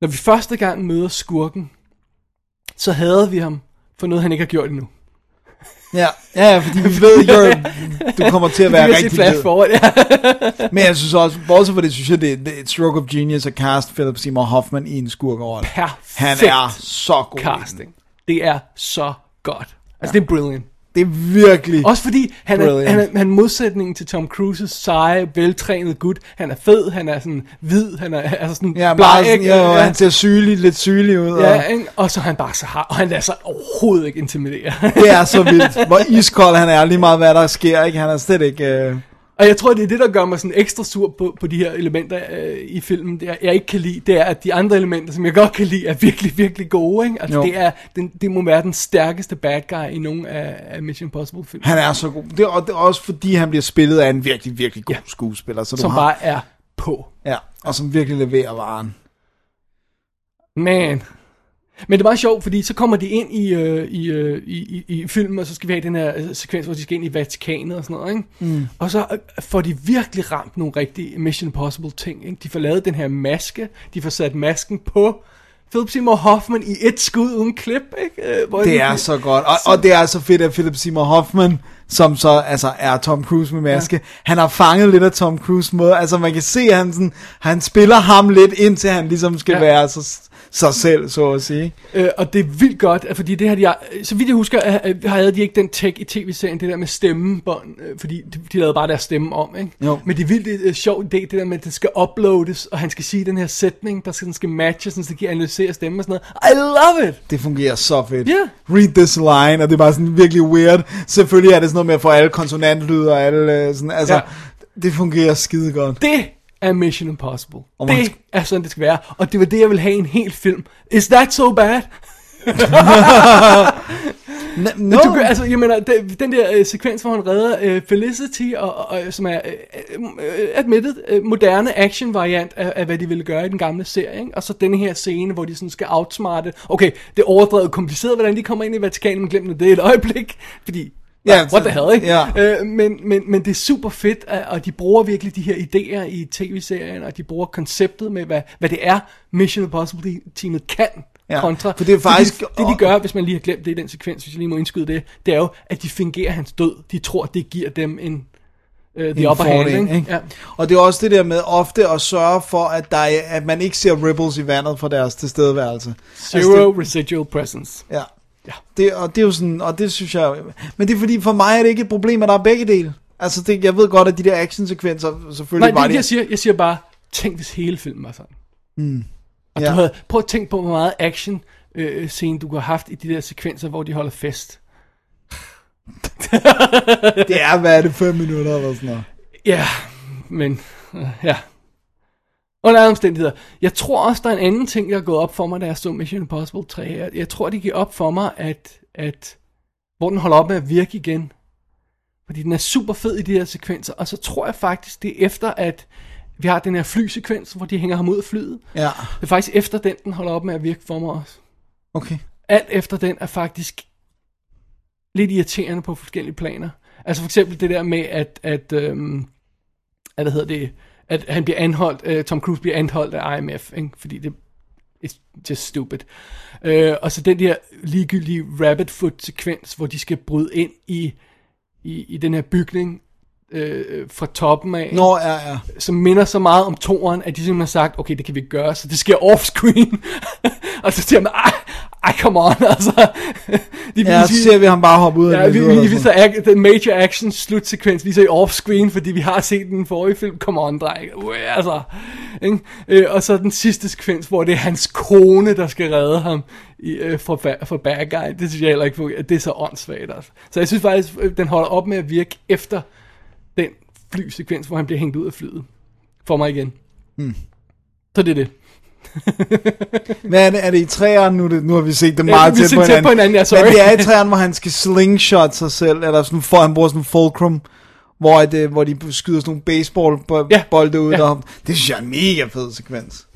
når vi første gang møder skurken, så hader vi ham for noget, han ikke har gjort endnu. Ja, ja, fordi vi ved, you're, du kommer til at være rigtig flash forward, ja. Men jeg synes også, bortset for det, synes jeg, det, er et stroke of genius at cast Philip Seymour Hoffman i en skurkerolle. Perfekt Han er så god. casting. Det er så godt. Altså, det er brilliant. Det er virkelig Også fordi han er, han, er, han modsætningen til Tom Cruises seje, veltrænede gut. Han er fed, han er sådan hvid, han er altså sådan Ja, bleg, sådan, ikke? jo, han ser sygelig, lidt sygelig ud. ja, og ikke? og så er han bare så hard, og han lader sig overhovedet ikke intimidere. det er så vildt. Hvor iskold han er, lige meget hvad der sker. Ikke? Han er slet ikke... Øh... og jeg tror, det er det, der gør mig sådan ekstra sur på, på de her elementer øh, i filmen, er, jeg ikke kan lide, det er, at de andre elementer, som jeg godt kan lide, er virkelig, virkelig gode. Ikke? Altså, Jo. det, er, den, det må være den stærkeste bad guy i nogle af, af Mission Impossible film. Han er så god. Det er, og det er også fordi, han bliver spillet af en virkelig, virkelig god ja. skuespiller. Så du som har, bare er på. Ja, og som virkelig leverer varen. Man. Men det meget sjovt, fordi så kommer de ind i, øh, i, øh, i, i, i filmen, og så skal vi have den her øh, sekvens, hvor de skal ind i Vatikanet og sådan noget, ikke? Mm. Og så øh, får de virkelig ramt nogle rigtige Mission Impossible ting, ikke? De får lavet den her maske, de får sat masken på Philip Seymour Hoffman i et skud uden klip, ikke? Øh, hvor Det de- er så godt. Og, og det er så fedt, at Philip Seymour Hoffman, som så altså er Tom Cruise med maske, ja. han har fanget lidt af Tom Cruise måde. Altså man kan se, at han, sådan, han spiller ham lidt, indtil han ligesom skal ja. være så, sig selv, så at sige. Øh, og det er vildt godt, fordi det her, de, så vidt jeg husker, øh, øh, havde de ikke den tech i tv-serien, det der med stemmebånd, øh, fordi de, de lavede bare deres stemme om, ikke? Jo. Men det er vildt øh, sjov idé, det der med, at det skal uploades, og han skal sige den her sætning, der skal, den skal matche, sådan, så det kan analysere stemmen og sådan noget. I love it! Det fungerer så fedt. Ja. Read this line, og det er bare sådan virkelig weird. Selvfølgelig er det sådan noget med at få alle konsonantlyder og alle øh, sådan, altså, ja. det fungerer skide godt. Det er Mission Impossible. Og det skal- er sådan, det skal være. Og det var det, jeg ville have i en hel film. Is that so bad? No. Men du, kan- altså, jeg mener, den, den der øh, sekvens, hvor han redder øh, Felicity, og, og, som er øh, øh, admitted, øh, moderne action variant af, af, hvad de ville gøre i den gamle serie, ikke? og så den her scene, hvor de sådan skal outsmarte, okay, det er overdrevet kompliceret, hvordan de kommer ind i Vatikanen, men glem nu det et øjeblik, fordi, Ja, what the hell, ikke? ja. Øh, men, men, men det er super fedt, at- og de bruger virkelig de her idéer i tv-serien, og de bruger konceptet med, hvad, hvad det er, Mission Impossible-teamet kan, Ja, kontra. for det er faktisk- det, det, de gør, hvis man lige har glemt det i den sekvens, hvis jeg lige må indskyde det, det er jo, at de fingerer hans død. De tror, det giver dem en... Uh, the en upper hand, ikke? ikke? Ja. Og det er også det der med ofte at sørge for, at, der er, at man ikke ser ripples i vandet fra deres tilstedeværelse. Zero Altså, det, residual presence. ja. Ja. Det, og det er jo sådan, og det synes jeg, men det er fordi, for mig er det ikke et problem, at der er begge dele. Altså, det, jeg ved godt, at de der actionsekvenser, selvfølgelig Nej, var det, de... jeg siger, jeg siger bare, tænk hvis hele filmen var sådan. Mm. Og Ja. du havde, prøv at tænke på, hvor meget action øh, scene du have haft i de der sekvenser, hvor de holder fest. Det er, hvad er det, fem minutter eller sådan noget. Ja, men øh, ja. Under alle omstændigheder. Jeg tror også, der er en anden ting, der er gået op for mig, da jeg så Mission Impossible 3. Jeg, jeg tror, det giver op for mig, at, at hvor den holder op med at virke igen. Fordi den er super fed i de her sekvenser. Og så tror jeg faktisk, det er efter, at vi har den her flysekvens, hvor de hænger ham ud af flyet. Ja, Det er faktisk efter den, den holder op med at virke for mig også. okay. Alt efter den er faktisk lidt irriterende på forskellige planer. Altså for eksempel det der med, at, at, øhm, at hvad hedder det, at han bliver anholdt, øh, Tom Cruise bliver anholdt af IMF, ikke? fordi det, It's just stupid. Øh, og så den der ligegyldige rabbit foot sekvens, hvor de skal bryde ind i, i, i den her bygning øh, fra toppen af. Nå, ja, ja. som minder så meget om toren, at de simpelthen har sagt, okay, det kan vi ikke gøre, så det sker off-screen. og så siger man, ej, come on, altså. de Ja, så ser vi ham bare hoppe ud af Ja, vi, vi, vi sådan. viser ac- den major action slutsekvens, viser i off-screen, fordi vi har set den forrige film. Come on, dreng. Uh, altså. Ikke? Øh, og så den sidste sekvens, hvor det er hans kone, der skal redde ham i, øh, fra, ba- fra bad guy. Det synes jeg heller ikke fungerer. Det er så åndssvagt, altså. Så jeg synes faktisk, øh, den holder op med at virke efter den flysekvens, hvor han bliver hængt ud af flyet. For mig igen. Hmm. Så det er det. Men er det, er det i træerne nu? Det, nu har vi set det Ja, meget vi tæt, på hinanden. på hinanden, ja, sorry. Men det er i træerne, hvor han skal slingshot sig selv, eller sådan, for han bruger sådan en fulcrum, hvor, det, hvor de skyder sådan nogle baseballbolde ud. Ja. Og, det synes jeg er en mega fed sekvens.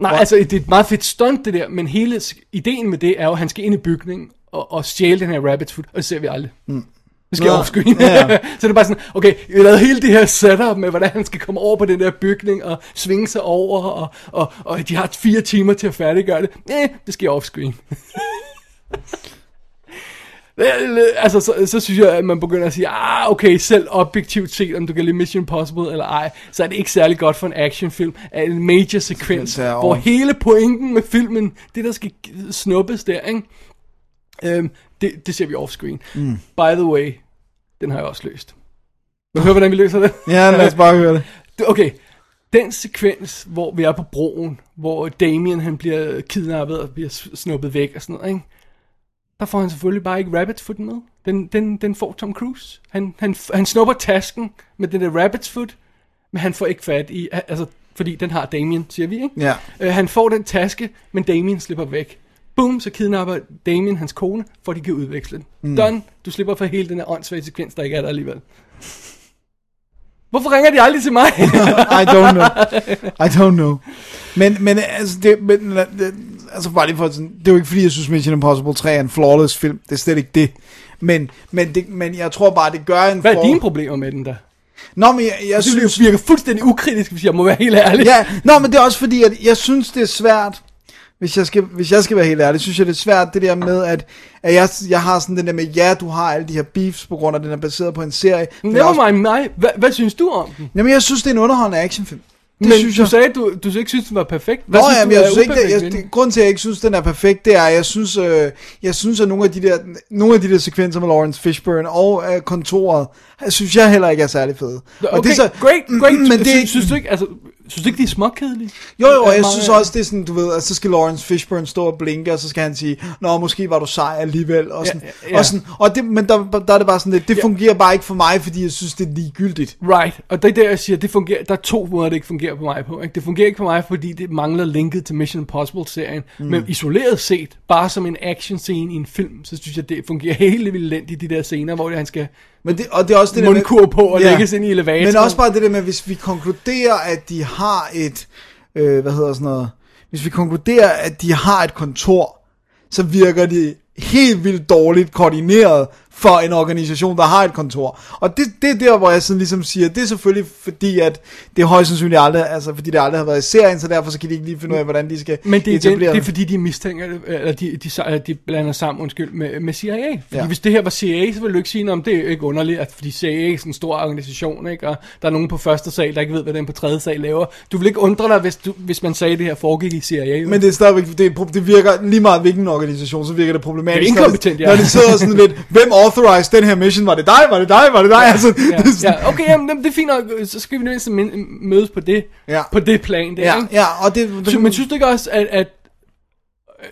Nej, altså det er et meget fedt stunt det der, men hele ideen med det er jo, at han skal ind i bygningen og, og stjæle den her rabbit's foot, og det ser vi aldrig. Mm. Det sker Nå, offscreen. ja, ja. så det er bare sådan, okay, vi lavet hele det her setup med, hvordan han skal komme over på den der bygning og svinge sig over, og, og, og de har fire timer til at færdiggøre det. Eh, det sker offscreen. altså, så, så synes jeg, at man begynder at sige, ah, okay, selv objektivt set, om du kan lide Mission Impossible eller ej, så er det ikke særlig godt for en actionfilm, at en major sekvens, hvor hele pointen med filmen, det der skal snuppes der, ikke? Øhm, det, det ser vi offscreen. Mm. By the way, den har jeg også løst. Vil du høre, hvordan vi løser det? Ja, lad os bare høre det. Okay, den sekvens, hvor vi er på broen, hvor Damien han bliver kidnappet og bliver snuppet væk og sådan noget, ikke? Der får han selvfølgelig bare ikke rabbit's foot med. Den, den, den får Tom Cruise. Han, han, han snupper tasken med den der rabbit's foot, men han får ikke fat i, altså, fordi den har Damien, siger vi, ikke? Ja. Øh, han får den taske, men Damien slipper væk. Boom, så kidnapper Damien hans kone, for de kan udveksle den. Mm. Done. Du slipper for hele den her åndssvage sekvens, der ikke er der alligevel. Hvorfor ringer de aldrig til mig? I don't know. I don't know. Men, men altså, det, men, det, altså bare lige for sådan, det er jo ikke fordi, jeg synes Mission Impossible 3 er en flawless film. Det er slet ikke det. Men, men, det, men jeg tror bare, det gør en Hvad er for- dine problemer med den der? Nå, men jeg, jeg Jeg synes, synes... det virker fuldstændig ukritisk, hvis jeg må være helt ærlig. Ja, nå, men det er også fordi, at jeg synes, det er svært, hvis jeg skal, hvis jeg skal være helt ærlig, synes jeg, det er svært det der med, at, at jeg, jeg har sådan den der med, ja, du har alle de her beefs, på grund af, den er baseret på en serie. jeg også- Never mind mig. Hvad, hvad synes du om den? Jamen, jeg synes, det er en underholdende actionfilm. Det Men synes du jeg. sagde, at du, du ikke synes, den var perfekt. Nå, synes ja, du men jeg synes ikke, det, jeg, det, grunden til, at jeg ikke synes, den er perfekt, det er, at jeg synes, øh, jeg synes, at nogle af de der, nogle af de der sekvenser med Lawrence Fishburne og øh, kontoret, synes jeg heller ikke er særlig fede. Okay, og det er så, great, great. Men det, synes, synes, du ikke, altså, synes du ikke, de er småkedelige? Jo, jo, og jeg synes også, det er sådan, du ved, at så skal Lawrence Fishburne stå og blinke, og så skal han sige, nå, måske var du sej alligevel, og sådan, Ja, ja. og, sådan, og det, men der, der er det bare sådan lidt, det fungerer bare ikke for mig, fordi jeg synes, det er ligegyldigt. Right, og det er der, jeg siger, det fungerer, der er to måder, det ikke fungerer på mig på. Ikke? Det fungerer ikke for mig, fordi det mangler linket til Mission Impossible-serien. Mm. Men isoleret set, bare som en action-scene i en film, så synes jeg, det fungerer helt vildt elendigt, de der scener, hvor han skal Men det, og det er også det der med- mundkur på og lægges ind i elevatoren. Men også bare det der med, hvis vi konkluderer, at de har et, øh, hvad hedder sådan noget, hvis vi konkluderer, at de har et kontor, så virker de helt vildt dårligt koordineret for en organisation, der har et kontor. Og det, det er der, hvor jeg sådan ligesom siger, det er selvfølgelig fordi, at det er højst sandsynligt aldrig, altså fordi det aldrig har været i serien, så derfor så kan de ikke lige finde ud af, hvordan de skal Men det er, etablere det er fordi, de mistænker det, eller de, de, de, de blander sammen, undskyld, med, med CIA. Fordi Ja. hvis det her var CIA, så ville du ikke sige, om det er ikke underligt, at fordi CIA er sådan en stor organisation, ikke? og der er nogen på første sal, der ikke ved, hvad den på tredje sal laver. Du vil ikke undre dig, hvis, du, hvis man sagde, at det her foregik i CIA. Men det er stadigvæk, det, det virker lige meget hvilken organisation, så virker det problematisk. Det er inkompetent, ja. Når de sidder sådan lidt, hvem authorized den her mission? Var det dig? Var det dig? Var det dig? Altså, ja, det er sådan- ja, okay, jamen, det er fint nok. Så skal vi min- mødes på det, Ja. på det plan der, Ja, ikke? ja, og det... Sy- Men synes du ikke også, at, at øh,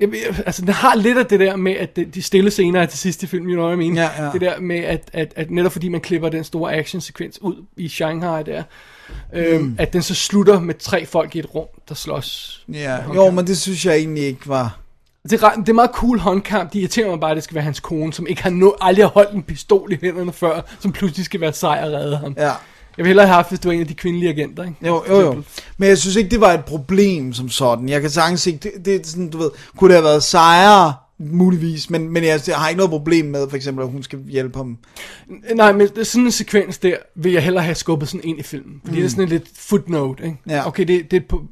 jeg, jeg, altså, den har lidt af det der med, at de, stille scener er til sidst i filmen, you know what I mean? Ja, ja. Det der med, at, at, at netop fordi man klipper den store actionsekvens ud i Shanghai der, øhm, Mm. at den så slutter med tre folk i et rum, der slås. Ja, jo, men det synes jeg egentlig ikke var... Det er, det er meget cool håndkamp. De irriterer mig bare, at det skal være hans kone, som ikke har no, aldrig har holdt en pistol i hænderne før, som pludselig skal være sej og redde ham. Ja. Jeg vil hellere have haft, hvis du var en af de kvindelige agenter, ikke? Jo, jo, jo. Men jeg synes ikke, det var et problem som sådan. Jeg kan sagtens se, det, det er sådan, du ved, kunne det have været sejre, muligvis, men, men jeg, jeg har ikke noget problem med, for eksempel, at hun skal hjælpe ham. Nej, men det- sådan en sekvens der, vil jeg hellere have skubbet sådan ind i filmen. Fordi mm. det er sådan en lidt footnote, ikke? Ja. Okay, det, det er på,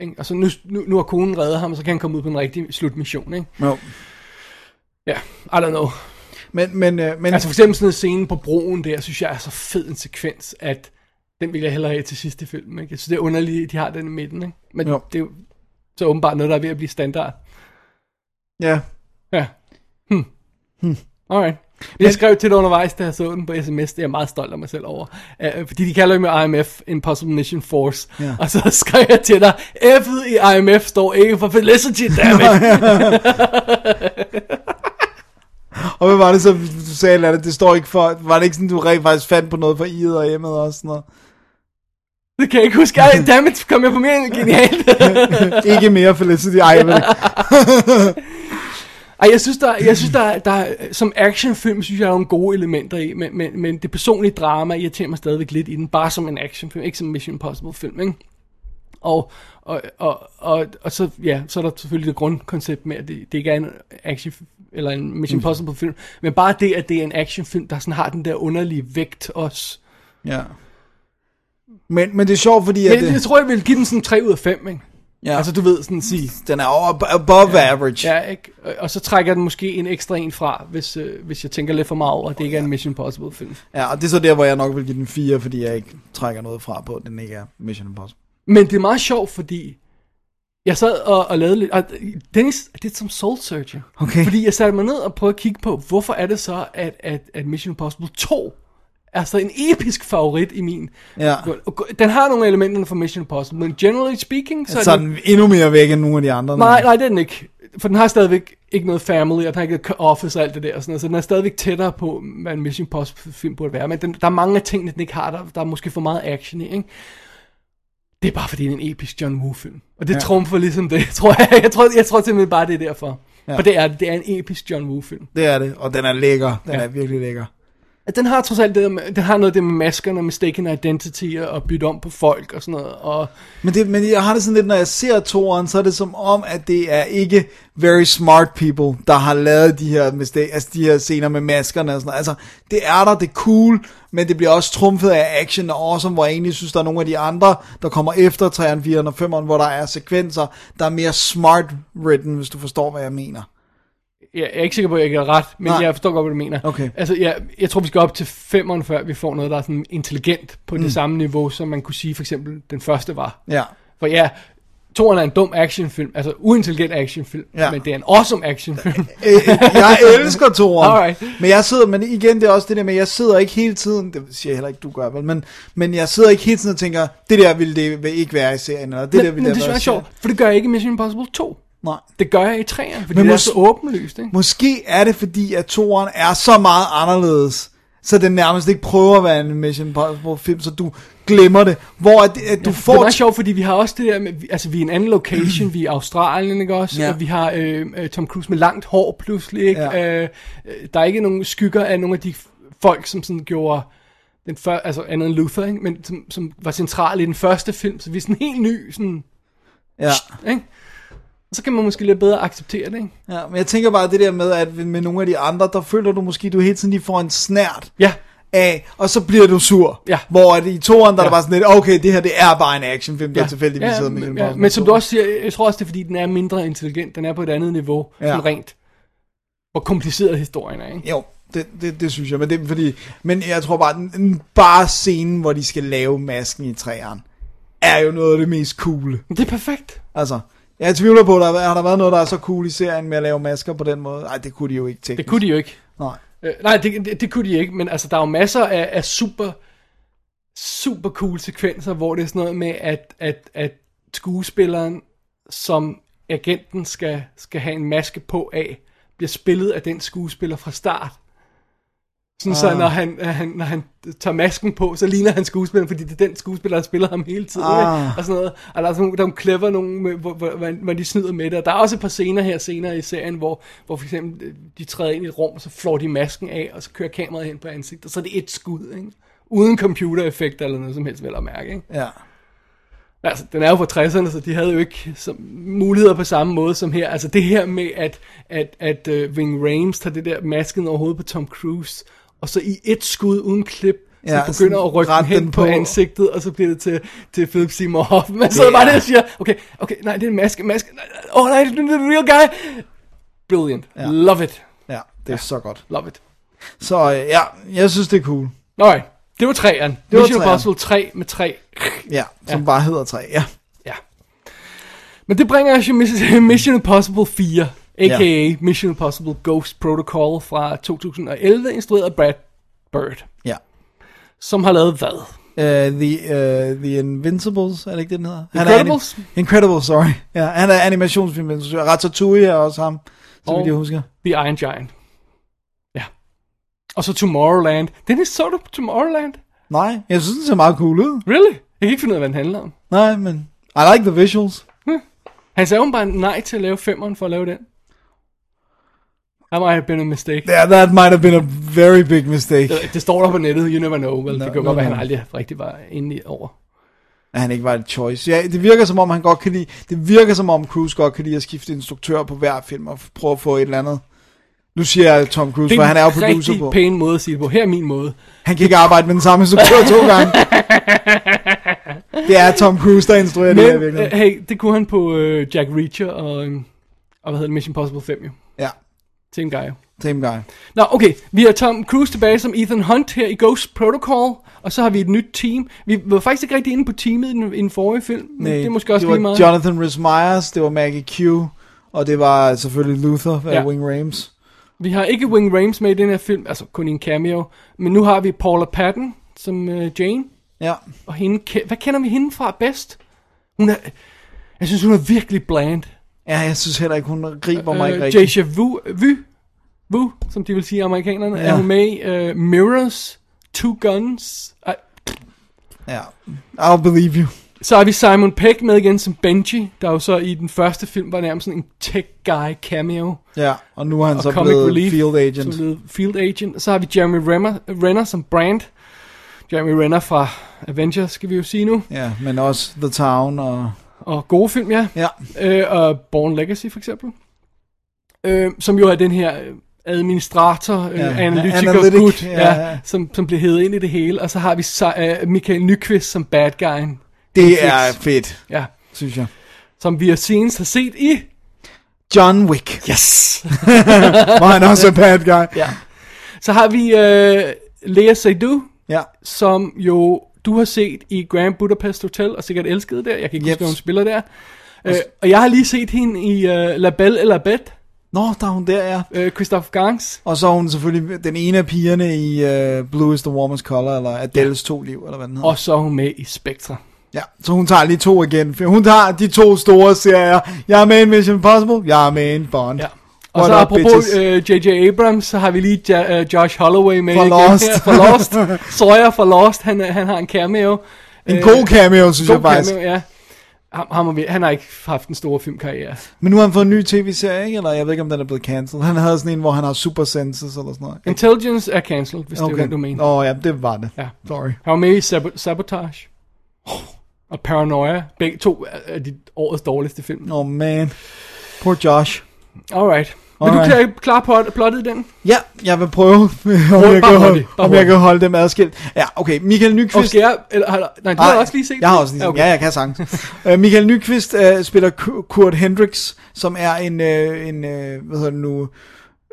Ikke? Og så nu, nu, nu har konen reddet ham, så kan han komme ud på en rigtig slutmission. Ikke? Jo. Ja, I don't know. Men, men, øh, men Altså for eksempel sådan en scene på broen der, synes jeg er så fed en sekvens, at den vil jeg hellere have til sidste film. Ikke? Synes, det er underligt, at de har den i midten. Ikke? Men jo. det er jo så åbenbart noget, der er ved at blive standard. ja. Ja. Hmm. Hmm. Alright. Jeg skrev til dig undervejs, da jeg så den på sms, det er jeg meget stolt af mig selv over. Uh, fordi de kalder mig IMF, Impossible Mission Force. Ja. Og så skrev jeg til dig, F'et i IMF står ikke for Felicity, dammit. Og hvad var det så, du sagde, Latte, det står ikke for, var det ikke sådan, du rent faktisk fandt på noget for I'et og M'et og sådan noget? det kan jeg ikke huske. Ej, dammit, kom jeg på mere end genialt. ikke mere Felicity, ej. Ej, jeg synes, der, jeg synes der, der, som actionfilm, synes jeg, der er nogle gode elementer i, men, men, men det personlige drama irriterer mig stadigvæk lidt i den, bare som en actionfilm, ikke som en Mission Impossible film, ikke? Og, og, og, og, og så, ja, så er der selvfølgelig det grundkoncept med, at det, det ikke er en action eller en Mission Impossible film, men bare det, at det er en actionfilm, der sådan har den der underlige vægt også. Ja. Men, men det er sjovt, fordi at Men det, jeg tror, jeg vil give den sådan 3 ud af 5, ikke? Ja, Altså, du ved, sådan sige. den er over, above ja. average. Ja, ikke? Og- så trækker den måske en ekstra en fra, hvis, øh, hvis jeg tænker lidt for meget over, at det ikke er en Mission Impossible film. ja, og det er så der, hvor jeg nok vil give den 4, fordi jeg ikke trækker noget fra på, at den ikke er Mission Impossible. Men det er meget sjovt, fordi jeg sad og, og lavede lidt... Og Dennis, det er som soul searching. Okay. Fordi jeg satte mig ned og prøvede at kigge på, hvorfor er det så, at, at, at Mission Impossible 2 er så en episk favorit i min... Ja. Den har nogle elementer fra Mission Impossible, men generally speaking, så, Så er den endnu mere væk end nogle af de andre. Nej, nej, det er den ikke. For den har stadigvæk ikke noget family, og den har ikke noget office og alt det der. Og sådan noget, så den er stadigvæk tættere på, hvad en Mission Impossible film burde være. Men den, der er mange af tingene, den ikke har. Der, der er måske for meget action i, ikke? Det er bare fordi, det er en episk John Woo film. Og det Ja. trumfer ligesom det, tror jeg. Jeg tror, jeg tror simpelthen bare, det er derfor. Ja. For det er det. Er en episk John Woo film. Det er det, og den er lækker. Den. Ja. er virkelig lækker. At Den har trods alt det, der den har noget af det med maskerne, mistaken identity og bytte om på folk og sådan noget. Og Men, det, men jeg har det sådan lidt, når jeg ser toren, så er det som om, at det er ikke very smart people, der har lavet de her, mistake, altså de her scener med maskerne og sådan noget. Altså, det er der, det er cool, men det bliver også trumfet af action og awesome, hvor jeg egentlig synes, der er nogle af de andre, der kommer efter 3'eren, 4'eren og 5'eren, hvor der er sekvenser, der er mere smart written, hvis du forstår, hvad jeg mener. Jeg er ikke sikker på, at jeg ikke har ret, men Nej. Jeg forstår godt, hvad du mener. Okay. Altså, jeg, jeg tror, vi skal op til femmeren, før vi får noget, der er sådan intelligent på mm. det samme niveau, som man kunne sige, for eksempel, den første var. Ja, For ja, toeren er en dum actionfilm, altså uintelligent actionfilm, Ja. men det er en awesome actionfilm. Øh, jeg elsker toren. Alright. Men jeg sidder, men igen, det er også det der med, jeg sidder ikke hele tiden, det siger jeg heller ikke, du gør vel, men, men jeg sidder ikke hele tiden og tænker, det der ville det ikke være i serien, eller det men, der ville men det være er i sjovt, for det gør jeg ikke i Mission Impossible 2. Nej. Det gør jeg i 3'eren, fordi Men det er så åbenlyst, ikke? Måske er det fordi, at toren er så meget anderledes, så den nærmest ikke prøver at være en Mission Impossible film, så du glemmer det. Hvor at, at du Ja, får... Det er meget sjovt, fordi vi har også det der med, altså vi er en anden location, vi er i Australien, ikke også? Ja. Og vi har øh, øh, Tom Cruise med langt hår pludselig, ikke? Ja. Øh, øh, der er ikke nogen skygger af nogle af de folk, som sådan gjorde den før, altså andet end Luther, ikke? Men som, som var centrale i den første film, så vi er sådan helt ny, sådan, ja. ikke? Og så kan man måske lidt bedre acceptere det, ikke? ja, men jeg tænker bare det der med, at med nogle af de andre, der føler du måske, du hele tiden lige får en snært Ja, af, og så bliver du sur. Ja. Hvor at i toren, der er der Ja. bare sådan lidt, okay, det her det er bare en actionfilm, der ja. tilfældigvis ja, sidder med men, ja, men som du også siger, jeg tror også, det er fordi, den er mindre intelligent, den er på et andet niveau, Ja. sådan rent, hvor kompliceret historien er, ikke? Jo, det, det, det synes jeg, men det er fordi, men jeg tror bare, den, den- bare scenen, hvor de skal lave masken i træerne, er jo noget af det mest coole. Men det er perfekt. Altså, jeg tvivler på, der har der været noget, der er så cool i serien med at lave masker på den måde. Nej, det kunne de jo ikke teknisk. Det kunne de jo ikke. Nej. Øh, nej, det, det, det kunne de ikke, men altså, der er jo masser af, af super, super cool sekvenser, hvor det er sådan noget med, at, at, at skuespilleren, som agenten skal, skal have en maske på af, bliver spillet af den skuespiller fra start. Sådan ah. så, når han, han, når han tager masken på, så ligner han skuespilleren, fordi det er den skuespiller, der spiller ham hele tiden. Ah. Og sådan noget. Og der er, sådan, nogle- der er nogle clever nogle, med, hvor, hvor, hvor, hvor de snyder med det. Og der er også et par scener her senere i serien, hvor, hvor for eksempel øh, de træder ind i et rum, og så flår de masken af, og så kører kameraet hen på ansigtet, så er det et skud, ikke? Uden computereffekt eller noget som helst, vel at mærke, ikke? Ja. Altså, den er jo fra 60'erne, så de havde jo ikke så, muligheder på samme måde som her. Altså det her med, at, at, at uh, Ving Rhames tager det der masken over hovedet på Tom Cruise, og så i et skud uden klip, som Ja, begynder at rykke den hen den på på. ansigtet, og så bliver det til, til Philip Seymour Hoffman. Så er bare det, og siger, okay, okay, nej, det er en maske, maske. Åh oh, nej, det er the real guy. Brilliant. Ja. Love it. Ja, det er så godt. Love it. Så øh, ja, jeg synes, det er cool. Alright, det var træeren. Det var Mission træeren. Impossible 3 med 3. Ja, som Ja. bare hedder 3. Ja. Ja. Men det bringer os jo Miss- Mission Impossible 4, a.k.a. Ja. Mission Impossible Ghost Protocol fra 2011, instrueret af Brad Bird, Ja. som har lavet hvad? Uh, the, uh, the Invincibles, er det ikke det, den hedder? Han er Incredibles? anim- Incredibles, sorry. Ja, han er animationsfilm. Ratatouille er også ham, så Og- vidt jeg husker. The Iron Giant. Ja. Og så Tomorrowland. Den er så du Tomorrowland? Nej, jeg synes, det ser meget cool ud. Really? Jeg kan ikke finde ud af, hvad den handler om. Nej, men I like the visuals. Han sagde bare nej til at lave femmeren for at lave den. That might have been a mistake. Yeah, that might have been a very big mistake. Det, det står der på nettet, you never know. Vel? No, det kan no, godt være, no. han aldrig rigtig var inde i over. At han ikke var et choice. Ja, det virker som om, han godt kan lide, det virker som om Cruise godt kan lide at skifte instruktør på hver film og prøve at få et eller andet. Nu siger jeg Tom Cruise, Det for er han er jo en producer på. pæn måde at sige det på. Her er min måde. Han kan ikke arbejde med den samme instruktør to gange. Det er Tom Cruise, der instruerer det her Men virkelig. øh, hey, det kunne han på øh, Jack Reacher og, øh, og hvad hedder det, Mission Impossible 5 jo. Ja, Same guy same guy. Nå, okay. Vi har Tom Cruise tilbage som Ethan Hunt her i Ghost Protocol. Og så har vi et nyt team. Vi var faktisk ikke rigtig inde på teamet i den, i den forrige film. Men det er måske også det var lige meget. Jonathan Rhys Meyers, det var Maggie Q, og det var selvfølgelig Luther af Ja. Wing Rames. Vi har ikke Wing Rames med i den her film. Altså kun i en cameo. Men nu har vi Paula Patton som øh, Jane. Ja, Og hende, hvad kender vi hende fra bedst? Hun er, jeg synes hun er virkelig bland. Ja jeg synes heller ikke, hun griber mig ikke Øh, rigtigt. Jasia Vu, Vu, Vu, som de vil sige amerikanerne, ja. Er hun med i uh, Mirrors, Two Guns. Ej, Ja, I'll believe you. Så har vi Simon Pegg med igen som Benji, der jo så i den første film var nærmest sådan en tech guy cameo. Ja, og nu er han Og så Comic blevet Relief, field agent. Som blevet field agent. Så har vi Jeremy Renner, Renner som Brand. Jeremy Renner fra Avengers, skal vi jo sige nu. Ja, men også The Town og... Og gode film, ja. Ja, Øh, og Born Legacy for eksempel. Øh, som jo er den her øh, administrator, øh, Ja, analytiker, analytic, gut, ja, ja, ja. som, som bliver hævet ind i det hele. Og så har vi så, øh, Michael Nyqvist som bad guyen. det er fedt, Ja, synes jeg. som vi har senest har set i... John Wick, Yes! hvor han også er bad guy. ja. Så har vi øh, Lea Seydoux, Ja, som jo du har set i Grand Budapest Hotel, og sikkert elsket der. Jeg kan ikke Yep. huske, hun spiller der. Øh, og jeg har lige set hende i uh, La Belle et la Bête, Nå, der er hun der, ja. øh, Christophe Gans. Og så er hun selvfølgelig den ene af pigerne i uh, Blue is the Warmest Color, eller Adele's to liv, eller hvad den hedder. Og så er hun med i Spectre. Ja, så hun tager lige to igen. Hun tager de to store serier. Jeg er med i Mission Impossible, jeg er med i Bond. Ja. Og What så apropos bitches? øh, J.J. Abrams, så har vi lige ja, uh, Josh Holloway med For igen Lost. For Lost. Sawyer for Lost, han, er- han har en cameo. En Øh, god cameo, synes jeg God faktisk. cameo, ja. Ham, vi, han har ikke haft en stor filmkarriere. Men nu har han fået en ny tv-serie, ikke? Eller jeg ved ikke, om den er blevet cancelled. Han havde sådan en, hvor han har super senses eller sådan noget. Intelligence er cancelled, hvis okay. det er, hvad du mener. Åh oh, ja, det var det. Ja. Sorry. Han var med i Sab- Sabotage. Og Paranoia. Begge to er de årets dårligste film. Oh man. Poor Josh. Alright. Vil du klare, klare plot, plottet i den? Ja, jeg vil prøve, om, jeg kan, holde, om jeg kan holde dem adskilt. Ja, okay. Michael Og Nyqvist. skal jeg... Eller, nej, du har også lige set Jeg har også lige set Ja, okay. Ja, jeg kan sagtens. uh, Michael Nyqvist uh, spiller Ku- Kurt Hendricks, som er en, uh, en uh, hvad hedder det nu,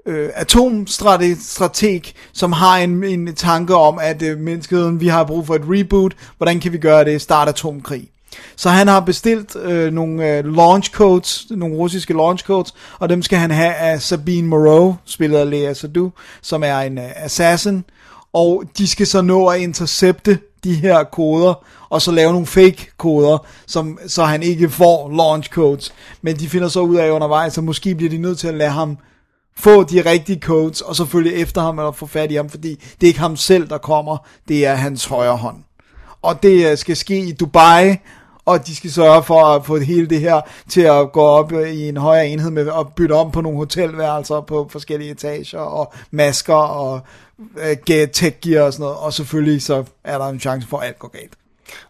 uh, atomstrateg, som har en, en tanke om, at uh, menneskeheden, vi har brug for et reboot. Hvordan kan vi gøre det? Start atomkrig. Så han har bestilt øh, nogle øh, launch codes, nogle russiske launch codes, og dem skal han have af Sabine Moreau, spillet af Lea Sadu, som er en øh, assassin, og de skal så nå at intercepte de her koder, og så lave nogle fake koder, som, så han ikke får launch codes. Men de finder så ud af undervejs, så måske bliver de nødt til at lade ham få de rigtige codes, og selvfølgelig efter ham, eller få fat i ham, fordi det er ikke ham selv, der kommer, det er hans højre hånd. Og det øh, skal ske i Dubai, og de skal sørge for at få hele det her til at gå op i en højere enhed med at bytte om på nogle hotelværelser på forskellige etager, og masker og øh, tech gear og sådan noget, og selvfølgelig så er der en chance for, at alt går galt.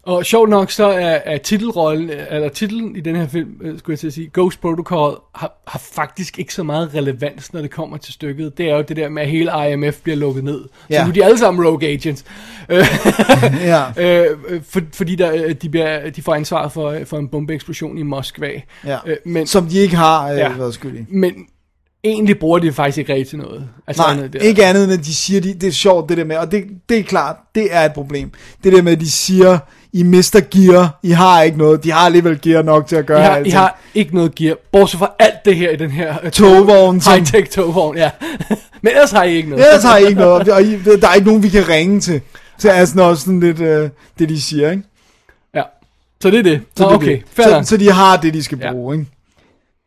Og sjovt nok så er, er titelrollen, eller titlen i den her film, øh, skulle jeg til at sige, Ghost Protocol, har, har faktisk ikke så meget relevans, når det kommer til stykket. Det er jo det der med, at hele IMF bliver lukket ned. Ja. Så nu er de alle sammen rogue agents. Øh, Ja. øh, for, fordi der, øh, de, bliver, de får ansvaret for, for en bombeeksplosion i Moskva. Ja. Øh, men, Som de ikke har øh, Ja. været skyldige. men egentlig bruger de det faktisk ikke rigtig til noget. Altså, Nej, andet der. ikke andet end at de siger, de, det er sjovt det der med, og det, det er klart, det er et problem. Det der med, at de siger, I mister gear, I har ikke noget, de har alligevel gear nok til at gøre I har, I har ikke noget gear, bortset fra alt det her i den her øh, Togvogn, som- high-tech togvogn, ja. Men ellers har I ikke noget. Ellers har I ikke noget, og I, der er ikke nogen, vi kan ringe til. Så er sådan også sådan lidt, øh, det de siger, ikke? Ja. Så det er det. Så Nå, det er okay, det. så, så de har det, de skal Ja. bruge, ikke?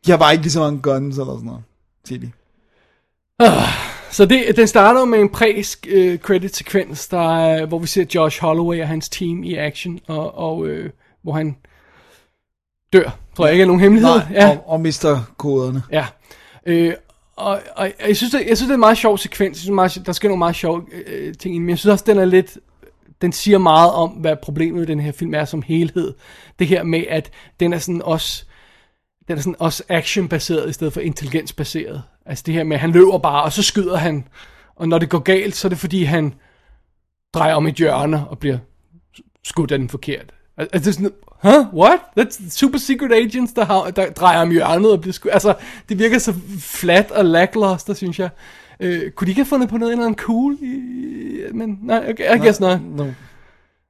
De har bare ikke lige så mange guns eller sådan noget, siger de. Så det, den starter med en præ-credit-sekvens, der, er- hvor vi ser Josh Holloway og hans team i action, og, og øh, hvor han dør. Tror jeg ikke er nogen hemmelighed. Nej, ja. og, og mister koderne. Ja. Øh, og, og jeg, synes, det, jeg synes, det er en meget sjov sekvens. Jeg synes, meget, der sker nogle meget sjove øh, ting i men jeg synes også, den er lidt... Den siger meget om, hvad problemet i den her film er som helhed. Det her med, at den er sådan også... Den er sådan også action-baseret i stedet for intelligensbaseret. Altså det her med, at han løber bare, og så skyder han. Og når det går galt, så er det fordi, han drejer om et hjørne og bliver skudt af den forkert. Altså det er sådan, huh, what? That's super secret agents, der, har, der drejer om hjørnet og bliver skudt. Altså, det virker så flat og lackluster, synes jeg. Øh, kunne de ikke have fundet på noget eller andet cool? I, men nej, okay, I guess not. No.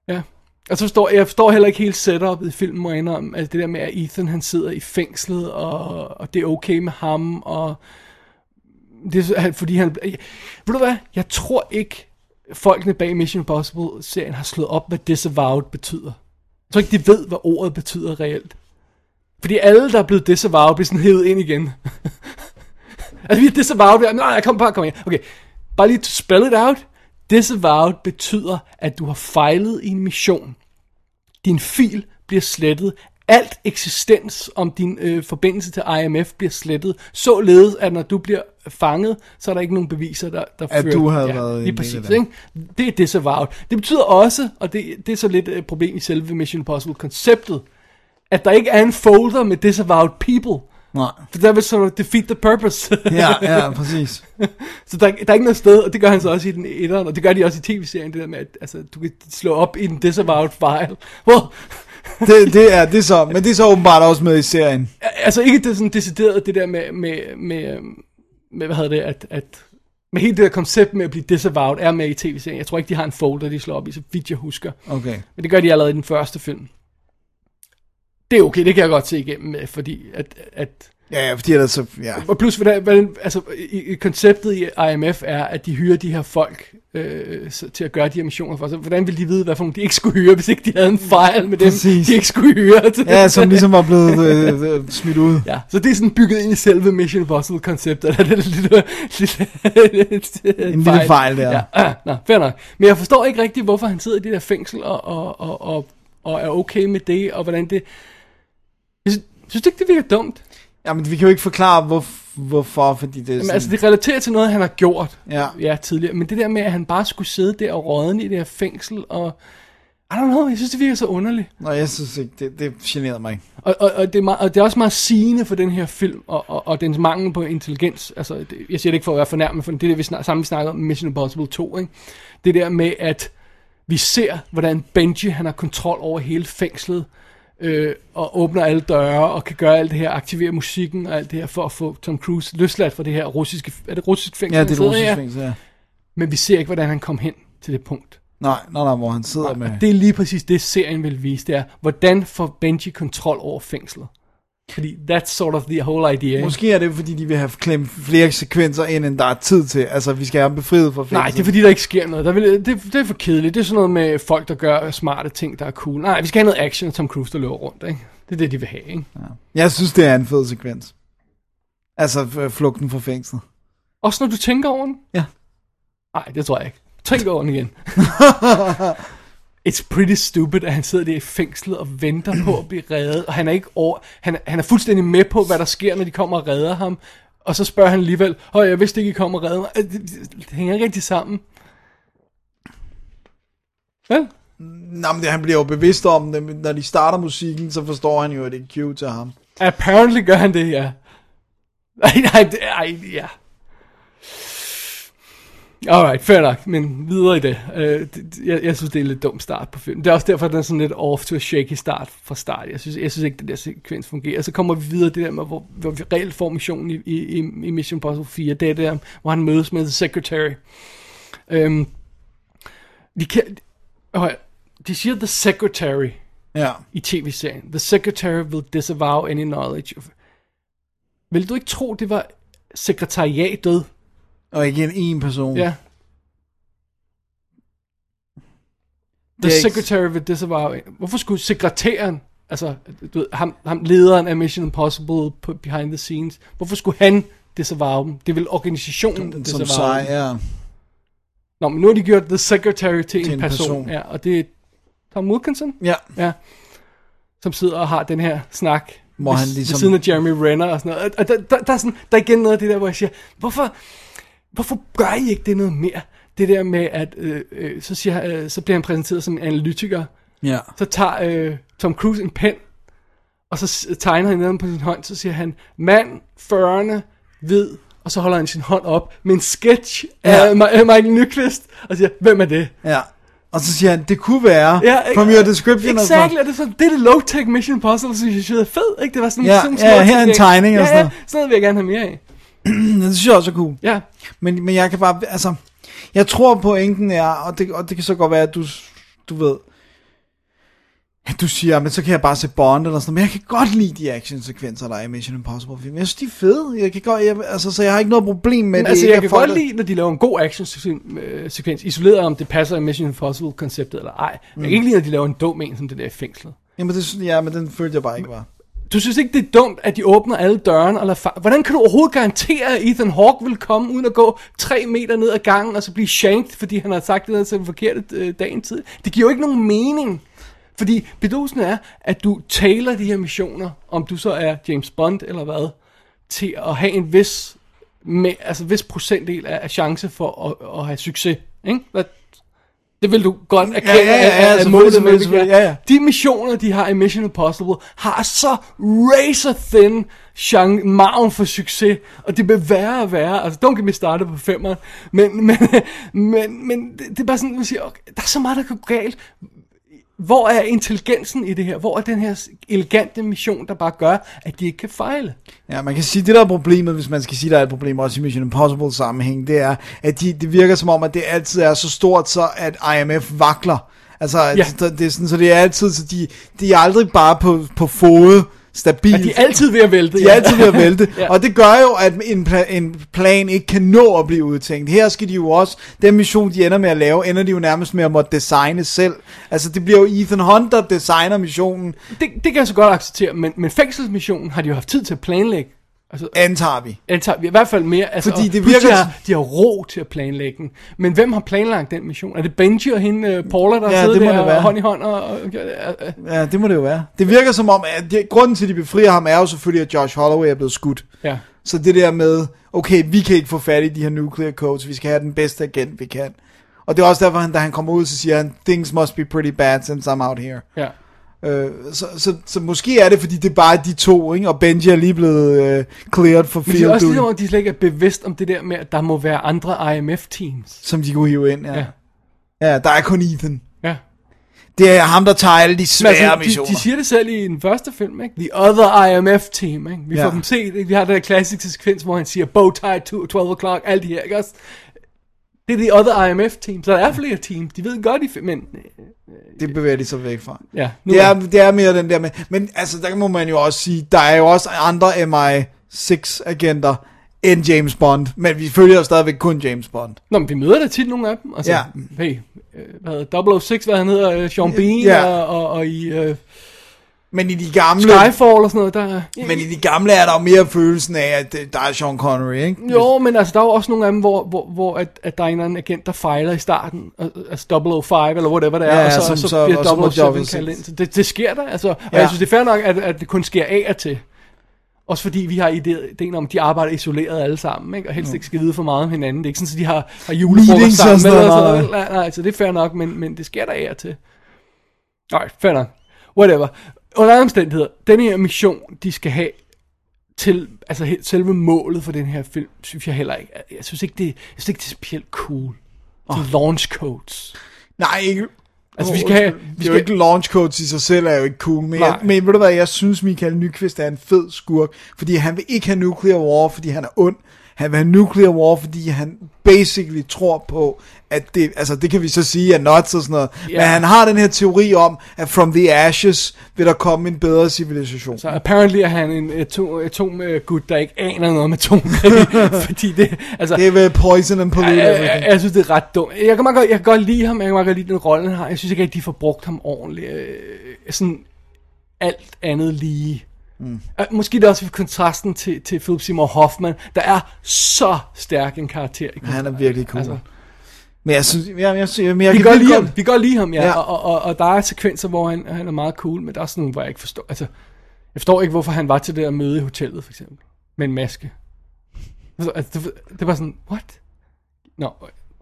Ja. Og så forstår jeg forstår heller ikke helt setupet i filmen, må jeg indrømme. Altså det der med, at Ethan han sidder i fængslet, og, og det er okay med ham, og det er, fordi han... Ved du hvad? Jeg tror ikke, folkene bag Mission Impossible-serien har slået op, hvad disavowed betyder. Jeg tror ikke, de ved, hvad ordet betyder reelt. Fordi alle, der er blevet disavowed, bliver sådan hævet ind igen. altså, vi er disavowed. Nej, jeg kom bare, kom her. Okay, bare lige to spell it out. Disavowed betyder, at du har fejlet i en mission. Din fil bliver slettet. Alt eksistens om din øh, forbindelse til IMF bliver slettet. Således, at når du bliver fanget, så er der ikke nogen beviser, der, der At fører... du havde været en lige præcis, ikke? Det er disavowed. Det betyder også, og det, det er så lidt et problem i selve Mission Impossible-konceptet, at der ikke er en folder med disavowed people. Nej. For der vil så defeat the purpose. Ja, ja, præcis. så der, der er ikke noget sted, og det gør han så også i den etteren, og det gør de også i tv-serien, det der med, at altså, du kan slå op i den disavowed file. Well, Det, det, er, det er så, men det er så åbenbart også med i serien. altså ikke det sådan decideret, det der med, med, med, med hvad hedder det, at, at med hele det der koncept med at blive disavowed er med i tv-serien. Jeg tror ikke, de har en folder, de slår op i, så vidt jeg husker. Okay. Men det gør de allerede i den første film. Det er okay, det kan jeg godt se igennem med, fordi at, at Ja, ja, fordi ellers så, ja. Og plus, hvordan, hvordan, altså, i, i konceptet i IMF er, at de hyrer de her folk øh, så, til at gøre de her missioner for sig. Hvordan ville de vide, hvad for de ikke skulle hyre, hvis ikke de havde en fejl med dem, Præcis. de ikke skulle hyre? Til Ja, som ligesom var blevet øh, øh, smidt ud. Ja, så det er sådan bygget ind i selve Mission Impossible-konceptet. Det er en lille, lille, En lille fejl der. Ja, ah, nå, fair nok. Men jeg forstår ikke rigtigt, hvorfor han sidder i det der fængsel og, og, og, og, og er okay med det, og hvordan det... Jeg synes, synes du ikke, det virker dumt? Jamen, vi kan jo ikke forklare, hvor, hvorfor, fordi det er Jamen, sådan... altså, det relaterer til noget, han har gjort Ja. ja, tidligere. Men det der med, at han bare skulle sidde der og rådne i det her fængsel, og... I don't know, jeg synes, det virker så underligt. Nå, jeg synes ikke, det, det generede mig. Og, og, og, det er meget, og det er også meget sigende for den her film, og, og, og dens mangel på intelligens. Altså, det, jeg siger det ikke for at være fornærmet, for det er det, vi snak, samme vi snakker om Mission Impossible 2. Ikke? Det der med, at vi ser, hvordan Benji han har kontrol over hele fængslet, øh, og åbner alle døre, og kan gøre alt det her, aktivere musikken og alt det her, for at få Tom Cruise løsladt fra det her russiske, er det russisk fængsel? Ja, det er russisk fængsel, ja. Men vi ser ikke, hvordan han kom hen til det punkt. Nej, nej, nej, hvor han sidder Og med... det er lige præcis det, serien vil vise, det er, hvordan får Benji kontrol over fængslet? Fordi that's sort of the whole idea. ikke? Måske er det, fordi de vil have klemt flere sekvenser ind, end der er tid til. Altså, vi skal have befriet fra fængsel. Nej, det er fordi, der ikke sker noget. Der vil, det, det er for kedeligt. Det er sådan noget med folk, der gør smarte ting, der er cool. Nej, vi skal have noget action, Tom Cruise, der løber rundt. Ikke? Det er det, de vil have. Ikke? Jeg synes, det er en fed sekvens. Altså, f- flugten fra fængslet. Også når du tænker over den? Ja. Nej, det tror jeg ikke. Tænk over den igen. It's pretty stupid, at han sidder der i fængslet og venter på at blive reddet, og han er ikke over, han, han er fuldstændig med på, hvad der sker, når de kommer og redder ham, og så spørger han alligevel, åh, jeg vidste ikke, I kom og redde mig. Det, det, det hænger ikke rigtig sammen. Vel? Nå, men det, han bliver jo bevidst om det, når de starter musikken, så forstår han jo, at det er cue til ham. Apparently gør han det, ja. Nej, nej, det, ej, ja. Alright, fair nok, men videre i det. Det jeg, jeg synes, det er en lidt dum start på filmen. Det er også derfor, den er sådan lidt off to a shaky start fra start. Jeg synes, jeg synes ikke, den der sekvens fungerer. Så kommer vi videre det der med, hvor, hvor vi reelt får missionen i, i, i Mission Impossible 4. Det er der, hvor han mødes med The Secretary. Um, de, kan, okay, de siger The Secretary Ja. i tv-serien. The Secretary will disavow any knowledge of... Vil du ikke tro, det var sekretariatet? Og ikke en en person. Ja. The ikke- Secretary will disavow... Hvorfor skulle sekretæren, altså du ved, ham, ham lederen af Mission Impossible på behind the scenes, hvorfor skulle han disavow dem? Det vil organisationen Som disavow dem. ja. Nå, men nu har de gjort The Secretary til, Til en en person. person. Ja, og det er Tom Wilkinson, Ja. ja, som sidder og har den her snak Hvor ved, han ved ligesom- siden af Jeremy Renner og sådan noget. Og der, der, der, er sådan, der er igen noget af det der, hvor jeg siger, hvorfor, hvorfor gør I ikke det noget mere? Det der med, at øh, øh, så, siger, øh, så bliver han præsenteret som en analytiker. Ja. Så tager øh, Tom Cruise en pen, og så tegner han ned på sin hånd, så siger han, mand, 40'erne, hvid, og så holder han sin hånd op med en sketch Ja. af Ma- af Michael Nyqvist, og siger, hvem er det? Ja. Og så siger han, det kunne være, from your description. og sådan Exactly, og det er sådan, det er det low-tech Mission Impossible, synes jeg er fed, ikke? Det var sådan, Ja, sådan ja, små her er en tegning og ja, sådan ja, noget. sådan noget vil jeg gerne have mere af. Det synes jeg også er cool. Ja, Men, men jeg kan bare, altså, jeg tror pointen er, og det, og det kan så godt være, at du, du ved, at du siger, men så kan jeg bare se Bond eller sådan noget, men jeg kan godt lide de actionsekvenser, der er i Mission Impossible film. Jeg synes, de er fede. Jeg kan godt, jeg, altså, så jeg har ikke noget problem med men det. altså jeg kan godt lide, når de laver en god action-sekvens, isoleret om det passer i Mission Impossible-konceptet eller ej. Men jeg kan ikke lide, når de laver en dum en, som det der i fængslet. Jamen, det, ja, men den følte jeg bare ikke var. Du synes ikke, det er dumt, at de åbner alle dørene? Og fa- Hvordan kan du overhovedet garantere, at Ethan Hawke vil komme, uden at gå tre meter ned ad gangen, og så blive shanked, fordi han har sagt det til den forkerte øh, dagen tid? Det giver jo ikke nogen mening. Fordi bedosen er, at du taler de her missioner, om du så er James Bond eller hvad, til at have en vis, med, altså vis procentdel af, af chance for at, at have succes. Ikke? Hvad- det vil du godt erkende, ja, ja, at- målet er. ja, ja. De missioner, de har i Mission Impossible, har så razor thin chance, margen for succes, og det bliver værre og værre. Altså, don't get me started på femmeren, men, men, men, men det, det er bare sådan, man siger, okay, der er så meget, der kan gå galt. Hvor er intelligensen i det her? Hvor er den her elegante mission, der bare gør, at de ikke kan fejle? Ja, man kan sige, det der er problemet, hvis man skal sige, der er et problem også i Mission Impossible sammenhæng, det er, at de, det virker som om, at det altid er så stort, så at IMF vakler. Altså, Ja. det, det er sådan, så det er altid, så de, de er aldrig bare på, på fod stabilt. At de er altid ved at vælte. De er altid ved at vælte, Ja. ja. og det gør jo, at en, pla- en plan ikke kan nå at blive udtænkt. Her skal de jo også, den mission, de ender med at lave, ender de jo nærmest med at måtte designe selv. Altså, det bliver jo Ethan Hunt, der designer missionen, Det, det kan jeg så godt acceptere, men, men fængselsmissionen har de jo haft tid til at planlægge. Altså, antager vi. antager vi i hvert fald mere. Altså, Fordi det virker De har, de har ro til at planlægge den. Men hvem har planlagt den mission? Er det Benji og hende, uh, Paula, der Ja, sidder det må der det være. hånd i hånd? Og, og, og, og, Ja, det må det jo være. Det virker som om, at det, grunden til, at de befrier ham, er jo selvfølgelig, at Josh Holloway er blevet skudt. ja. Så det der med, okay, vi kan ikke få fat i de her nuclear codes, vi skal have den bedste agent, vi kan. Og det er også derfor, han, da han kommer ud, så siger han, things must be pretty bad since I'm out here. ja. Øh, så, så, så måske er det, fordi det er bare de to, ikke? og Benji er lige blevet øh, cleared for Men det er field også ligesom, om de slet ikke er bevidst om det der med, at der må være andre IMF-teams. som de kunne hive ind. Ja. Ja. ja. der er kun Ethan. Ja. Det er ham, der tager alle de Men svære altså, missioner. de, de siger det selv i den første film, ikke? The other IMF team, ikke? Vi Ja. får dem set, ikke? Vi har den der klassiske sekvens, hvor han siger, bow tie to 12 o'clock, alt de her, ikke også? Det er the other IMF team, så der er flere teams. De ved godt, de men Det bevæger de sig væk fra. ja, nu Det er, det er mere den der med, men altså der må man jo også sige, der er jo også andre MI6 agenter end James Bond, men vi følger jo stadigvæk kun James Bond. Nå, men vi møder da tit nogle af dem. Altså, Ja. hey, øh, hvad hedder 006, hvad han hedder, øh, Sean Bean, Ja. og, og, og i øh, Men i de gamle, Skyfall og sådan noget, der... men i de gamle er der jo mere følelsen af, at der er Sean Connery, ikke? Jo, men altså, der er jo også nogle af dem, hvor, hvor, hvor at, at der er en eller anden agent, der fejler i starten, al- altså 005, eller whatever det er, Ja, og så, som så, så- bliver og så må 007 006. kaldt ind. Så det, det sker der, altså. Og Ja. jeg synes, det er fair nok, at, at det kun sker af og til. Også fordi vi har ide- ideen om, at de arbejder isoleret alle sammen, ikke? og helst ikke skal vide for meget om hinanden. Det er ikke sådan, at de har, har julefrokost og sammen. sådan Eller sådan noget. Nej, nej, så det er fair nok, men, men det sker der af og til. Nej, fair nok. Whatever. Under andre omstændigheder, den her mission, de skal have til, altså selve målet for den her film, synes jeg heller ikke. Jeg synes ikke, det, jeg synes ikke, det er specielt cool. De launch codes. Nej, ikke... Altså, vi skal have- vi det er jo skal- ikke launch codes i sig selv, er jo ikke cool. Men, jeg, men ved du hvad, jeg synes, Michael Nyqvist er en fed skurk, fordi han vil ikke have nuclear war, fordi han er ond. Han vil have nuclear war, fordi han basically tror på, at det, altså det kan vi så sige er nuts og sådan noget, Ja. men han har den her teori om, at from the ashes vil der komme en bedre civilisation. Så apparently er han en atom, atomgud, der ikke aner noget om atomkrig, fordi det, altså, Det er vel poison and pollute jeg, jeg, everything. jeg, synes, det er ret dumt. Jeg kan, godt, jeg kan godt lide ham, jeg kan godt lide den rolle, han har. Jeg synes ikke, at de får brugt ham ordentligt. Øh, sådan alt andet lige. Mm. Måske det er også for kontrasten til, til Philip Seymour Hoffman, der er så stærk en karakter. I Han er virkelig cool. Altså, Men jeg synes, jeg, jeg, jeg, jeg, jeg vi kan godt lide ham, vi godt lide ham, ja. Ja. Og, og, og, der er sekvenser, hvor han, han er meget cool, men der er også nogle, hvor jeg ikke forstår. Altså, jeg forstår ikke, hvorfor han var til det der møde i hotellet, for eksempel. Med en maske. Altså, altså, det, det var sådan, what? Nå,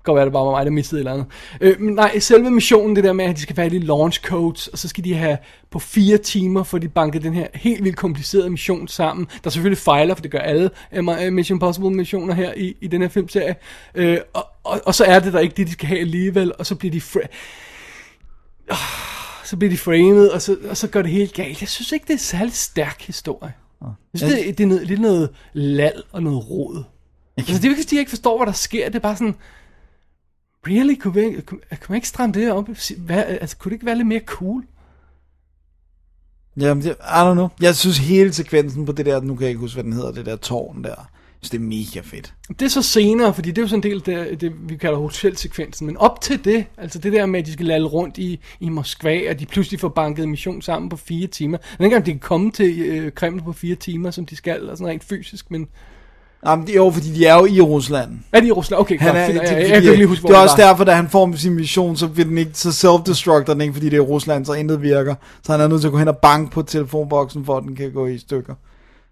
godt være, det bare var mig, der mistede et eller andet. Øh, men nej, selve missionen, det der med, at de skal have de launch codes, og så skal de have på fire timer, for de banket den her helt vildt komplicerede mission sammen, der selvfølgelig fejler, for det gør alle øh, Mission Impossible missioner her i, i den her filmserie. Øh, og, og, og, så er det der ikke det, de skal have alligevel, og så bliver de... Fra- Ah, så bliver de framed, og så, og så går det helt galt. Jeg synes ikke, det er en særlig stærk historie. Jeg synes, det, det er noget, lidt noget lal og noget rod. Altså, det er ikke, fordi jeg ikke forstår, hvad der sker. Det er bare sådan, really, kunne, vi, kunne, kunne man ikke stramme det op? Hvad, altså, kunne det ikke være lidt mere cool? Jamen, det, I don't know. Jeg synes hele sekvensen på det der, nu kan jeg ikke huske, hvad den hedder, det der tårn der. Jeg synes, det er mega fedt. Det er så senere, fordi det er jo sådan en del af det, det vi kalder hotelsekvensen. Men op til det, altså det der med, at de skal lalle rundt i, i Moskva, og de pludselig får banket mission sammen på fire timer. Jeg ved ikke, om de kan komme til øh, Kreml på fire timer, som de skal, eller sådan rent fysisk, men... Jamen, det er jo, fordi de er jo i Rusland. Er de i Rusland? Okay, Han godt, er, det, jeg, jeg, fordi, jeg, kan ikke huske, hvor det er også derfor, da han får sin mission, så, vil den ikke, så self-destructer den ikke, fordi det er Rusland, så intet virker. Så han er nødt til at gå hen og banke på telefonboksen, for at den kan gå i stykker.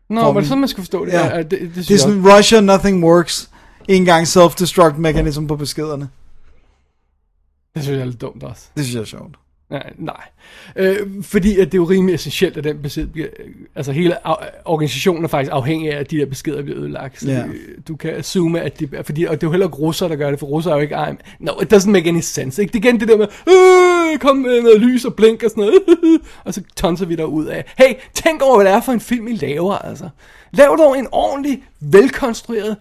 Nå, for var det sådan, man skulle forstå det? Ja. Ja, det, det, det, er jeg sådan, Russia, nothing works. En gang self-destruct mekanism på beskederne. det synes jeg er lidt dumt også. Det synes jeg er sjovt. Nej, nej. Øh, fordi at det er jo rimelig essentielt, at den besked bliver... Altså hele organisationen er faktisk afhængig af, at de der beskeder bliver ødelagt. Så det, du kan assume, at de... Fordi, og det er jo heller ikke russere, der gør det, for russere er jo ikke... Ej, no, it doesn't make any sense. Ikke? Det er igen det der med... Øh, kom med noget lys og blink og sådan noget. og så tonser vi der ud af. Hey, tænk over, hvad det er for en film, I laver, altså. Lav dog en ordentlig, velkonstrueret,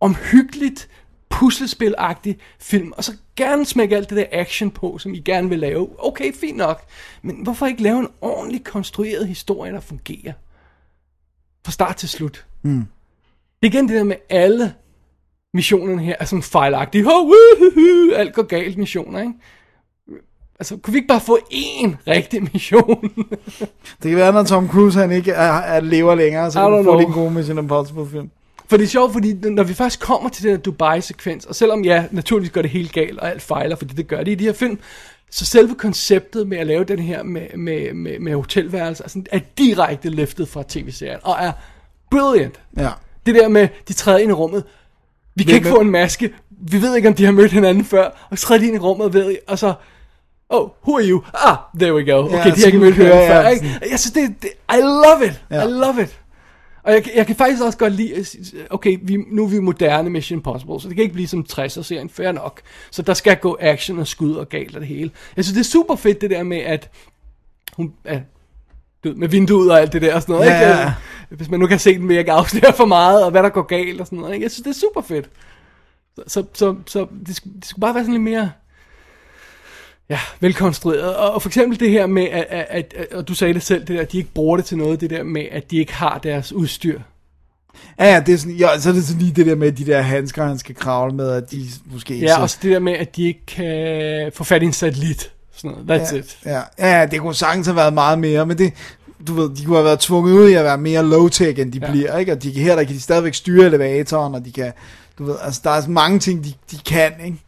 omhyggeligt, puslespilagtig film, og så gerne smække alt det der action på, som I gerne vil lave. Okay, fint nok. Men hvorfor ikke lave en ordentlig konstrueret historie, der fungerer? Fra start til slut. Mm. Det er igen det der med alle missionerne her er sådan fejlagtige. Ho, wuhuhu, alt går galt missioner, ikke? Altså, kunne vi ikke bare få én rigtig mission? Det kan være, når Tom Cruise han ikke er, er lever længere, så kan du få know. en god Mission Impossible film. For det er sjovt, fordi når vi først kommer til den her Dubai-sekvens, og selvom ja, naturligvis gør det helt galt, og alt fejler, fordi det gør det i de her film, så selve konceptet med at lave den her med, med, med, med hotelværelse, altså, er direkte løftet fra tv-serien, og er brilliant. Ja. Det der med, de træder ind i rummet, vi kan Hvem ikke få en maske, vi ved ikke, om de har mødt hinanden før, og så træder de ind i rummet, ved I, og så, oh, who are you? Ah, there we go. Okay, Ja, de har ikke mødt hinanden før. jeg Ikke? Jeg synes, det, det, I love it, Ja. I love it. Og jeg, jeg kan faktisk også godt lide, at okay, vi, nu er vi moderne Mission Impossible, så det kan ikke blive som 60'er-serien, fair nok. Så der skal gå action og skud og galt og det hele. Jeg synes, det er super fedt det der med, at hun, ja, du med vinduet og alt det der og sådan noget, Ja, ikke? ja. Hvis man nu kan se den, vil jeg ikke afsløre for meget, og hvad der går galt og sådan noget, ikke? Jeg synes, det er super fedt. Så, så, så, så det, skulle, det skulle bare være sådan lidt mere, ja, velkonstrueret. Og, og for eksempel det her med, at, at, at, og du sagde det selv, det der, at de ikke bruger det til noget, det der med, at de ikke har deres udstyr. Ja, ja, det er sådan, ja, så er det sådan lige det der med de der handsker, han skal kravle med, at de måske ikke Ja, så- og så det der med, at de ikke kan få fat i en satellit. Sådan noget. That's ja, it. Ja, ja, det kunne sagtens have været meget mere, men det, du ved, de kunne have været tvunget ud i at være mere low-tech, end de Ja. bliver, ikke? Og de kan, her der kan de stadigvæk styre elevatoren, og de kan, du ved, altså der er mange ting, de, de kan, ikke?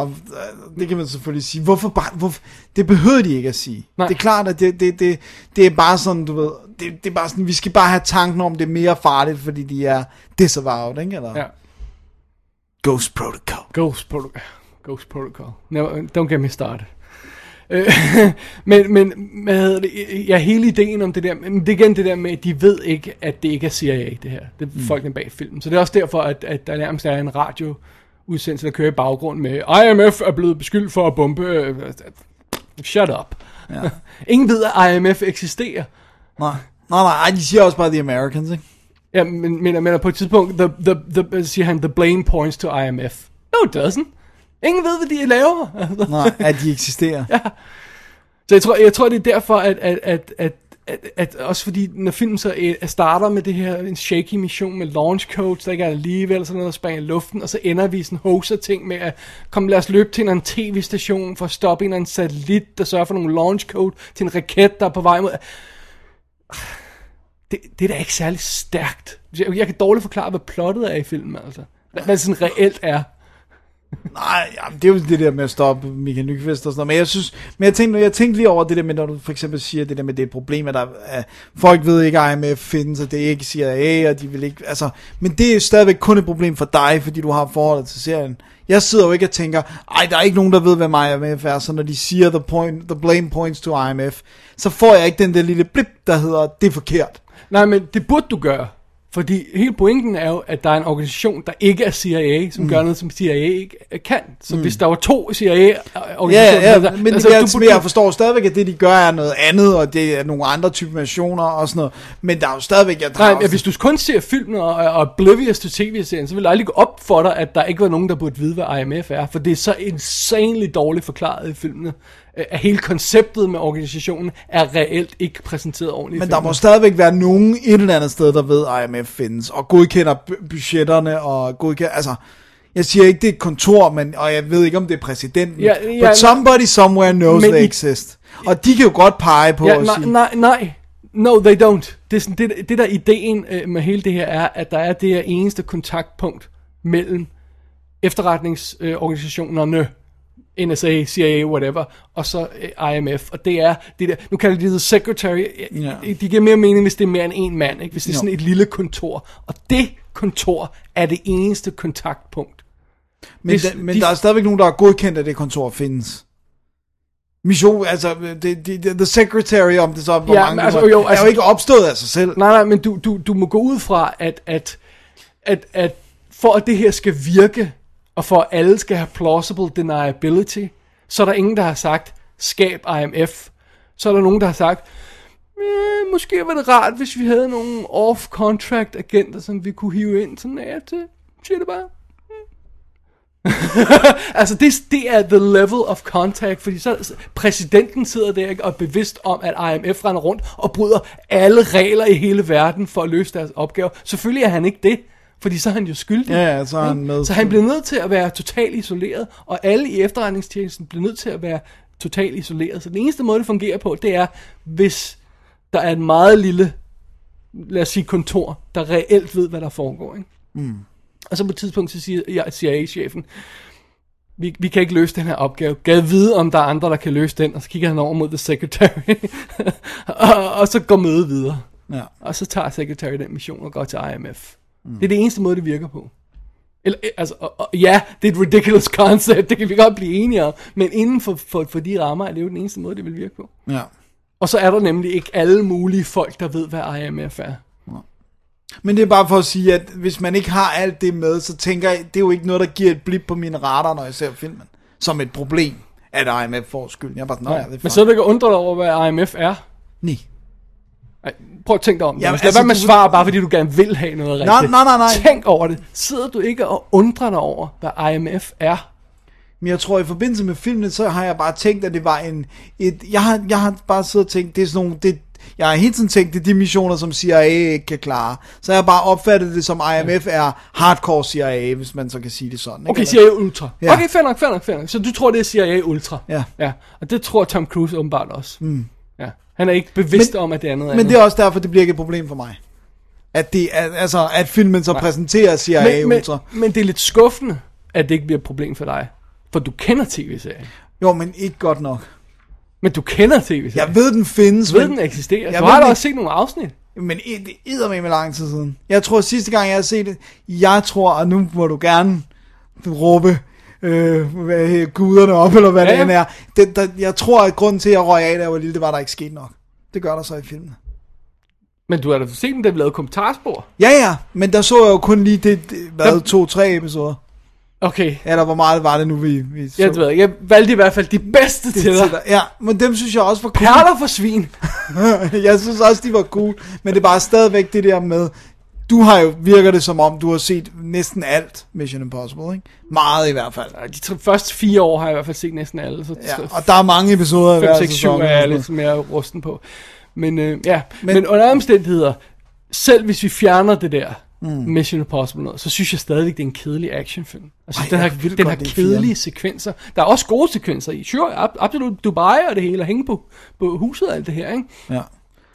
Og øh, det kan man selvfølgelig sige. Hvorfor bare, hvorfor, det behøver de ikke at sige. Nej. Det er klart, at det, det, det, det er bare sådan, du ved, det, det er bare sådan, vi skal bare have tanken om, det er mere farligt, fordi de er disavowed, ikke? Eller Ja. Ghost Protocol. Ghost Protocol. Ghost Protocol. Never, don't get me started. Øh, men, men hvad hedder det, ja, hele ideen om det der, men det er igen det der med, at de ved ikke, at det ikke er CIA, det her. Det er mm. folkene bag filmen. Så det er også derfor, at, at der nærmest er en radio udsendelse, der kører i baggrund med, IMF er blevet beskyldt for at bombe. øh, Shut up. Ja. Ingen ved, at IMF eksisterer. Nej, nej, nej, ej, de siger også bare The Americans, ikke? Ja, men, men, men på et tidspunkt, the, the, the, siger han, the blame points to IMF. No, it doesn't. Ingen ved, hvad de laver. Nej, at de eksisterer. ja. Så jeg tror, jeg tror, det er derfor, at, at, at, at at, at også fordi, når filmen så øh, starter med det her, en shaky mission med launch codes, der ikke er alligevel sådan noget, der springer i luften, og så ender vi sådan hoser ting med at, kom lad os løbe til en tv-station for at stoppe en eller anden satellit, der sørger for nogle launch code til en raket, der er på vej mod... Det, det er da ikke særlig stærkt. Jeg, jeg kan dårligt forklare, hvad plottet er i filmen, altså. Hvad hvad det sådan reelt er. Nej, jamen, det er jo det der med at stoppe Michael Nyqvist og sådan noget. Men jeg synes, men jeg tænkte, jeg tænkte lige over det der med, når du for eksempel siger det der med, det er et problem, at der, at folk ved ikke, at IMF findes, og det er ikke CIA, og de vil ikke, altså, men det er stadigvæk kun et problem for dig, fordi du har forholdet til serien. Jeg sidder jo ikke og tænker, ej, der er ikke nogen, der ved, hvad IMF er, så når de siger, the, point, the blame points to IMF, så får jeg ikke den der lille blip, der hedder, det er forkert. Nej, men det burde du gøre. Fordi hele pointen er jo, at der er en organisation, der ikke er CIA, som mm. gør noget, som CIA ikke kan. Så mm. hvis der var to CIA-organisationer... Ja, ja, der, men altså, det, du, jeg forstår stadigvæk, at det de gør er noget andet, og det er nogle andre typer nationer og sådan noget. Men der er jo stadigvæk... Jeg Nej, ja, hvis du kun ser filmen og er oblivious til tv-serien, så vil det aldrig gå op for dig, at der ikke var nogen, der burde vide, hvad IMF er. For det er så insanely dårligt forklaret i filmene at hele konceptet med organisationen er reelt ikke præsenteret ordentligt. Men der må stadigvæk være nogen et eller andet sted, der ved, at IMF findes, og godkender budgetterne, og godkender, altså, jeg siger ikke, det er et kontor, men, og jeg ved ikke, om det er præsidenten, ja, ja, but somebody somewhere knows they exist. Og de kan jo godt pege på ja, og nej, sige... Nej, nej, no they don't. Det, er sådan, det, det der ideen øh, med hele det her er, at der er det her eneste kontaktpunkt mellem efterretningsorganisationerne, øh, NSA, CIA, whatever, og så uh, IMF, og det er det der, nu kalder de det secretary, ja. det giver mere mening, hvis det er mere end en mand, ikke? hvis det er jo. sådan et lille kontor, og det kontor er det eneste kontaktpunkt. Men, hvis, da, men de, der er stadigvæk nogen, der har godkendt, at det kontor findes. Mission, altså, det, det, the secretary om det så, hvor ja, mange altså, jo, altså, er jo ikke opstået af sig selv. Nej, nej, men du, du, du må gå ud fra, at, at, at, at for at det her skal virke, og for at alle skal have plausible deniability, så er der ingen, der har sagt, skab IMF. Så er der nogen, der har sagt, eh, måske var det rart, hvis vi havde nogle off-contract agenter, som vi kunne hive ind sådan af til. Siger det bare. altså det, det er the level of contact Fordi så præsidenten sidder der ikke, og er bevidst om At IMF render rundt Og bryder alle regler i hele verden For at løse deres opgave Selvfølgelig er han ikke det fordi så er han jo skyldig. Ja, så er han med. Så han bliver nødt til at være totalt isoleret, og alle i efterretningstjenesten bliver nødt til at være totalt isoleret. Så den eneste måde, det fungerer på, det er, hvis der er et meget lille, lad os sige kontor, der reelt ved, hvad der foregår. Ikke? Mm. Og så på et tidspunkt, så siger CIA-chefen, vi, vi kan ikke løse den her opgave. Gad vide, om der er andre, der kan løse den. Og så kigger han over mod the secretary. og, og så går mødet videre. Ja. Og så tager secretary den mission og går til IMF. Mm. Det er det eneste måde, det virker på. Eller, øh, altså, og, og, ja, det er et ridiculous concept, det kan vi godt blive enige om, men inden for, for, for de rammer er det jo den eneste måde, det vil virke på. Ja. Og så er der nemlig ikke alle mulige folk, der ved, hvad IMF er. Men det er bare for at sige, at hvis man ikke har alt det med, så tænker jeg, det er jo ikke noget, der giver et blip på mine radar, når jeg ser filmen, som et problem, at IMF får skylden. Jeg er bare sådan, ja, det er Men så er du ikke undret over, hvad IMF er? Nej. Ej, prøv at tænke dig om det. Jamen, altså, være med at svare, bare fordi du gerne vil have noget rigtigt. Nej, nej, nej, nej. Tænk over det. Sidder du ikke og undrer dig over, hvad IMF er? Men jeg tror, i forbindelse med filmen, så har jeg bare tænkt, at det var en... Et, jeg, har, jeg har bare siddet og tænkt, det er sådan nogle... Det, jeg har hele tiden tænkt, det er de missioner, som CIA ikke kan klare. Så jeg har bare opfattet det som IMF er hardcore CIA, hvis man så kan sige det sådan. Ikke? Okay, CIA Ultra. Ja. Okay, fair nok, fair nok, fair nok. Så du tror, det er CIA Ultra? Ja. ja. Og det tror Tom Cruise åbenbart også. Mm. Han er ikke bevidst men, om, at det er noget Men andet. det er også derfor, det bliver ikke et problem for mig. At, det, at, altså, at filmen så Nej. præsenterer CIA men, Ultra. Men, men det er lidt skuffende, at det ikke bliver et problem for dig. For du kender tv-serien. Jo, men ikke godt nok. Men du kender tv-serien. Jeg ved, den findes. Du ved, men... den eksisterer. Jeg du har da også set nogle afsnit. Men det er med med lang tid siden. Jeg tror, sidste gang, jeg har set det, jeg tror, og nu må du gerne råbe øh, hvad, guderne op, eller hvad Ja, ja, det er. Det, der, jeg tror, at grunden til, at jeg røg af, da jeg var lille, det var, at der ikke skete nok. Det gør der så i filmen. Men du har da set den, da vi lavede kommentarspor. Ja, ja, men der så jeg jo kun lige det, det hvad, Jamen- to-tre episoder. Okay. Eller hvor meget var det nu, vi, vi så. Jeg, ved, jeg valgte i hvert fald de bedste til dig. Ja, men dem synes jeg også var cool. Perler for svin. jeg synes også, de var cool. Men det er bare stadigvæk det der med, du har jo, virker det som om, du har set næsten alt Mission Impossible, ikke? Meget i hvert fald. De tre, første fire år har jeg i hvert fald set næsten alle. Så Ja, og der er mange episoder i 5, hver 6, 7 sæson. er jeg lidt mere rusten på. Men øh, ja, men, Men- under omstændigheder, selv hvis vi fjerner det der mm. Mission Impossible noget, så synes jeg stadigvæk, det er en kedelig actionfilm. Altså, Ej, den har, den har kedelige fireren. sekvenser. Der er også gode sekvenser i. Sure, ab- absolut Dubai og det hele, og hænge på, på huset og alt det her, ikke? Ja.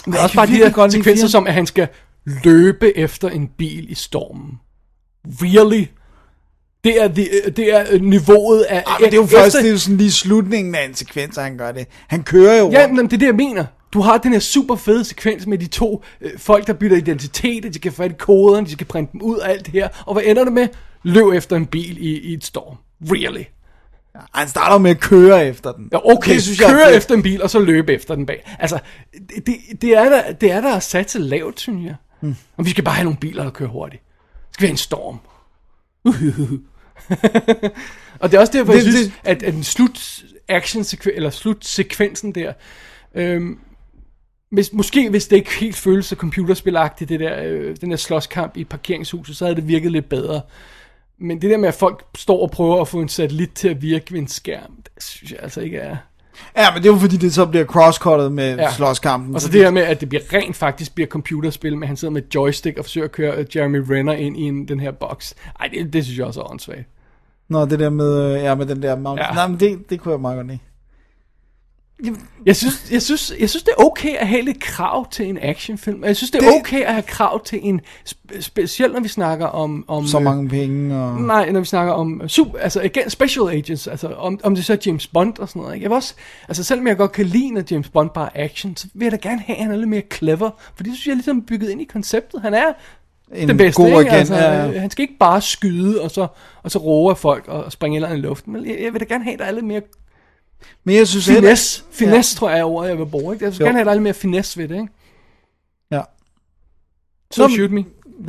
Men Ej, også bare de lide sekvenser, som at han skal løbe efter en bil i stormen. Really? Det er, det, det er niveauet af... Ah, men det er jo først, det er jo sådan lige slutningen af en sekvens, at han gør det. Han kører jo Ja, rundt. men det er det, jeg mener. Du har den her super fede sekvens med de to øh, folk, der bytter identitet, de kan få koderne, de kan printe dem ud og alt det her. Og hvad ender det med? Løb efter en bil i, i et storm. Really? Han starter med at køre efter den. Ja, okay, Det synes jeg køre fedt. efter en bil, og så løbe efter den bag. Altså, det, det, er, der, det er der sat til lavt, synes jeg. Mm. Og vi skal bare have nogle biler, der kører hurtigt. Skal vi have en storm? og det er også derfor, jeg Det- synes, det- at, at slut action eller slutsekvensen der, øhm, hvis, måske hvis det ikke helt føles så computerspilagtigt, det der, øh, den der slåskamp i parkeringshuset, så havde det virket lidt bedre. Men det der med, at folk står og prøver at få en satellit til at virke ved en skærm, det synes jeg altså ikke er... Ja, men det er jo fordi, det så bliver crosscuttet med Ja. slåskampen. Og så det her med, at det bliver rent faktisk bliver computerspil, med han sidder med joystick og forsøger at køre øh, Jeremy Renner ind i en, den her boks. Ej, det, det synes jeg også er åndssvagt. Nå, det der med, øh, ja, med den der mount. Ja. Ja. Nej, men det, det kunne jeg meget godt lide. Jeg synes, jeg, synes, jeg synes, det er okay at have lidt krav til en actionfilm. Jeg synes, det er Det- okay at have krav til en... Spe, specielt når vi snakker om... om Så øh, mange penge og... Nej, når vi snakker om øh, super, altså igen, special agents, altså om, om det så er James Bond og sådan noget. Ikke? Jeg vil også, altså selvom jeg godt kan lide, når James Bond bare er action, så vil jeg da gerne have, at han er lidt mere clever. For det synes jeg er ligesom bygget ind i konceptet. Han er En den bedste, god ikke? agent, Altså, ja, ja. øh, Han skal ikke bare skyde, og så, og så roe af folk og springe eller i luften. Men jeg, jeg vil da gerne have, at der er lidt mere Men jeg synes heller- finesse. Finesse, tror jeg er ordet, jeg vil bruge. Ikke? Jeg vil Jo. gerne have, lidt mere finesse ved det. Ikke? Ja. Så Nå, shoot me.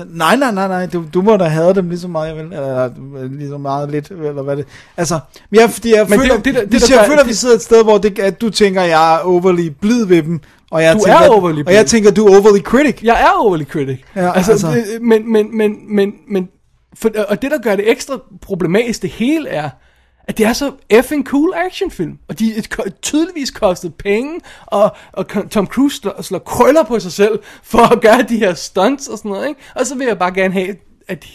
Nej, nej, nej, nej, du, du må da have dem lige så meget, jeg vil, eller lige så meget lidt, eller hvad det, altså, jeg, fordi jeg Men føler, det- det det der jeg føler, at vi det- sidder et sted, hvor det, at du tænker, jeg er overly blid ved dem, og jeg Du tænker, er overly og jeg blid. tænker, du er overly critic. Jeg er overly critic. Ja, altså, altså. altså. Men, men, men, men, men for, og det, der gør det ekstra problematisk, det hele er, at det er så effing cool actionfilm. Og de er tydeligvis kostet penge, og, og Tom Cruise slår, slår krøller på sig selv, for at gøre de her stunts og sådan noget, ikke? Og så vil jeg bare gerne have, at de,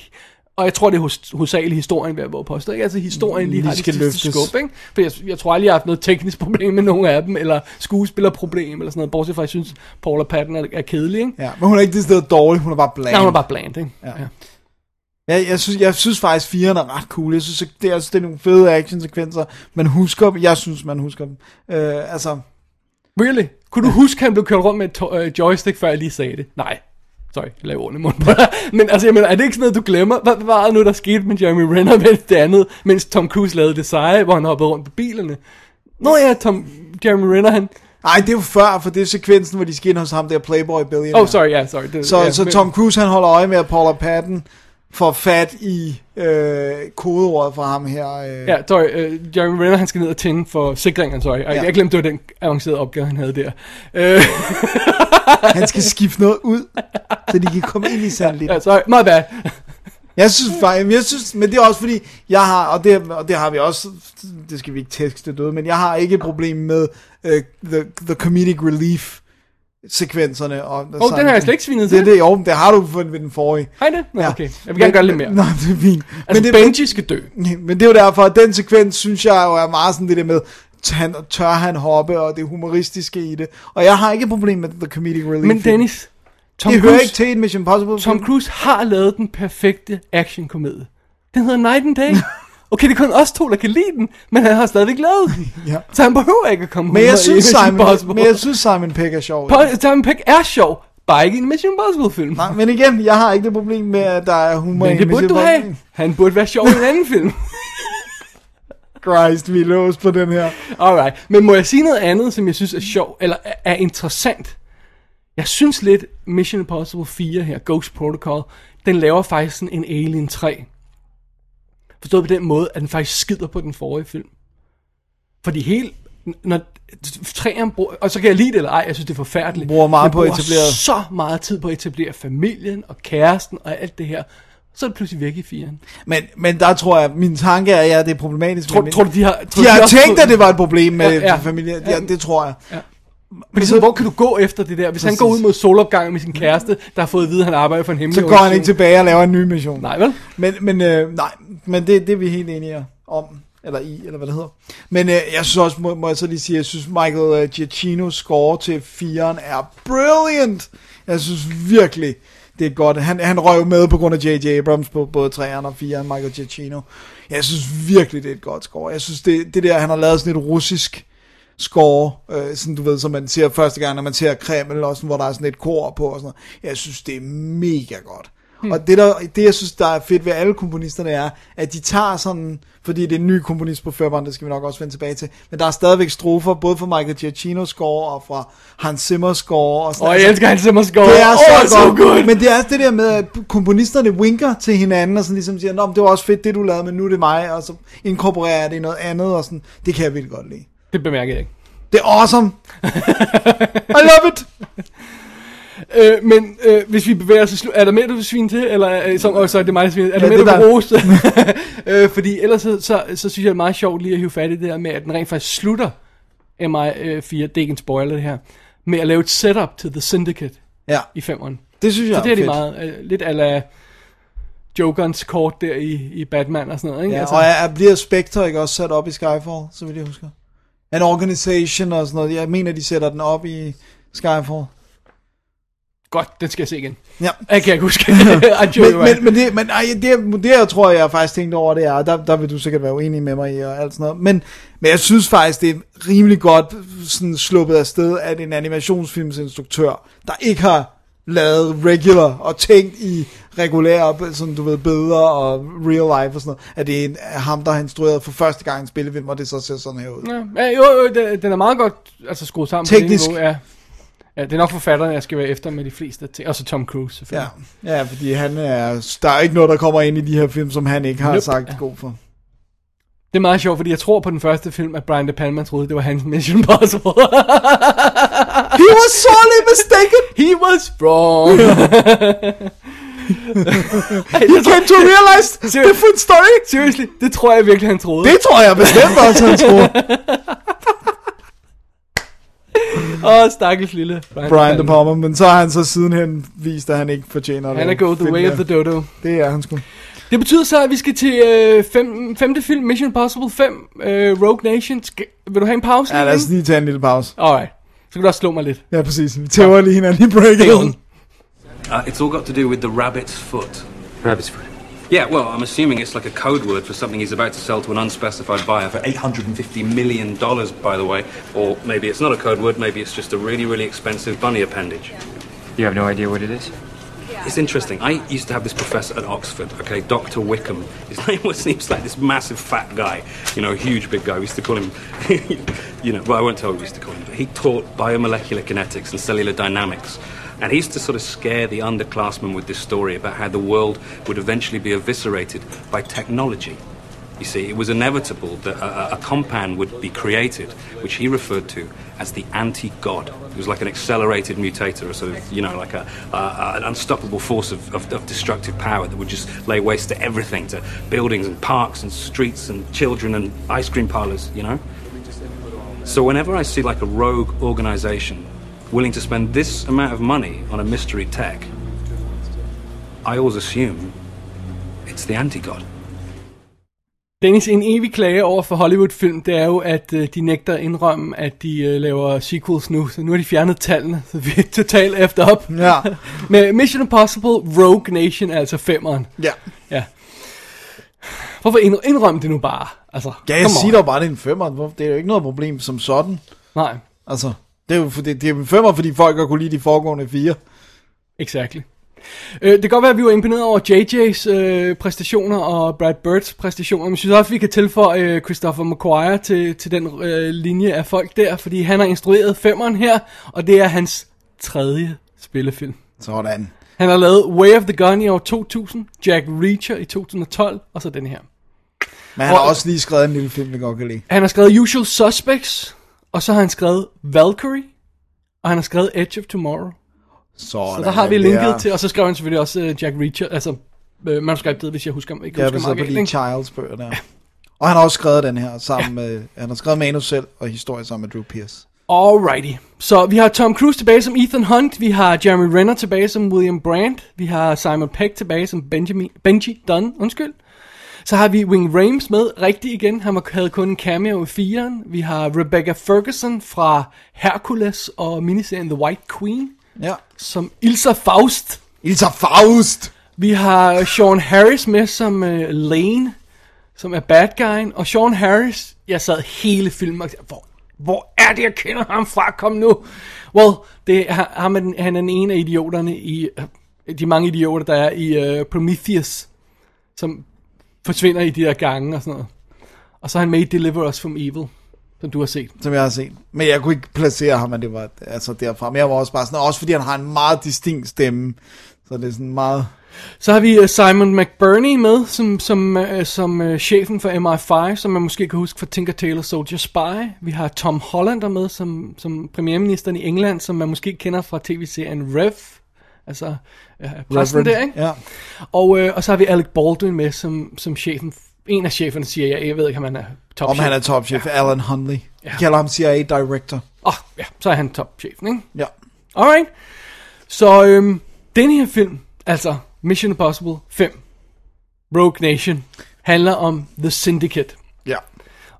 og jeg tror, det er hos, hovedsageligt historien, vil jeg våge påstå, ikke? Altså historien lige, Lige har det skal sidste løftes. skub, ikke? For jeg, jeg tror aldrig, jeg har haft noget teknisk problem med nogen af dem, eller skuespillerproblem, eller sådan noget, bortset fra, at jeg synes, Paula Patton er, er kedelig, ikke? Ja, men hun er ikke det sted dårlig, hun er bare bland. Nej, hun er bare bland, ikke? Ja. Jeg, jeg, synes, jeg synes faktisk, firen er ret cool. Jeg synes, det er, det er nogle fede actionsekvenser. Man husker dem. Jeg synes, man husker dem. Øh, altså, Really? Kunne du huske, at han blev kørt rundt med et to- øh, joystick, før jeg lige sagde det? Nej. Sorry, jeg lavede ordene i munden på dig. Men altså, jeg mener, er det ikke sådan noget, du glemmer? Hvad, var det nu, der skete med Jeremy Renner med det andet, mens Tom Cruise lavede det seje, hvor han hoppede rundt på bilerne? Nå ja, Tom, Jeremy Renner, han... ej, det er jo før, for det er sekvensen, hvor de skal ind hos ham, der Playboy Billionaire. Oh, sorry, ja, sorry. Det, Så, ja, så Tom Cruise, han holder øje med, at Paula Patton får fat i øh, kodeordet fra ham her. Øh. Ja, sorry, uh, Jeremy Renner, han skal ned og tænde for sikringen, sorry. Ja. Ja. Jeg glemte, det var den avancerede opgave, han havde der. Uh, Han skal skifte noget ud, så de kan komme ind i sandligt. ja, sorry, my bad. Jeg synes faktisk, jeg synes, men det er også fordi, jeg har, og det, og det har vi også, det skal vi ikke tekste døde, men jeg har ikke et problem med uh, the, the comedic relief sekvenserne. Og, oh, den har jeg slet ikke svinet det, til. det, jo, det har du ved, ved den forrige. Hej det? Nå, Ja. okay. Jeg vil gerne gøre lidt mere. Nå, det er fint. Altså, det, Benji skal dø. Men det er jo derfor, at den sekvens, synes jeg jo er meget sådan det der med, han, tør han hoppe, og det humoristiske i det. Og jeg har ikke et problem med the comedic relief. Men Dennis, Tom det hører Cruise, ikke til en Mission Impossible. Tom. Cruise har lavet den perfekte actionkomedie. Den hedder Night and Day. Okay, det er kun os to, der kan lide den, men han har stadigvæk lavet den. Ja. Så han behøver ikke at komme Men jeg synes, Simon, men jeg synes, Simon Pegg er sjov. Paul- Simon Pegg er sjov, bare ikke i en Mission Impossible film. Nej, men igen, jeg har ikke det problem med, at der er humor Men i det burde du have. Han burde være sjov i en anden film. Christ, vi er låst på den her. Alright. Men må jeg sige noget andet, som jeg synes er sjov, eller er- er interessant? Jeg synes lidt, Mission Impossible 4 her, Ghost Protocol, den laver faktisk sådan en Alien 3. Forstået på den måde, at den faktisk skider på den forrige film. Fordi helt, når træerne bruger, og så kan jeg lide det eller ej, jeg synes det er forfærdeligt. Bruger meget Men på at bruger etablere- så meget tid på at etablere familien og kæresten og alt det her. Så er det pludselig væk i firen. Men, men der tror jeg, min tanke er, ja, det er problematisk. Tror, tror du, de har... Tror de har også tænkt, at det var et problem med Ja, ja. familien. Ja, det tror jeg. Men så, hvor kan du gå efter det der? Hvis han Præcis. går ud mod solopgangen med sin kæreste, der har fået at vide, at han arbejder for en hemmelig Så går han ikke tilbage og laver en ny mission. Nej, vel? Men, men, øh, nej, men det, det er vi helt enige om. Eller i, eller hvad det hedder. Men øh, jeg synes også, må, må jeg så lige sige, jeg synes Michael øh, Giacchinos score til 4'eren er brilliant. Jeg synes virkelig, det er godt. Han, han røg jo med på grund af J.J. Abrams på både 3'eren og 4'eren, Michael Giacchino. Jeg synes virkelig, det er et godt score. Jeg synes, det, det der, han har lavet sådan et russisk score, øh, sådan du ved, som man ser første gang, når man ser Kreml, og sådan, hvor der er sådan et kor på og sådan noget. Jeg synes, det er mega godt. Hmm. Og det, der, det, jeg synes, der er fedt ved alle komponisterne, er, at de tager sådan, fordi det er en ny komponist på Førberen, det skal vi nok også vende tilbage til, men der er stadigvæk strofer, både fra Michael Giacchino score, og fra Hans Zimmer score, og sådan Åh, jeg elsker Hans Zimmer score. Det er så, så godt. good. Men det er det der med, at komponisterne winker til hinanden, og sådan ligesom siger, Nå, men det var også fedt, det du lavede, men nu er det mig, og så inkorporerer jeg det i noget andet, og sådan, det kan jeg virkelig godt lide. Det bemærker jeg ikke. Det er awesome! I love it! Øh, men øh, hvis vi bevæger os er der mere, du vil svine til? Eller øh, så, oh, er det mig, der sviner. Er der Ja, mere, det du er vil rose? øh, fordi ellers så, så, så, synes jeg, det er meget sjovt lige at hive fat i det her med, at den rent faktisk slutter MI4, det er ikke en spoiler det her, med at lave et setup til The Syndicate Ja, i femeren. det synes jeg Så det er de fedt. meget, øh, lidt ala Jokerens kort der i, i Batman og sådan noget, ikke? Ja, og jeg, jeg bliver Spectre ikke også sat op i Skyfall, så vil jeg huske. En organization og sådan noget. Jeg mener, de sætter den op i Skyfall. Godt, den skal jeg se igen. Ja. Jeg kan ikke huske. Men, men, men, det, men ej, det, det, jeg tror, jeg har faktisk tænkt over, det er, der, der vil du sikkert være uenig med mig i og alt sådan noget, men, men jeg synes faktisk, det er rimelig godt sådan sluppet af sted, at en animationsfilmsinstruktør, der ikke har lavet regular og tænkt i regulære, sådan du ved, billeder og real life og sådan noget, at det er en- ham, der har instrueret for første gang en spillefilm, og det så ser sådan her ud. Ja, ja, jo, jo, den, er meget godt altså, skruet sammen Teknisk. på det niveau. Ja. ja, det er nok forfatteren, jeg skal være efter med de fleste ting. Og så Tom Cruise, Ja, selvfølgelig. ja, fordi han er, der er ikke noget, der kommer ind i de her film, som han ikke har Nope. sagt god for. Det er meget sjovt, fordi jeg tror på den første film, at Brian De Palma troede, det var hans Mission Impossible. He was sorely mistaken! He was wrong. He came to realize different story! Seriously, det tror jeg virkelig, han troede. Det tror jeg bestemt også, han tror. Åh, oh, stakkels lille Brian, Brian De Palma, men så har han så sidenhen vist, at han ikke fortjener det. Han er gået the way of the dodo. Det er han sgu. Det betyder så, at vi skal til øh, fem, femte film, Mission Impossible 5, øh, Rogue Nation. Skal, vil du have en pause? Ja, lad os lige tage en lille pause. Alright. Så kan du også slå mig lidt. Ja, præcis. Vi tæver lige hinanden i breaket. Uh, it's all got to do with the rabbit's foot. Rabbit's foot. Yeah, well, I'm assuming it's like a code word for something he's about to sell to an unspecified buyer for $850 million, by the way. Or maybe it's not a code word, maybe it's just a really, really expensive bunny appendage. You have no idea what it is? It's interesting. I used to have this professor at Oxford, okay, Dr. Wickham. His name was, was like this massive fat guy, you know, huge big guy. We used to call him, you know, well, I won't tell what we used to call him, but he taught biomolecular kinetics and cellular dynamics. And he used to sort of scare the underclassmen with this story about how the world would eventually be eviscerated by technology. You see, it was inevitable that a, a- compound would be created, which he referred to as the anti-god. It was like an accelerated mutator, a sort of, you know, like a, a, an unstoppable force of, of, of destructive power that would just lay waste to everything, to buildings and parks and streets and children and ice cream parlors, you know? So whenever I see like a rogue organization willing to spend this amount of money on a mystery tech, I always assume it's the anti-god. Dennis, en evig klage over for Hollywood-film, det er jo, at øh, de nægter at indrømme, at de øh, laver sequels nu. Så nu har de fjernet tallene, så vi er totalt efter op. Ja. Med Mission Impossible Rogue Nation, altså femmeren. Ja. Ja. Hvorfor indr- indrømme det nu bare? Altså, Ja, jeg siger dog bare, det er en femmer. Det er jo ikke noget problem som sådan. Nej, Altså, det er jo det, det er en femmer, fordi folk har kunne lide de foregående fire. exactly. Øh, det kan godt være, at vi var imponeret over JJ's øh, præstationer og Brad Birds præstationer, men jeg synes også, at vi kan tilføje øh, Christopher McQuire til, til den øh, linje af folk der, fordi han har instrueret femmeren her, og det er hans tredje spillefilm. Sådan. Han har lavet Way of the Gun i år 2000, Jack Reacher i 2012, og så den her. Men han har Og- også lige skrevet en lille film, jeg godt kan lide. Han har skrevet Usual Suspects, og så har han skrevet Valkyrie, og han har skrevet Edge of Tomorrow. Sådan, Så der har vi linket er- til, og så skrev han selvfølgelig også uh, Jack Reacher, altså uh, manuskriptet, hvis jeg husker, ikke Ja, husker meget galt, ikke? Childs bøger der. Og han har også skrevet den her sammen med, han har skrevet manus selv og historie sammen med Drew Pierce. Alrighty. Så vi har Tom Cruise tilbage som Ethan Hunt, vi har Jeremy Renner tilbage som William Brandt, vi har Simon Pegg tilbage som Benjamin, Benji Dunn, undskyld. Så har vi Wing Rames med, rigtig igen, han havde kun en cameo i firen. Vi har Rebecca Ferguson fra Hercules og miniserien The White Queen, Ja. som Ilsa Faust. Ilsa Faust! Vi har Sean Harris med som uh, Lane, som er bad guyen. Og Sean Harris, jeg sad hele filmen og tænkte, hvor, hvor er det, jeg kender ham fra? Kom nu. Well, det er, ham er den, han er den ene af idioterne i, øh, de mange idioter, der er i uh, Prometheus, som forsvinder i de der gange og sådan noget. Og så er han med i Deliver Us From Evil, som du har set. Som jeg har set. Men jeg kunne ikke placere ham, at det var altså derfra. Men jeg var også bare sådan, også fordi han har en meget distinkt stemme. Så det er sådan meget... Så har vi uh, Simon McBurney med, som, som, uh, som uh, chefen for MI5, som man måske kan huske fra Tinker Tailor Soldier Spy. Vi har Tom Hollander med, som, som premierministeren i England, som man måske kender fra tv-serien Rev. Altså uh, præsten Reverend. der, ikke? Ja. Og, og så har vi Alec Baldwin med, som, som chefen, en af cheferne siger jeg, jeg ved ikke, om han er top Om han er topchef, ja. Alan Hunley. Ja. Ja. De kalder ham CIA Director. Åh, oh, ja, så er han topchefen, ikke? Ja. Alright. Så øhm, den her film, altså Mission Impossible 5, Rogue Nation, handler om The Syndicate. Ja.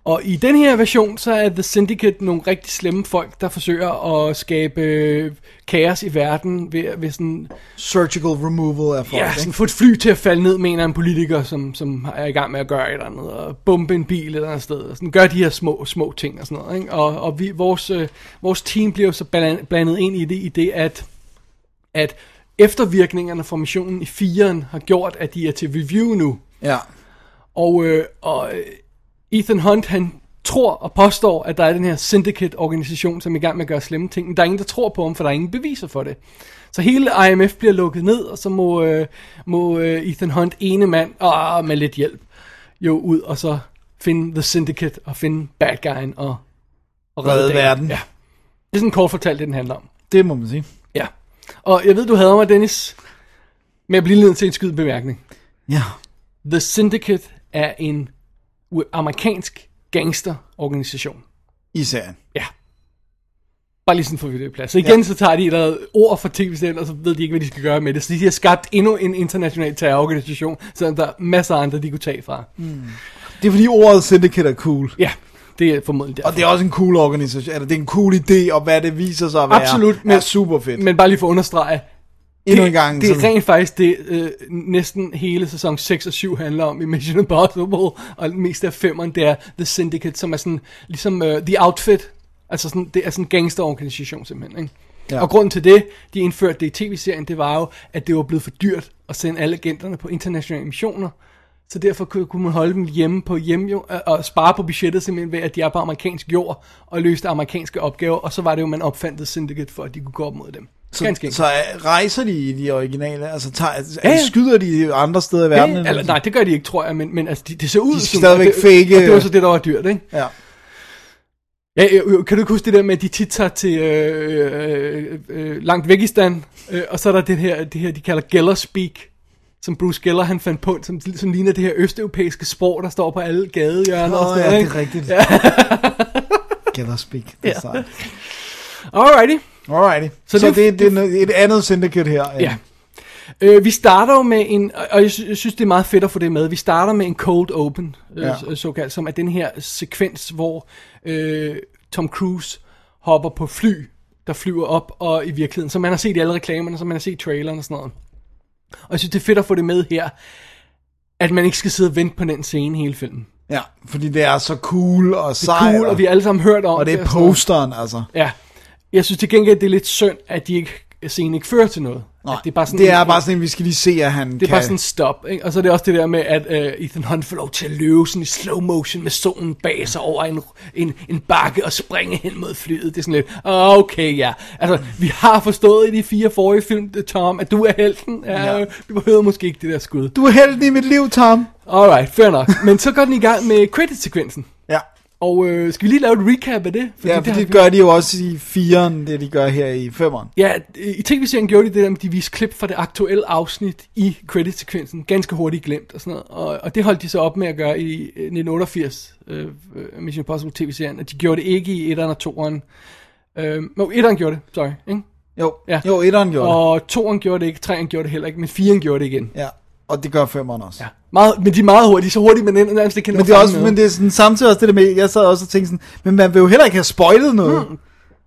Og i den her version, så er The Syndicate nogle rigtig slemme folk, der forsøger at skabe øh, kaos i verden ved, ved sådan, Surgical removal af folk, ja, sådan få et fly til at falde ned, mener en politiker, som, som er i gang med at gøre et eller andet, og bombe en bil et eller andet sted, og sådan, gøre de her små, små ting og sådan noget. Ikke? Og, og vi, vores, øh, vores team bliver så bland- blandet ind i det, i det at, at eftervirkningerne fra missionen i 4'eren har gjort, at de er til review nu. Ja. Og, øh, og øh, Ethan Hunt, han tror og påstår, at der er den her syndicate-organisation, som er i gang med at gøre slemme ting. Men der er ingen, der tror på ham, for der er ingen beviser for det. Så hele IMF bliver lukket ned, og så må, øh, må øh, Ethan Hunt, ene mand, og med lidt hjælp, jo ud og så finde The Syndicate og finde bad guyen og, og Redde dagen. verden. Ja. Det er sådan kort fortalt, det den handler om. Det må man sige. Ja. Og jeg ved, du hader mig, Dennis, men jeg bliver nødt til en skyd bemærkning. Ja. The Syndicate er en amerikansk gangsterorganisation. I serien. Ja. Bare lige sådan for vi det i plads. Så igen, ja. så tager de et eller ord fra tv-serien, og så ved de ikke, hvad de skal gøre med det. Så de har skabt endnu en international terrororganisation, selvom der er masser af andre, de kunne tage fra. Det er fordi ordet syndicate er cool. Ja, det er formodentlig derfor. Og det er også en cool organisation. Eller det er en cool idé, og hvad det viser sig at være, Absolut, er men- super fedt. Men bare lige for at understrege, Endnu en gang. det er sådan- rent faktisk det, øh, næsten hele sæson 6 og 7 handler om i Mission Impossible, og mest af femmeren, det er The Syndicate, som er sådan, ligesom uh, The Outfit, altså sådan, det er sådan en gangsterorganisation simpelthen, ikke? Ja. Og grunden til det, de indførte det i tv-serien, det var jo, at det var blevet for dyrt at sende alle agenterne på internationale missioner. Så derfor kunne, man holde dem hjemme på hjemme jo, og spare på budgettet simpelthen ved, at de er på amerikansk jord og løste amerikanske opgaver. Og så var det jo, man opfandt The Syndicate for, at de kunne gå op mod dem. Så, Ganske så øh, rejser de i de originale? Altså tager, Ja, ja. skyder de andre steder i verden? Ja, eller, nej, det gør de ikke, tror jeg, men, men altså, de, det ser ud De som... stadigvæk og det, fake- Og det var så det, der var dyrt, ikke? Ja. Ja, øh, øh, kan du ikke huske det der med, at de tit tager til øh, øh, øh, langt væk i stand, øh, og så er der det her, det her de kalder Geller Speak, som Bruce Geller han fandt på, som, som ligner det her østeuropæiske sprog, der står på alle gadehjørner og Åh, sådan ja, noget, det er rigtigt. Get us speak. Det er Ja. Alrighty. Alrighty. Så Så, det- det, det, det er et andet syndicate her. end- Ja. Øh, vi starter jo med en, og- jeg sy- jeg synes, det er meget fedt at få det med, vi starter med en cold open, øh, Ja. ja. såkaldt, som er den her sekvens, hvor øh, Tom Cruise hopper på fly, der flyver op, og i virkeligheden, som man har set i alle reklamerne, som man har set i traileren og sådan noget. Og jeg synes, det er fedt at få det med her, at man ikke skal sidde og vente på den scene hele filmen. Ja, fordi det er så cool og Det er sejt. cool, og vi har alle sammen hørt om og det er og sådan noget. posteren, altså. Ja. Jeg synes til gengæld, det er lidt synd, at de ikke scenen ikke fører til noget. Nej, At det er bare sådan, det er en- bare sådan, vi skal lige se, at han det er kan... bare sådan en stop, ikke? Og så er det også det der med, at uh, Ethan Hunt får lov til at løbe sådan i slow motion med solen bag sig over en, en, en bakke og springe hen mod flyet. Det er sådan lidt, "Ah, okay, ja. Altså, vi har forstået i de fire forrige film, Tom, at du er helten. Ja, Ja. Vi behøver måske ikke det der skud. Du er heldig i mit liv, Tom. Alright, fair nok. Men så går den i gang med credit-sekvensen. Ja. Og øh, skal vi lige lave et recap af det? ja, det for har det vi- gør de jo også i firen, det de gør her i femeren. Ja, i tv-serien gjorde de det der med, de viste klip fra det aktuelle afsnit i credit-sekvensen. Ganske hurtigt glemt og sådan noget. Og, og det holdt de så op med at gøre i øh, 1988, øh, øh, Mission Impossible tv-serien. Og de gjorde det ikke i 1'eren og 2'eren. Øh, no, 1'eren gjorde det, sorry. Ikke? Jo, Ja. jo etteren gjorde det. Og 2'eren gjorde det ikke, 3'eren gjorde det heller ikke, men 4'eren gjorde det igen. Ja, og det gør femeren også. Ja. Meget, men de er meget hurtige, så hurtige, men nærmest ikke kan Men det er også, men det er sådan, samtidig også det der med, jeg sad også og tænkte sådan, men man vil jo heller ikke have spoilet noget. Mm.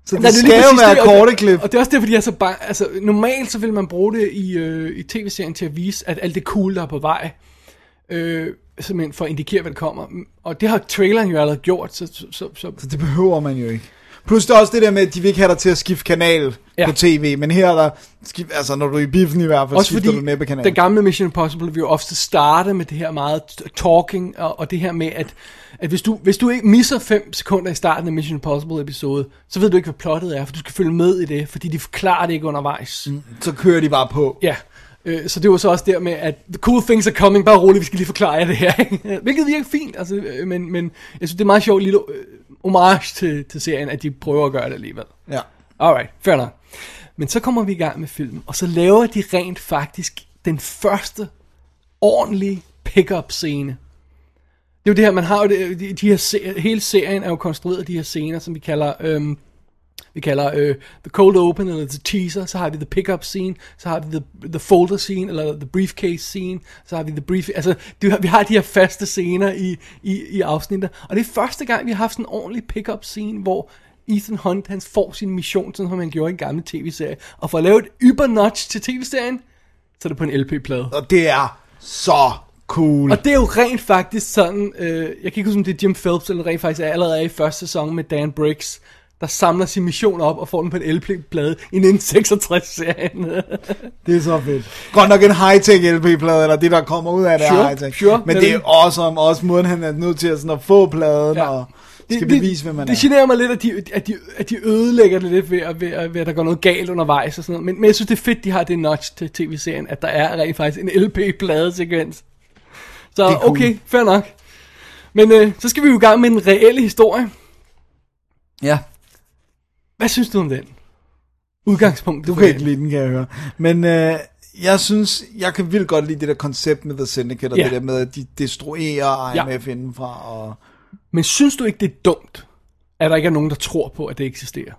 Så det, Nej, det skal jo være det, og korte det- klip. Og det er også derfor, de er så bange. Altså, normalt så vil man bruge det i, øh, i tv-serien til at vise, at alt det cool, der er på vej, øh, simpelthen for at indikere, hvad der kommer. Og det har traileren jo allerede gjort, så... så, så, så Så det behøver man jo ikke. Plus det er også det der med, at de vil ikke have dig til at skifte kanal Ja. på tv, men her er der, altså når du er i biffen i hvert fald, også skifter fordi du næppe kanal. den gamle Mission Impossible vil jo ofte starte med det her meget talking, og, og det her med, at, at hvis, du, hvis du ikke misser 5 sekunder i starten af Mission Impossible episode, så ved du ikke, hvad plottet er, for du skal følge med i det, fordi de forklarer det ikke undervejs. Mm. Så kører de bare på. Ja, øh, så det var så også der med, at the cool things are coming, bare roligt, vi skal lige forklare jer det her. Hvilket virker fint, altså, øh, men, men jeg synes, det er meget sjovt lille øh, homage til, til serien, at de prøver at gøre det alligevel. Ja. Alright, fair nok. Men så kommer vi i gang med filmen, og så laver de rent faktisk den første ordentlige pick-up scene. Det er jo det her, man har jo det, de, de her, hele serien er jo konstrueret af de her scener, som vi kalder, øhm, vi kalder øh, the cold open, eller the teaser, så har vi the pick-up scene, så har vi the, the folder scene, eller the briefcase scene, så har vi the brief, altså det, vi har de her faste scener i, i, i afsnittet, og det er første gang, vi har haft sådan en ordentlig pick-up scene, hvor Ethan Hunt, han får sin mission, sådan som han gjorde i en gammel tv-serie, og for at lave et yber-notch til tv-serien, så er det på en LP-plade. Og det er så cool. Og det er jo rent faktisk sådan, øh, jeg kan ikke huske, om det er Jim Phelps, eller rent faktisk er allerede er i første sæson med Dan Briggs, der samler sin mission op og får den på en LP-plade i 1966-serien. Det er så fedt. Godt nok en high-tech LP-plade, eller det, der kommer ud af det Sure, high-tech. sure, Men det er awesome, også måden, han er nødt til at, sådan, at få pladen, Ja. og skal bevise, hvem man det er. generer mig lidt, at de, at de, at de ødelægger det lidt ved, at, ved, at, ved, at der går noget galt undervejs og sådan noget. Men, men jeg synes, det er fedt, de har det notch til tv-serien, at der er rent faktisk en LP-pladesekvens. Så cool. okay, fair nok. Men øh, så skal vi jo i gang med den reelle historie. Ja, Hvad synes du om den? Udgangspunkt. du kan ikke lide den, kan jeg høre. Men øh, jeg synes, jeg kan vildt godt lide det der koncept med The Syndicate, og Ja. det der med, at de destruerer Ja. IMF indenfra, og... Men synes du ikke, det er dumt, at der ikke er nogen, der tror på, at det eksisterer?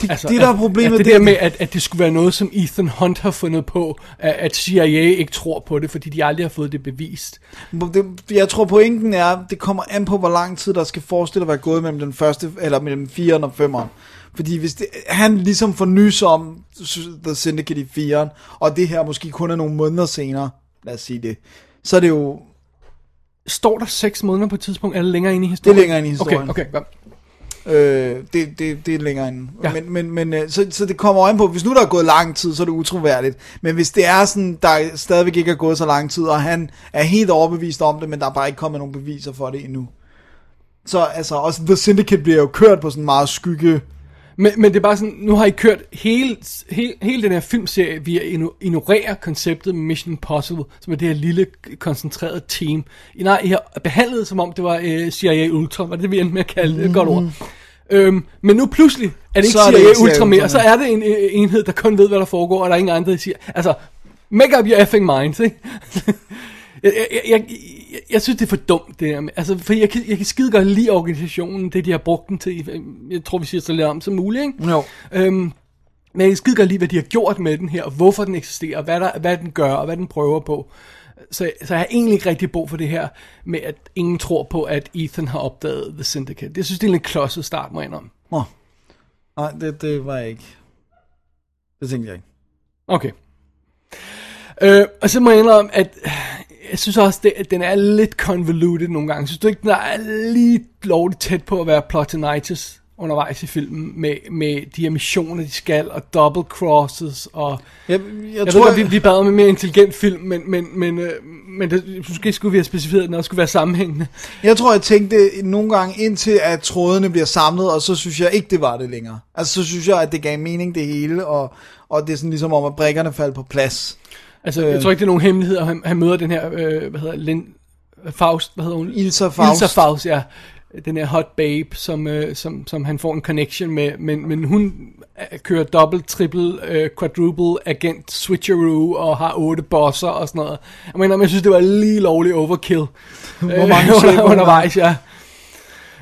Det, altså, det der er problemet, at det, der med, at, at det skulle være noget, som Ethan Hunt har fundet på, at, at CIA ikke tror på det, fordi de aldrig har fået det bevist. Det, jeg tror pointen er, det kommer an på, hvor lang tid der skal forestille at være gået mellem den første, eller mellem 4'eren og 5'eren. Fordi hvis det, han ligesom får nys om The Syndicate i 4'eren, og det her måske kun er nogle måneder senere, lad os sige det, så er det jo, Står der seks måneder på et tidspunkt, eller længere inde i det historien? er længere ind i historien. Okay, okay. Øh, det, det, det er længere. Ja. Ja. Men, men, men øh, så, så det kommer an på, hvis nu der er gået lang tid, så er det utroværdigt. Men hvis det er sådan, der stadigvæk ikke er gået så lang tid, og han er helt overbevist om det, men der er bare ikke kommet nogen beviser for det endnu. Så altså, også The Syndicate bliver jo kørt på sådan meget skygge... Men, men det er bare sådan, nu har I kørt hele, hele, hele den her filmserie via at igno- ignorere konceptet med Mission Impossible, som er det her lille, koncentrerede team. I, nej, I har behandlet det, som om det var uh, CIA Ultra, var det det, vi endte med at kalde det? Et Godt ord. Øhm, men nu pludselig er det ikke Så er det CIA ikke CIA Ultra mere, Ultra så er det en øh, enhed, der kun ved, hvad der foregår, og der er ingen andre, der siger... Altså, make up your effing minds, ikke? jeg, jeg, jeg, jeg, jeg synes, det er for dumt, det her. med- Altså, for jeg kan, jeg kan skide godt lide organisationen, det de har brugt den til. Jeg tror, vi siger så lidt om som muligt, ikke? Jo. Øhm, men jeg kan skide godt lide, hvad de har gjort med den her, og hvorfor den eksisterer, og hvad, der, hvad den gør, og hvad den prøver på. Så, så jeg har egentlig ikke rigtig brug for det her, med at ingen tror på, at Ethan har opdaget The Syndicate. Det synes det er en lidt klodset start, må jeg indrømme. Nå. Nej, det, det var jeg ikke. Det tænkte jeg ikke. Okay. Øh, og så må jeg indrømme, at jeg synes også, det, at den er lidt convoluted nogle gange. Synes du ikke, den er lige lovligt tæt på at være plotinitis undervejs i filmen, med, med de her missioner, de skal, og double crosses, og... Jeg, Jeg, jeg, tror, ved godt, vi, vi bad om en mere intelligent film, men, men, men, øh, men det, måske skulle vi have specificeret, at den også skulle være sammenhængende. Jeg tror, jeg tænkte nogle gange indtil, at trådene bliver samlet, og så synes jeg ikke, det var det længere. Altså, så synes jeg, at det gav mening det hele, og, og det er sådan ligesom om, at brækkerne faldt på plads. Altså, jeg tror ikke, det er nogen hemmelighed, at han, han møder den her, øh, hvad hedder Lind, Faust, hvad hedder hun? Ilsa Faust. Ilsa Faust, ja. Den her hot babe, som, øh, som, som han får en connection med, men, men hun øh, kører dobbelt, triple, øh, quadruple agent switcheroo og har otte bosser og sådan noget. Jeg mener, jeg synes, det var lige lovlig overkill. Hvor mange øh, under, undervejs, ja.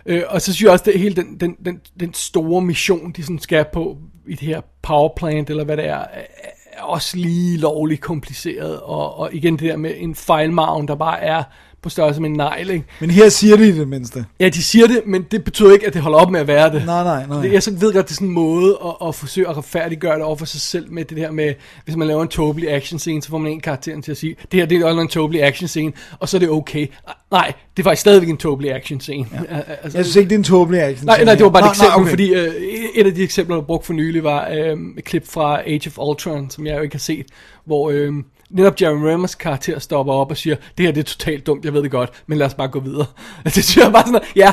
Øh, og så synes jeg også, det hele den, den, den, den store mission, de sådan skal på i det her powerplant, eller hvad det er også lige lovligt kompliceret. Og, og igen det der med en fejlmarven, der bare er på størrelse med en negl, ikke? Men her siger de det mindste. Ja, de siger det, men det betyder ikke, at det holder op med at være det. Nej, nej, nej. Jeg så ved godt, det er sådan en måde at, at forsøge at retfærdiggøre det over for sig selv med det her med, hvis man laver en tåbelig action scene, så får man en karakter til at sige, det her det er en tåbelig action scene, og så er det okay. Nej, det er faktisk stadigvæk en tåbelig action scene. Ja. Altså, Jeg synes ikke, det er en tåbelig action. Nej, nej, det var bare et eksempel, nå, okay. fordi øh, et af de eksempler, der brugt for nylig, var øh, et klip fra Age of Ultron, som jeg jo ikke har set, hvor øh, netop Jeremy Renner's karakter stopper op og siger, det her det er totalt dumt, jeg ved det godt, men lad os bare gå videre. Det synes jeg bare sådan, ja,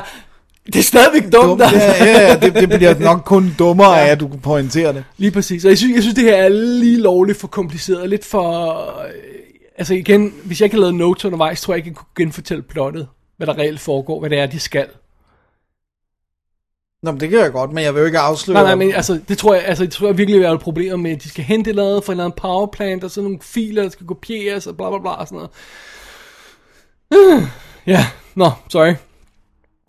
det er stadigvæk dumt. Dumt, altså. ja, ja, ja, det, det bliver nok kun dummere Ja. af, at du pointerer det. Lige præcis. Og jeg synes, jeg synes, det her er lige lovligt for kompliceret. Lidt for... øh, Altså igen, hvis jeg ikke havde lavet notes undervejs, tror jeg ikke, jeg kunne genfortælle plottet. Hvad der reelt foregår, hvad det er, de skal. Nå, men det kan jeg godt, men jeg vil jo ikke afsløre... Nej, nej, men altså, det tror jeg, altså, det tror jeg virkelig være et problem med, at de skal hente noget fra en eller anden powerplant, og så nogle filer, der skal kopieres, og bla bla bla, og sådan noget. Ja, nå, sorry.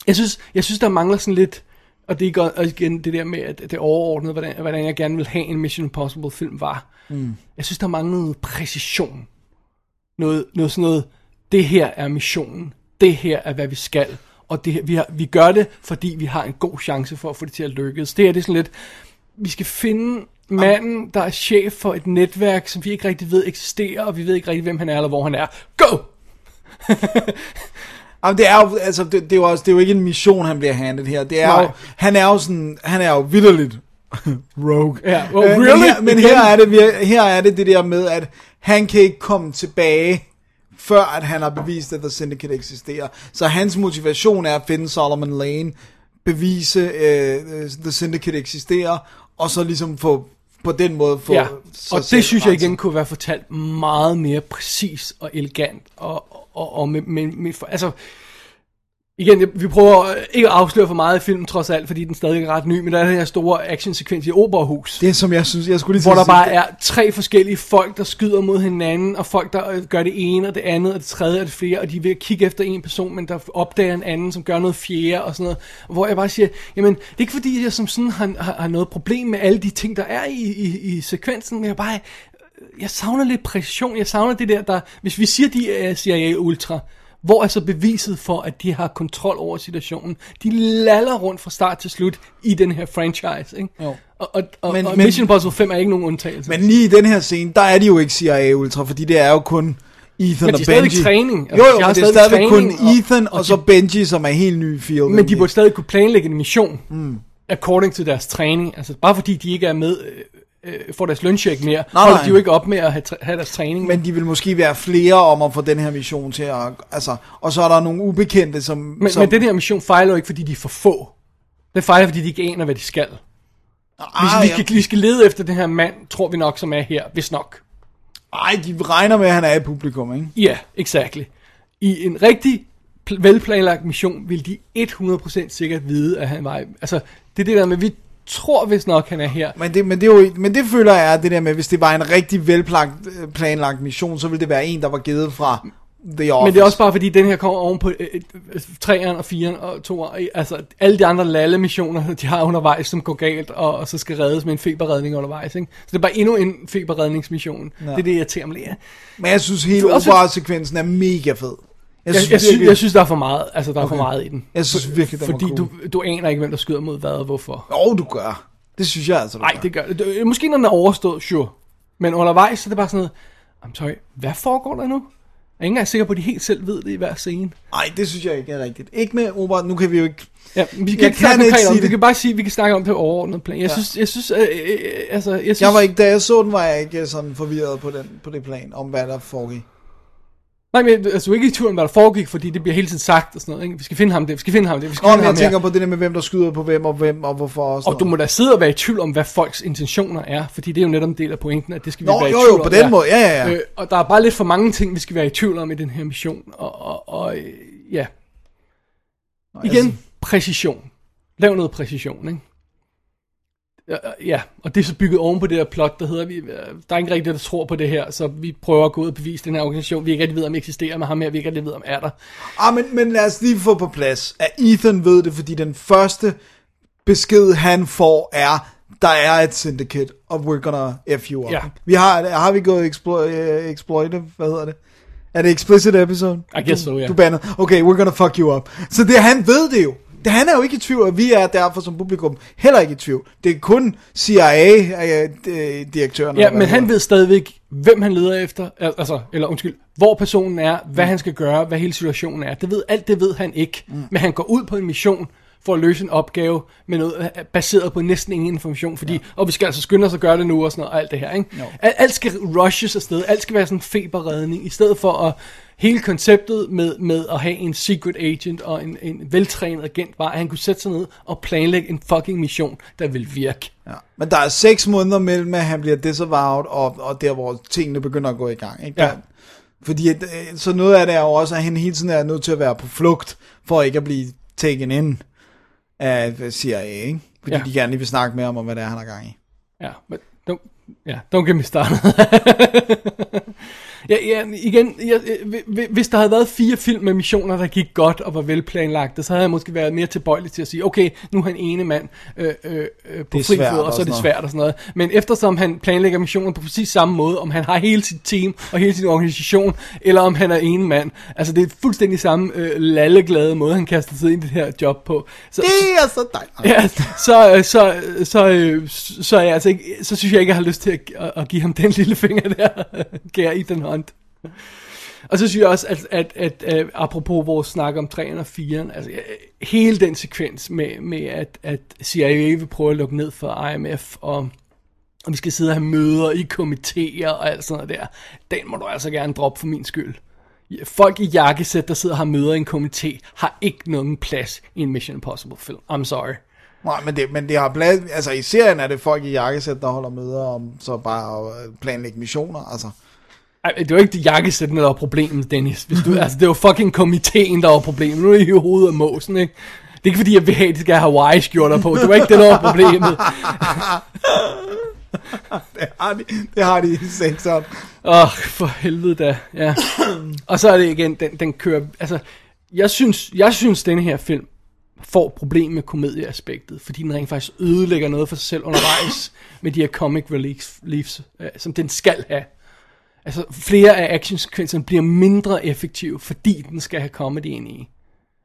Jeg synes, jeg synes, der mangler sådan lidt, og det er godt, og igen det der med, at det overordnede, hvordan, hvordan jeg gerne vil have en Mission Impossible film var. Mm. Jeg synes, der manglede noget præcision. Noget, noget sådan noget, det her er missionen, det her er, hvad vi skal, og det, vi, har, vi gør det, fordi vi har en god chance for at få det til at lykkes. Det her det er sådan lidt, vi skal finde manden, der er chef for et netværk, som vi ikke rigtig ved eksisterer, og vi ved ikke rigtig, hvem han er, eller hvor han er. Go! Jamen, det er jo, altså, det, det, er jo også, det er jo ikke en mission, han bliver handlet her. Det er Nej. jo, han er jo sådan, han er jo vidderligt rogue. Ja, oh, Øh, men really? her, men her er, det, her er det det der med, at han kan ikke komme tilbage, før at han har bevist, at The Syndicate eksisterer. Så hans motivation er at finde Solomon Lane, bevise, uh, The Syndicate eksisterer, og så ligesom få på den måde få Ja, og det synes jeg igen kunne være fortalt meget mere præcis og elegant, og, og, og med, med, med, altså, igen, vi prøver ikke at afsløre for meget i filmen trods alt, fordi den stadig er ret ny, men der er den her store actionsekvens i Oberhus, Det som jeg synes, jeg skulle lige hvor der bare er tre forskellige folk, der skyder mod hinanden, og folk, der øh, gør det ene, og det andet, og det tredje, og det fjerde, og de at kigge efter en person, men der opdager en anden, som gør noget fjerde, og sådan noget. Hvor jeg bare siger, jamen, det er ikke fordi, jeg som sådan har, har, har noget problem med alle de ting, der er i, i, i sekvensen, men jeg bare, jeg savner lidt præcision, jeg savner det der, der, hvis vi siger, de er CIA Ultra, hvor er så beviset for, at de har kontrol over situationen? De laller rundt fra start til slut i den her franchise, ikke? Jo. Og, og, og, Men- men, og men- Mission Impossible 5 er ikke nogen undtagelse. Men lige i den her scene, der er de jo ikke CIA Ultra, fordi det er jo kun Ethan Men de og er Benji. træning. Jo, Altså, jo, de men har det er stadigvæk kun og- Ethan og, og så de- Benji, som er helt ny i field. Men de burde stadig kunne planlægge en mission, mm. according to deres træning. Altså, bare fordi de ikke er med, øh, får deres løncheck mere, Nej, holder nej. de jo ikke op med at have, have deres træning. Men de vil måske være flere om at få den her mission til at... Altså, og så er der nogle ubekendte, som... men, som men den her mission fejler jo ikke, fordi de er for få. Den fejler, fordi de ikke aner, hvad de skal. Hvis ah, vi, ja. skal, vi skal lede efter den her mand, tror vi nok, som er her, hvis nok. Ej, de regner med, at han er i publikum, ikke? Ja, yeah, exactly. I en rigtig pl- velplanlagt mission vil de 100% sikkert vide, at han var... Altså, det er det der med, vi tror vist nok, han er her. Men det, men, det er jo, men det føler jeg er det der med, hvis det var en rigtig velplanlagt øh, planlagt mission, så ville det være en, der var givet fra The Office. Men det er også bare fordi, den her kommer oven på øh, øh, 3'eren og 4'eren og 2'eren. Altså, alle de andre lalle missioner, de har undervejs, som går galt, og, og så skal reddes med en feberredning undervejs. Ikke? Så det er bare endnu en feberredningsmission. Ja. Det er det, jeg irriterer mig. Men jeg synes, hele er opera-sekvensen er mega fed. Jeg, jeg, jeg, synes, jeg synes, der er for meget, altså, der er for Okay. meget i den. Jeg synes virkelig, den var Fordi cool. du, du aner ikke, hvem der skyder mod hvad og hvorfor. Jo, du gør. Det synes jeg altså, du Nej, det gør det. Måske når den er overstået, sure. Men undervejs, så er det bare sådan noget, I'm sorry, hvad foregår der nu? er ikke engang sikker på, at de helt selv ved det i hver scene. Nej, det synes jeg ikke er rigtigt. Ikke med opera, nu kan vi jo ikke... Ja, vi kan Jeg ikke kan snakke ikke om sige det. Vi kan bare sige, at vi kan snakke om det på overordnet plan. Jeg Ja. synes, jeg synes, øh, øh, altså, jeg synes... Jeg var ikke, da jeg så den, var jeg ikke sådan forvirret på, den, på det plan, om hvad der foregik. Nej, men altså, ikke i tvivl om, hvad der foregik, fordi det bliver hele tiden sagt og sådan noget. Ikke? Vi skal finde ham det, vi skal finde ham det, vi skal Nå, finde men ham jeg tænker her. på det der med, hvem der skyder på hvem, og hvem, og hvorfor og Og du må da sidde og være i tvivl om, hvad folks intentioner er, fordi det er jo netop en del af pointen, at det skal vi Nå, være i jo, tvivl jo, om. på den måde, ja, ja, ja. Øh, og der er bare lidt for mange ting, vi skal være i tvivl om i den her mission. Og, og, og øh, ja, igen, altså- præcision. Lav noget præcision, ikke? Ja, Ja, og det er så bygget oven på det her plot, der hedder, vi, øh, der er ikke rigtig, der tror på det her, så vi prøver at gå ud og bevise den her organisation. Vi ikke rigtig ved, om eksisterer med ham her, vi ikke rigtig ved, om er der. Ah, men, men lad os lige få på plads, at Ethan ved det, fordi den første besked, han får, er, der er et syndicate, og we're gonna F you up. Ja. Vi har, har vi gået explo- uh, exploitive, hvad hedder det? Er det explicit episode? I guess so, ja. Du banner. Okay, we're gonna fuck you up. Så det, han ved det jo. Han er jo ikke i tvivl, og vi er derfor som publikum heller ikke i tvivl. Det er kun CIA-direktøren. Ja, men han ved stadigvæk, hvem han leder efter, al- altså, eller undskyld, hvor personen er, hvad han skal gøre, hvad hele situationen er. Det ved, alt det ved han ikke, mm. men han går ud på en mission for at løse en opgave med noget øh, baseret på næsten ingen information, fordi, ja. og vi skal altså skynde os at gøre det nu og sådan noget, og alt det her, ikke? Alt, alt skal rushes afsted, alt skal være sådan en feberredning, i stedet for at hele konceptet med, med at have en secret agent og en, en veltrænet agent, var, at han kunne sætte sig ned og planlægge en fucking mission, der vil virke. Ja. Men der er seks måneder mellem, at han bliver disavowed, og, og der, hvor tingene begynder at gå i gang. Ikke? Ja. Fordi øh, så noget af det er jo også, at han hele tiden er nødt til at være på flugt, for ikke at blive taken ind af CIA, ikke? Fordi Ja. de gerne lige vil snakke med ham om, hvad det er, han har gang i. Ja, men don't, ja, don't get me started. ja, ja, igen, jeg, øh, hvis der havde været fire film med missioner, der gik godt og var velplanlagte, så havde jeg måske været mere tilbøjelig til at sige, okay, nu er han ene mand øh, øh, øh, på fri fod, og så er det svært og sådan noget. Men eftersom han planlægger missioner på præcis samme måde, om han har hele sit team og hele sin organisation, eller om han er ene mand, altså det er fuldstændig samme øh, lalleglade måde, han kaster sig ind i det her job på. Så, Det er så dejligt. Ja, så, øh, så, så, øh, så, er jeg altså ikke, så synes jeg ikke, jeg har lyst til at, at, give ham den lille finger der, kære Ethan Hunt. Og så synes jeg også, at, at, at, at øh, apropos vores snak om 3'eren og 4'eren, altså hele den sekvens med, med at, at CIA vil prøve at lukke ned for IMF, og, og vi skal sidde og have møder i komitéer og alt sådan noget der, den må du altså gerne droppe for min skyld. Folk i jakkesæt, der sidder og har møder i en komité, har ikke nogen plads i en Mission Impossible film. I'm sorry. Nej, men det, men det har plads, altså i serien er det folk i jakkesæt, der holder møder om så bare at planlægge missioner, altså. Ej, det var ikke det jakkesættene, der var problemet, Dennis. Hvis du, altså, det var fucking komiteen, der var problemet. Nu er I i hovedet af måsen, ikke? Det er ikke fordi, jeg vil have, at de skal have Hawaii-skjorter på. Det var ikke det, der var problemet. Det har de, det har de i sekseren. Åh, oh, for helvede da. Ja. Og så er det igen, den, den kører... Altså, jeg synes, jeg synes, denne her film får problem med komedieaspektet, fordi den rent faktisk ødelægger noget for sig selv undervejs med de her comic reliefs, reliefs, øh, som den skal have. Altså, flere af actionsekvenserne bliver mindre effektive, fordi den skal have comedy ind i.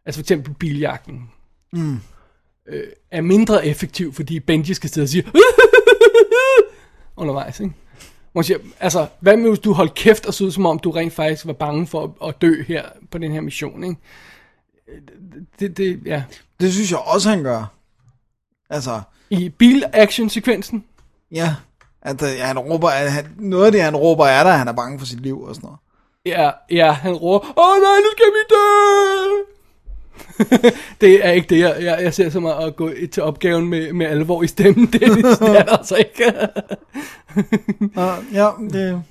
Altså for eksempel biljagten. Mm. Øh, er mindre effektiv, fordi Benji skal sidde og sige undervejs, ikke? Man siger, altså, hvad med hvis du holdt kæft og så ud, som om du rent faktisk var bange for at, at dø her på den her mission, ikke? Det, det, ja. Det synes jeg også, han gør. Altså, I bil-action-sekvensen, ja. At, øh, han råber, at han, noget af det, han råber, er der, at han er bange for sit liv og sådan noget. ja, ja, han råber, åh nej, nu skal vi dø! det er ikke det, jeg, jeg, jeg ser som at, at gå til opgaven med, med alvor i stemmen. Det, det er der altså ikke. Uh, ja, det...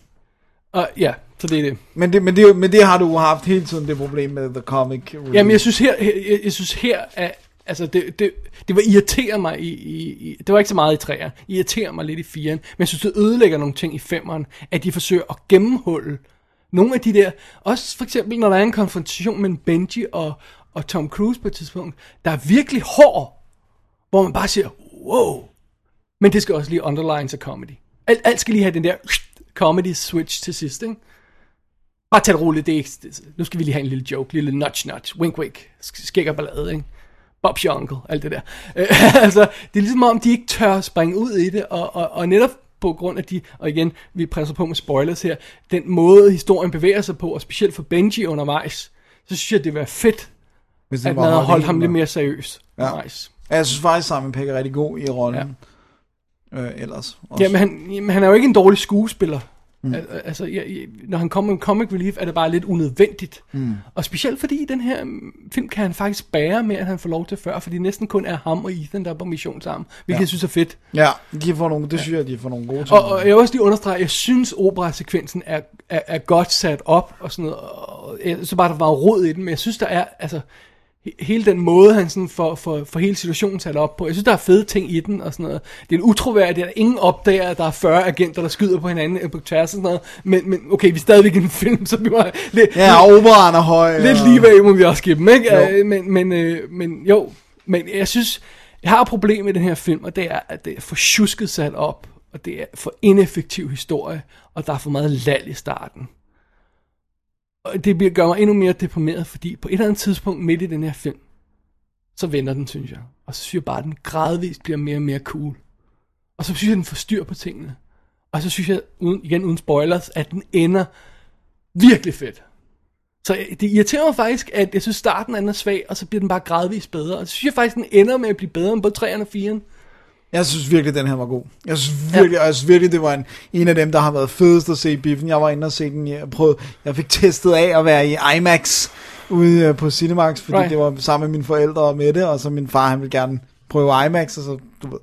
og, ja, så det er det. Men det, men, det, men det har du haft hele tiden, det problem med The Comic Relief. Jamen, jeg synes her, jeg, jeg synes her, at altså det, det, det var irriterer mig i, i, i, det var ikke så meget i træer, irriterer mig lidt i firen, men jeg synes, det ødelægger nogle ting i femeren, at de forsøger at gennemhulle nogle af de der, også for eksempel, når der er en konfrontation mellem Benji og, og Tom Cruise på et tidspunkt, der er virkelig hård, hvor man bare siger, wow, men det skal også lige underlines af comedy. Alt, alt skal lige have den der comedy switch til sidst, ikke? Bare tag det roligt, det er ikke, det, nu skal vi lige have en lille joke, lille nudge nudge, wink wink, skæg og ballade, ikke? Bob's your uncle, alt det der. Øh, altså, det er ligesom om, de ikke tør springe ud i det, og, og, og netop på grund af de, og igen, vi presser på med spoilers her, den måde historien bevæger sig på, og specielt for Benji undervejs, så synes jeg, det ville være fedt, Hvis det at man havde holdt ham lidt mere seriøs Ja. undervejs. Ja, Jeg synes faktisk, Simon Pegg er rigtig god i rollen. Ja. Øh, ellers. Også. Jamen, han, jamen, han er jo ikke en dårlig skuespiller. Mm. Altså, jeg, jeg, når han kommer med comic relief, er det bare lidt unødvendigt. Mm. Og specielt fordi i den her film kan han faktisk bære mere, end han får lov til før, fordi det næsten kun er ham og Ethan, der er på mission sammen, hvilket ja. jeg synes er fedt. Ja, de får nogle, det synes jeg, de får nogle gode ting. Og, og jeg vil også lige understrege, at jeg synes, operasekvensen er, er, er godt sat op og sådan noget. Og jeg, så bare der var rod i den, men jeg synes, der er, altså, hele den måde, han sådan får, for, for hele situationen sat op på. Jeg synes, der er fede ting i den og sådan noget. Det er en utroværdigt, at ingen opdager, at der er 40 agenter, der skyder på hinanden øh, på tværs og sådan noget. Men, men okay, vi er stadigvæk en film, så vi må lidt, Ja, operaen er høj. lidt og- lige ved må vi også give dem, ikke? Jo. Øh, Men, men, øh, men jo, men jeg synes, jeg har et problem med den her film, og det er, at det er for tjusket sat op, og det er for ineffektiv historie, og der er for meget lal i starten. Og det bliver- gør mig endnu mere deprimeret, fordi på et eller andet tidspunkt midt i den her film, så vender den, synes jeg. Og så synes jeg bare, at den gradvist bliver mere og mere cool. Og så synes jeg, at den får styr på tingene. Og så synes jeg, uden, igen uden spoilers, at den ender virkelig fedt. Så øh, det irriterer mig faktisk, at jeg synes, starten er svag, og så bliver den bare gradvist bedre. Og så synes jeg faktisk, den ender med at blive bedre end både 3'eren og 4'eren. Jeg synes virkelig, den her var god. Jeg synes virkelig, ja. jeg synes virkelig det var en, en af dem, der har været fedest at se i biffen. Jeg var inde og se den, jeg prøvede, jeg fik testet af at være i IMAX ude øh, på Cinemax, fordi Right. det var sammen med mine forældre og med det, og så min far, han ville gerne prøve IMAX, og så, du ved,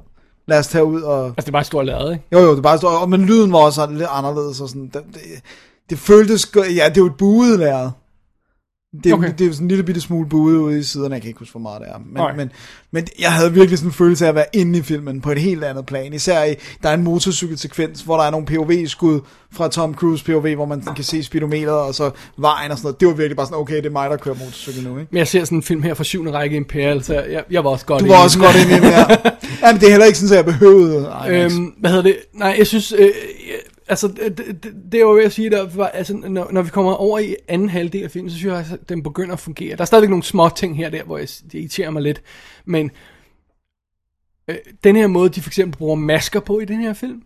lad os tage ud og... Altså, det er bare stort lavet, ikke? Jo, jo, det er bare stort, og, men lyden var også lidt anderledes, og sådan, det, det, det føltes, ja, det er jo et buet lærred. Det, Okay. okay. det er jo sådan en lille bitte smule buet ude i siderne, jeg kan ikke huske, hvor meget det er. Men, men, men jeg havde virkelig sådan en følelse af at være inde i filmen på et helt andet plan. Især i, der er en motorcykelsekvens, hvor der er nogle POV-skud fra Tom Cruise POV, hvor man kan se speedometeret og så vejen og sådan noget. Det var virkelig bare sådan, okay, det er mig, der kører motorcykel nu, ikke? Men jeg ser sådan en film her fra syvende række Imperial, så jeg, jeg var også godt Du var i også godt inde i den her. Jamen, det er heller ikke sådan, at jeg behøvede IMAX. Øhm, hvad hedder det? Nej, jeg synes, øh, altså, det, det, det er jo ved at sige, der, var, altså, når, når vi kommer over i anden halvdel af filmen, så synes jeg, altså, at den begynder at fungere. Der er stadigvæk nogle små ting her der, hvor jeg, det irriterer mig lidt, men øh, den her måde, de for eksempel bruger masker på i den her film,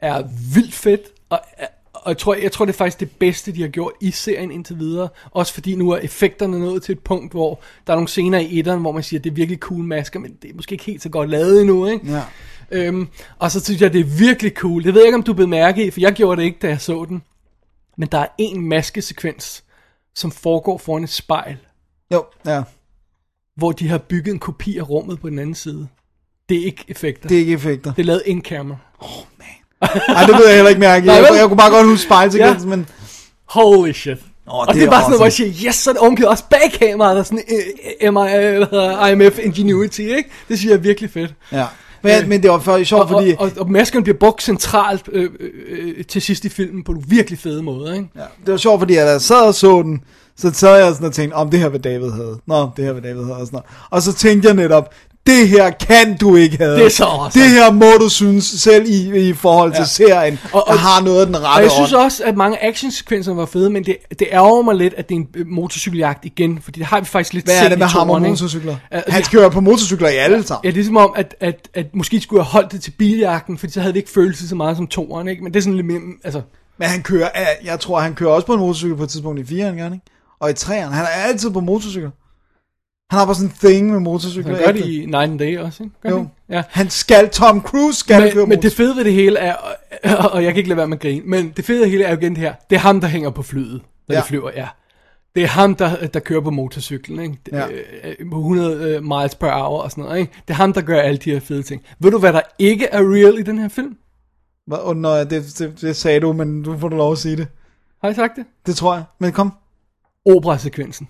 er vildt fedt, og, øh, og jeg, tror, jeg tror, det er faktisk det bedste, de har gjort i serien indtil videre. Også fordi nu er effekterne nået til et punkt, hvor der er nogle scener i etteren, hvor man siger, at det er virkelig cool masker, men det er måske ikke helt så godt lavet endnu, ikke? Ja. Øhm, og så synes jeg, det er virkelig cool. Det ved jeg ikke, om du blev mærke i, for jeg gjorde det ikke, da jeg så den. Men der er en maskesekvens, som foregår foran et spejl, Jo, ja. hvor de har bygget en kopi af rummet på den anden side. Det er ikke effekter. Det er ikke effekter. det er lavet in-camera. Ej, det ved jeg heller ikke mærke. Jeg, vel? jeg kunne bare godt huske spejlsekvensen, Ja. men... Holy shit. Åh, og det, er bare sådan noget, hvor jeg siger, yes, så er det også bag kameraet, der er sådan hvad hedder, IMF Ingenuity, ikke? Det synes jeg er virkelig fedt. Ja. Men, men det var for sjovt, Og, fordi... og, og, og maskerne bliver brugt centralt øh, øh, øh, til sidst i filmen på en virkelig fede måde, ikke? Ja, det var sjovt, fordi jeg sad og så den, så sad jeg sådan og tænkte, om det her vil David have. Nå, det her vil David have. Og, sådan noget. og så tænkte jeg netop, det her kan du ikke have. Det er så awesome. Det her må du synes, selv i, i forhold til Ja. serien, Og- og, har noget af den rette Og jeg synes også, at mange actionsekvenser var fede, men det, det ærger mig lidt, at det er en øh, motorcykeljagt igen, fordi det har vi faktisk lidt Hvad set er det med ham og motorcykler? Ja, Han det- kører på motorcykler i alle sammen. Ja, det er som om, at, at, at måske skulle jeg have holdt det til biljagten, fordi så havde det ikke sig så meget som toeren, ikke? Men det er sådan lidt mere, altså... Men han kører, jeg- tror, han kører også på en motorcykel på et tidspunkt i 4'eren, gør han ikke? Og i 3'eren. Han er altid på motorcykler. Han har bare sådan en thing med motorcykler. Han gør det i and Day også, ikke? Gør Jo. ikke? Ja. Han skal, Tom Cruise skal køre Men, men det fede ved det hele er, og, og jeg kan ikke lade være med at grine, men det fede ved det hele er jo igen det her, det er ham, der hænger på flyet, når ja. Ja. de flyver, ja. Det er ham, der, der kører på motorcyklen, ikke? Ja. Øh, på 100 øh, miles per hour og sådan noget, ikke? Det er ham, der gør alle de her fede ting. Ved du, hvad der ikke er real i den her film? Hvad- Og når, det, det, det, sagde du, men du får du lov at sige det. Har jeg sagt det? Det tror jeg. Men kom, Operasekvensen.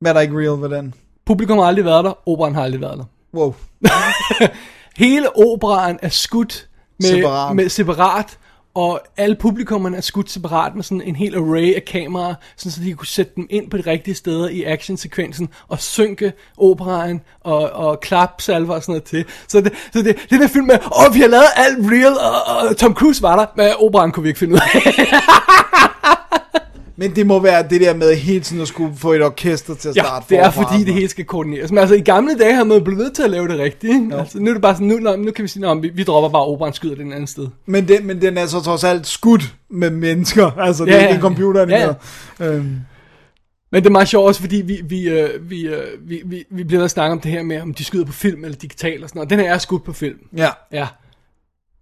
Hvad er der ikke real ved den? Publikum har aldrig været der, operan har aldrig været der. Wow. Hele operaen er skudt med Separat. med separat, og alle publikummerne er skudt separat med sådan en hel array af kameraer, sådan så de kunne sætte dem ind på de rigtige steder i actionsekvensen, og synke operaen, og, og klap salver og sådan noget til. Så det, så det, det der film med, åh, vi har lavet alt real, og, og Tom Cruise var der, men operaen kunne vi ikke finde ud af. Men det må være det der med hele tiden at skulle få et orkester til at Ja, starte det er forfra. fordi det hele skal koordineres. Men altså i gamle dage har man blevet ved til at lave det rigtigt. Ikke? Altså, nu er det bare sådan, nu, nå, nu kan vi sige, at vi, vi dropper bare operan skyder den anden sted. Men den, men den er så trods alt skudt med mennesker. Altså, det Ja, er ikke ja. en computer Ja, ja. ja, øhm, Men det er meget sjovt også, fordi vi, vi, øh, vi, øh, vi, vi, vi bliver ved at snakke om det her med, om de skyder på film eller digital og sådan noget. Den her er skudt på film. ja. Ja.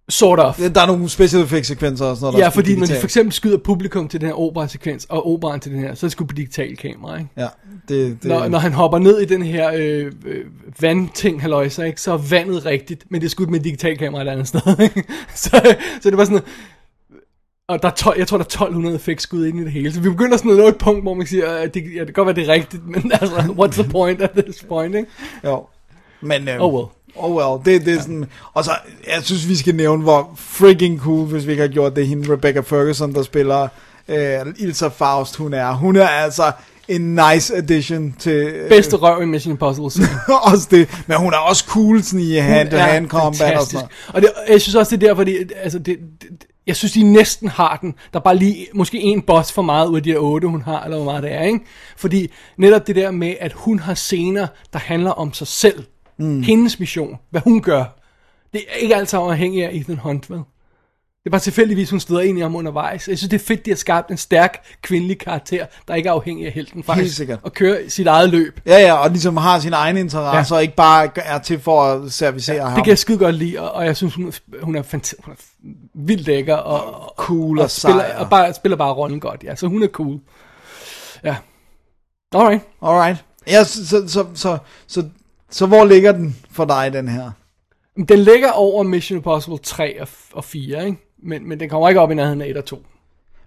Sort of. Der er nogle special effects sekvenser og sådan noget. Ja, fordi når de digitalt. for eksempel skyder publikum til den her opera-sekvens, og operaen til den her, så er det sgu på digital kamera, ikke? Ja, det, det, Når, når han hopper ned i den her øh, øh, vandting, halløjsa, ikke, så er vandet rigtigt, men det er skudt med digital kamera et andet sted. Ikke? så, så det var sådan og der er 12, jeg tror, der er 1200 effektskud inde i det hele. Så vi begynder sådan at nå et punkt, hvor man siger, at det, ja, det kan godt være, det er rigtigt, men altså, what's the point at this point, ikke? Jo. Men, øhm, Oh well. Oh well, det, det er sådan... Og så, jeg synes, vi skal nævne, hvor freaking cool, hvis vi ikke har gjort det, hende Rebecca Ferguson, der spiller øh, Ilsa Faust, hun er. Hun er altså en nice addition til... Øh, Bedste røv i Mission Impossible. også det, men hun er også cool sådan i hand-to-hand combat og sådan noget. Og det, jeg synes også, det er derfor, det, altså det, det, jeg synes, de næsten har den. Der er bare lige måske en boss for meget ud af de her otte, hun har, eller hvor meget det er, ikke? Fordi netop det der med, at hun har scener, der handler om sig selv. Mm. Hendes mission. Hvad hun gør. Det er ikke altid afhængigt af Ethan Hunt, vel? Det er bare tilfældigvis, hun støder ind i ham undervejs. Jeg synes, det er fedt, de har skabt en stærk kvindelig karakter, der ikke er afhængig af helten, faktisk. sikkert. Og kører sit eget løb. Ja, ja, og ligesom har sin egen interesse, Ja. og ikke bare er til for at servicere ham. Det kan jeg skide godt lide, og, og jeg synes, hun, er- hun er, fanta- hun er vildt lækker, og, og, Cool og, og spiller, sej, og- og bare, spiller bare rollen godt, ja, så hun er cool. Ja. Alright. Alright. Ja, så, så, så, så, så, så hvor ligger den for dig, den her? Den ligger over Mission Impossible 3 og, og 4, ikke? Men, men den kommer ikke op i nærheden af 1 og 2.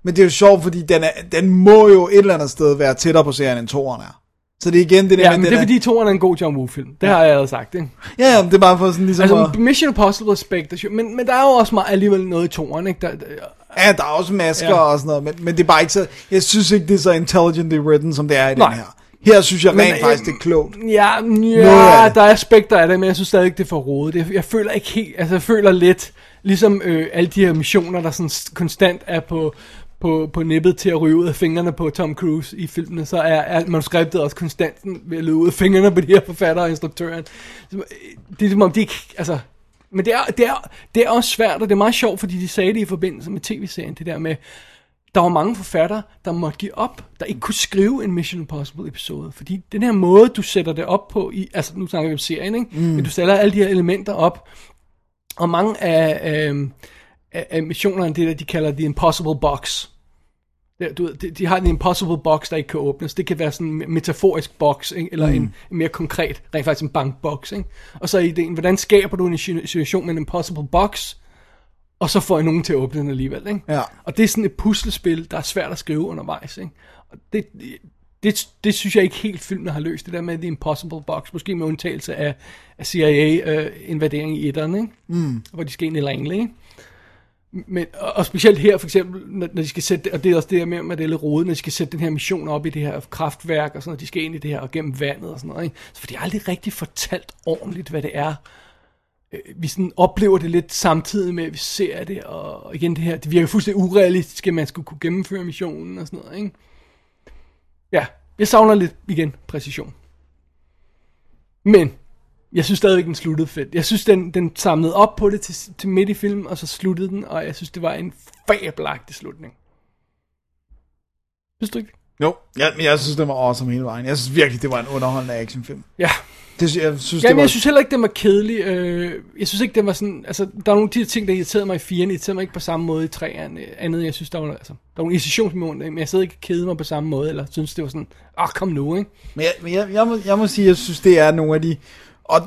Men det er jo sjovt, fordi den, er, den må jo et eller andet sted være tættere på serien, end toeren er. Så det er igen det der Ja, med, men det er fordi 2'eren er en god John Woo-film. Det har jeg allerede sagt, ikke? Ja, ja, det er bare for sådan ligesom Altså, at, Mission Impossible er men, men der er jo også meget, alligevel noget i 2'eren, ikke? Der, der, Ja, der er også masker Ja. og sådan noget, men, men det er bare ikke så... Jeg synes ikke, det er så intelligently written, som det er i Nej. den her. Her synes jeg Men, rent øh, faktisk, det er klogt. Ja, ja det. der er aspekter af det, men jeg synes stadig ikke, det er for rodet. Jeg, jeg føler ikke helt, altså jeg føler lidt, ligesom øh, alle de her missioner, der sådan konstant er på, på, på nippet til at ryge ud af fingrene på Tom Cruise i filmene, så er, er manuskriptet også konstant ved at løbe ud af fingrene på de her forfattere og instruktøren. Øh, Det er som om, de ikke, altså, men det er, det, er, det er også svært, og det er meget sjovt, fordi de sagde det i forbindelse med tv-serien, det der med, der var mange forfattere, der måtte give op, der ikke kunne skrive en Mission Impossible episode. Fordi den her måde, du sætter det op på, i, altså nu snakker vi om serien, ikke? Mm. men du sætter alle de her elementer op, og mange af, af, af, af missionerne, det der, de kalder The Impossible Box. Du, de, de har en impossible box, der ikke kan åbnes. Det kan være sådan en metaforisk box, ikke? eller mm. en, en mere konkret, rent faktisk en bankbox. Ikke? Og så er ideen, hvordan skaber du en situation med en impossible box, og så får jeg nogen til at åbne den alligevel. Ikke? Ja. Og det er sådan et puslespil, der er svært at skrive undervejs. Ikke? Og det, det, det synes jeg ikke helt filmene har løst, det der med The Impossible Box, måske med undtagelse af, af CIA-invadering i etteren, ikke? Mm. hvor de skal ind i Langley. Ikke? Men, og, og specielt her for eksempel, når, når de skal sætte, og det er også det her med, med det er lidt rodet, når de skal sætte den her mission op i det her kraftværk, og sådan noget, de skal ind i det her, og gennem vandet og sådan noget, ikke? Så for de aldrig rigtig fortalt ordentligt, hvad det er. Øh, Vi sådan oplever det lidt samtidig med, at vi ser det, og igen det her, det virker fuldstændig urealistisk, at man skulle kunne gennemføre missionen og sådan noget, ikke? Ja, jeg savner lidt, igen, præcision. Men, jeg synes stadigvæk, den sluttede fedt. Jeg synes, den, den samlede op på det til, til midt i filmen, og så sluttede den, og jeg synes, det var en fabelagtig slutning. Synes du ikke? Jo, jeg, jeg synes, det var awesome hele vejen. Jeg synes virkelig, det var en underholdende actionfilm. Ja. Det, jeg synes, det Jamen, var... jeg synes heller ikke, den var kedelig. Øh, jeg synes ikke, den var sådan... Altså, der er nogle af de ting, der irriterede mig i 4'eren, irriterede mig ikke på samme måde i 3'eren. øh, Andet, jeg synes, der var, altså, der var nogle irritationsmomenter, men jeg sad ikke og kedede mig på samme måde, eller synes, det var sådan, åh, oh, kom nu, ikke? Men jeg, men jeg, jeg, må, jeg må sige, jeg synes, det er nogle af de... Og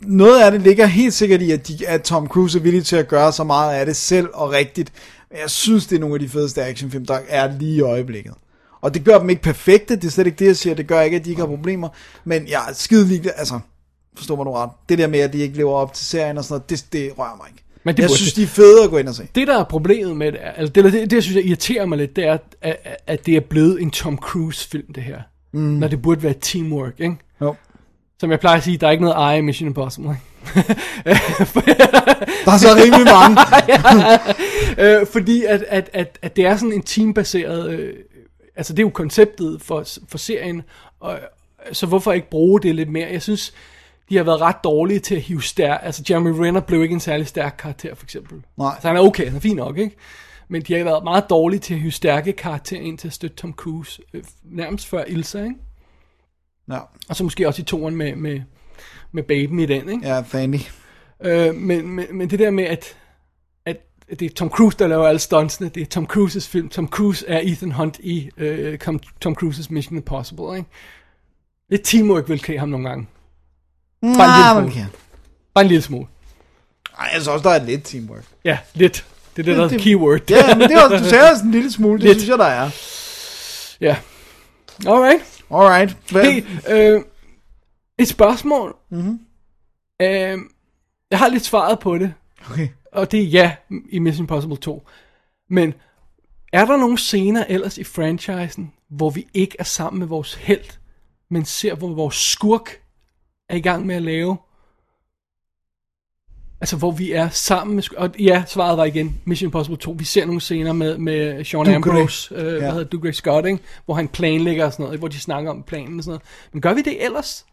noget af det ligger helt sikkert i, at, de, at Tom Cruise er villig til at gøre så meget af det selv og rigtigt. Men jeg synes, det er nogle af de fedeste actionfilm, der er lige i øjeblikket. Og det gør dem ikke perfekte, det er slet ikke det, jeg siger. Det gør ikke, at de ikke har problemer. Men jeg er skide ligeglad, altså, forstå mig nu ret. Det der med, at de ikke lever op til serien og sådan noget, det, det rører mig ikke. Men det jeg synes, de er fede at gå ind og se. Det, der er problemet med det, altså, det, det, det, jeg synes, jeg irriterer mig lidt, det er, at, at, det er blevet en Tom Cruise-film, det her. Mm. Når det burde være teamwork, ikke? Jo. Som jeg plejer at sige, der er ikke noget eje i Mission Impossible, ikke? Der er så rimelig mange. øh, fordi at, at, at, at det er sådan en teambaseret øh, altså det er jo konceptet for, for serien, og, så hvorfor ikke bruge det lidt mere? Jeg synes, de har været ret dårlige til at hive stærk, altså Jeremy Renner blev ikke en særlig stærk karakter, for eksempel. Nej. Så han er okay, han er fin nok, ikke? Men de har været meget dårlige til at hive stærke karakterer ind til at støtte Tom Cruise, øh, nærmest før Ilsa, ikke? Ja, Og så måske også i toren med, med, med baben i den, ikke? ja Fanny. Øh, men, men, men det der med, at, at det er Tom Cruise, der laver alle stuntsene, det er Tom Cruises film. Tom Cruise er Ethan Hunt i øh, Tom, Cruises Mission Impossible, ikke? Lidt teamwork vil klæde ham nogle gange. Bare en lille smule. Bare en lille smule. Ej, jeg synes også, der er lidt teamwork. Ja, lidt. Det er det, der er keyword. Ja, men det var, du sagde også en lille smule, det Lidt. synes jeg, der er. ja. Alright. Alright. Hvad, Hey, øh, et spørgsmål. Mm-hmm. Øh, jeg har lidt svaret på det, Okay. Og det er ja i Mission Impossible 2. Men er der nogle scener ellers i franchisen, hvor vi ikke er sammen med vores held, men ser, hvor vores skurk er i gang med at lave? Altså, hvor vi er sammen med... Og ja, svaret var igen Mission Impossible 2. Vi ser nogle scener med, med Sean Dougray. Ambrose, øh, ja. Hvad hedder Dougray Scott, ikke? hvor han planlægger og sådan noget, hvor de snakker om planen og sådan noget. Men gør vi det ellers?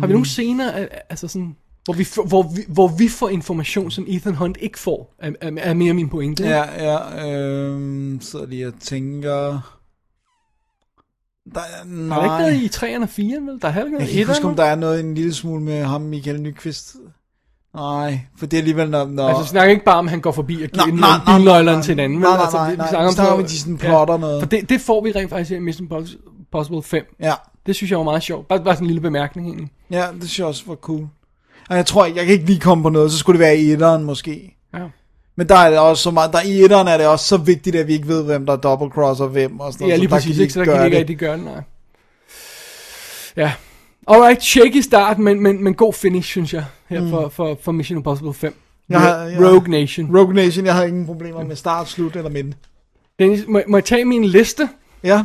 Har vi nogle scener, altså sådan, hvor vi, får- hvor, vi, hvor vi får information, som Ethan Hunt ikke får, er, er, er mere min pointe. Ja, ja, øhm, sidder lige og tænker... Der er, nej. Er der ikke noget i 3'erne og 4'erne, vel? Der er heller ikke Jeg noget kan ikke huske, om 1'erne. der er noget en lille smule med ham, Michael Nyqvist. Nej, for det er alligevel, når... når... Altså, snakker ikke bare om, han går forbi og giver nej, nej, bilnøglerne nej. til hinanden. Nej, nej, altså, nej, vi nej. snakker Vi snakker om, at de sådan plotter noget. For det, det får vi rent faktisk i Mission Impossible 5. Ja, Det synes jeg var meget sjovt. Bare, bare sådan en lille bemærkning egentlig. ja, det synes jeg også var cool. Og jeg tror, jeg kan ikke lige komme på noget, så skulle det være i etteren måske. Ja. Men der er det også så meget, der i etteren er det også så vigtigt, at vi ikke ved, hvem der double crosser hvem og sådan Ja, noget. lige så der præcis, ikke? Så der kan de ikke rigtig gøre det, nej. Ja. Alright, shaky start, men, men, men god finish, synes jeg, her for, for, for Mission Impossible 5. Jeg har- jeg har- Rogue Nation. Rogue Nation, jeg havde ingen problemer med start, slut eller midten. Dennis, må, må jeg tage min liste? Ja,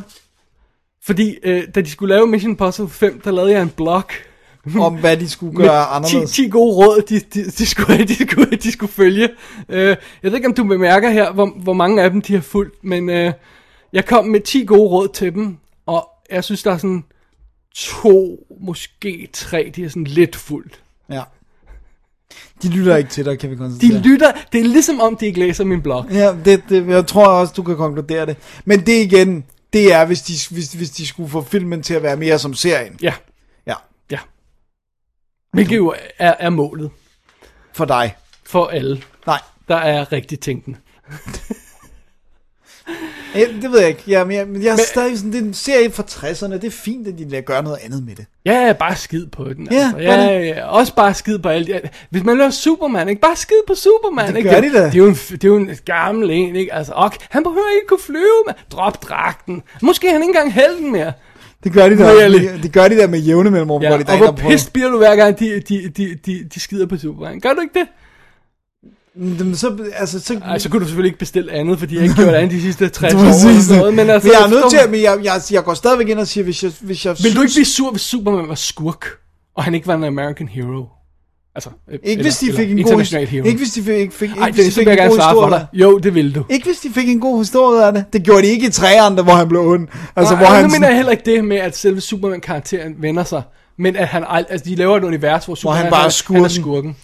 Fordi øh, da de skulle lave Mission Impossible 5, der lavede jeg en blog om hvad de skulle gøre med 10, anderledes. 10 gode råd, de, de, de, skulle, de, skulle, de skulle følge. Øh, jeg ved ikke, om du bemærker her, hvor, hvor mange af dem de har fulgt, men øh, jeg kom med 10 gode råd til dem, og jeg synes, der er sådan to, måske tre, de er sådan lidt fuldt. Ja. De lytter ikke til dig, kan vi konstatere. De lytter, det er ligesom om, de ikke læser min blog. Ja, det, det, jeg tror også, du kan konkludere det. Men det igen, det er, hvis de, hvis, hvis de skulle få filmen til at være mere som serien. Ja. Hvilket jo er, er målet for dig. for alle, Nej, der er rigtig tænkende. det ved jeg ikke. Ja, men jeg, men jeg er men, stadig sådan, det er en serie fra 60'erne. Det er fint, at de lader gøre noget andet med det. Ja, bare skid på den. Ja, altså. ja, ja, også bare skid på alt. Ja, hvis man laver Superman, ikke? Bare skid på Superman, Det ikke? gør de da. Det er jo en, det er jo en gammel en, ikke? Altså, ok, han behøver ikke kunne flyve, man. Drop dragten. Måske er han ikke engang helden mere. Det gør de der, Really? det, gør de der med jævne mellemrum, Ja, hvor de og hvor pissed bliver du hver gang, de, de, de, de, de skider på Superman. Gør du ikke det? Men Så, altså, så, Ej, så kunne du selvfølgelig ikke bestille andet, fordi jeg ikke gjort andet de sidste 60 år. Eller Noget, men altså, men jeg er nødt til at, men jeg, jeg, jeg går stadigvæk ind og siger, hvis jeg, hvis jeg Vil du ikke synes- blive sur, hvis Superman var skurk, og han ikke var en American hero? Altså, øh, Ikke hvis de fik en god hero. Ikke hvis de fik, ikke fik, ikke Ej, hvis de fik en god svare for historie. dig. Jo, det vil du. Ikke hvis de fik en god historie af det. Det gjorde de ikke i træerne, hvor han blev ond. Altså, Nej, hvor han nu mener jeg heller ikke det med, at selve Superman-karakteren vender sig, men at han, altså, de laver et univers, hvor Superman han bare er han er skurken. skurken.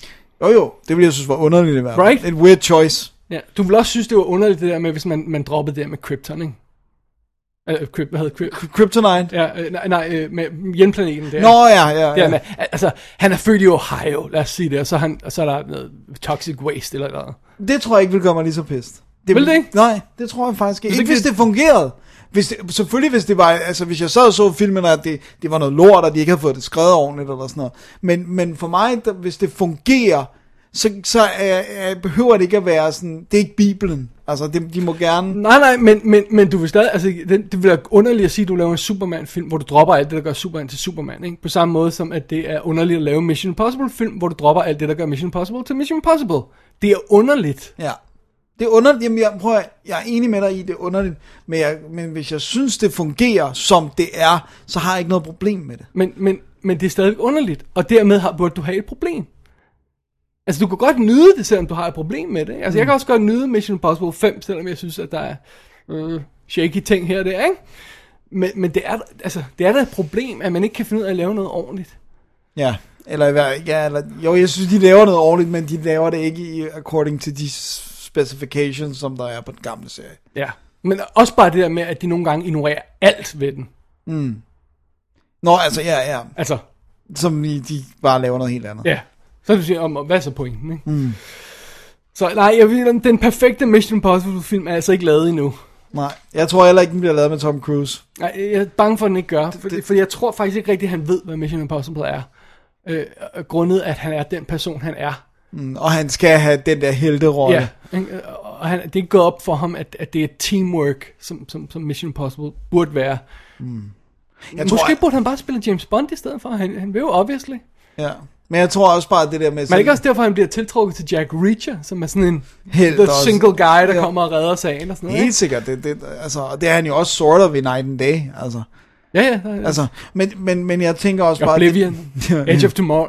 Jo jo, det ville jeg synes var underligt i hvert fald. Right? Et weird choice. Ja, du vil også synes, det var underligt det der med, hvis man, man droppede det der med Krypton, ikke? Øh, Kryp, hvad hedder Kryp? Kryptonite. Ja, øh, nej, nej, øh, med hjemplaneten der. Nå ja, ja, Ja, ja. men, altså, han er født i Ohio, lad os sige det, og så, han, og så er der noget toxic waste eller noget. Det tror jeg ikke vil gøre mig lige så pissed. Det Vil det ikke? Nej, det tror jeg faktisk ikke. Hvis Ikke hvis det- det fungerede. Hvis det, selvfølgelig hvis det var, altså hvis jeg sad og så filmen, at det, det var noget lort, og de ikke havde fået det skrevet ordentligt, eller sådan noget. Men, men for mig, der, hvis det fungerer, så, så er, er, behøver det ikke at være sådan, det er ikke Bibelen. Altså, det, de må gerne... Nej, nej, men, men, men du vil stadig, altså, det, det vil være underligt at sige, at du laver en Superman-film, hvor du dropper alt det, der gør Superman til Superman, ikke? På samme måde som, at det er underligt at lave en Mission Impossible-film, hvor du dropper alt det, der gør Mission Impossible til Mission Impossible. Det er underligt. Ja. Det er underligt, jamen jeg, prøver, jeg er enig med dig i, det er underligt, men, jeg, men hvis jeg synes, det fungerer, som det er, så har jeg ikke noget problem med det. Men, men, men det er stadig underligt, og dermed har, burde du have et problem. Altså, du kan godt nyde det, selvom du har et problem med det. ikke? Altså, jeg kan også godt nyde Mission Impossible 5, selvom jeg synes, at der er øh, shaky ting her og der, ikke? Men, men det, er, altså, det er da et problem, at man ikke kan finde ud af at lave noget ordentligt. Ja, eller, ja, eller jo, jeg synes, de laver noget ordentligt, men de laver det ikke i according to de specifications, som der er på den gamle serie. Ja. Men også bare det der med, at de nogle gange ignorerer alt ved den. Nå, altså, ja, ja. Altså, Som i, de bare laver noget helt andet. ja. Så det siger, om, hvad er så pointen, ikke? Mm. Så nej, jeg ved, den perfekte Mission Impossible film er altså ikke lavet endnu. Nej, jeg tror heller ikke, den bliver lavet med Tom Cruise. Nej, jeg er bange for, at den ikke gør. For, for jeg tror faktisk ikke rigtigt, at han ved, hvad Mission Impossible er. Øh, grundet, at han er den person, han er. Mm, Og han skal have den der helterolle. Ja, ikke? og han, det er gået op for ham, at, at det er teamwork, som, som, som Mission Impossible burde være. Mm. Jeg Måske tror, tror, burde han bare spille James Bond i stedet for. Han, han vil jo obviously. ja. Men jeg tror også bare, det der med... Men det ikke også derfor, han bliver tiltrukket til Jack Reacher, som er sådan en Helt the også. single guy, der Ja. kommer og redder sagen og sådan noget. Helt Ikke? sikkert. Det, det, altså, og det er han jo også sort of i Night and Day. Altså, Ja, ja. ja, altså, men, men, men jeg tænker også bare... Oblivion, Ja. Edge of Tomorrow.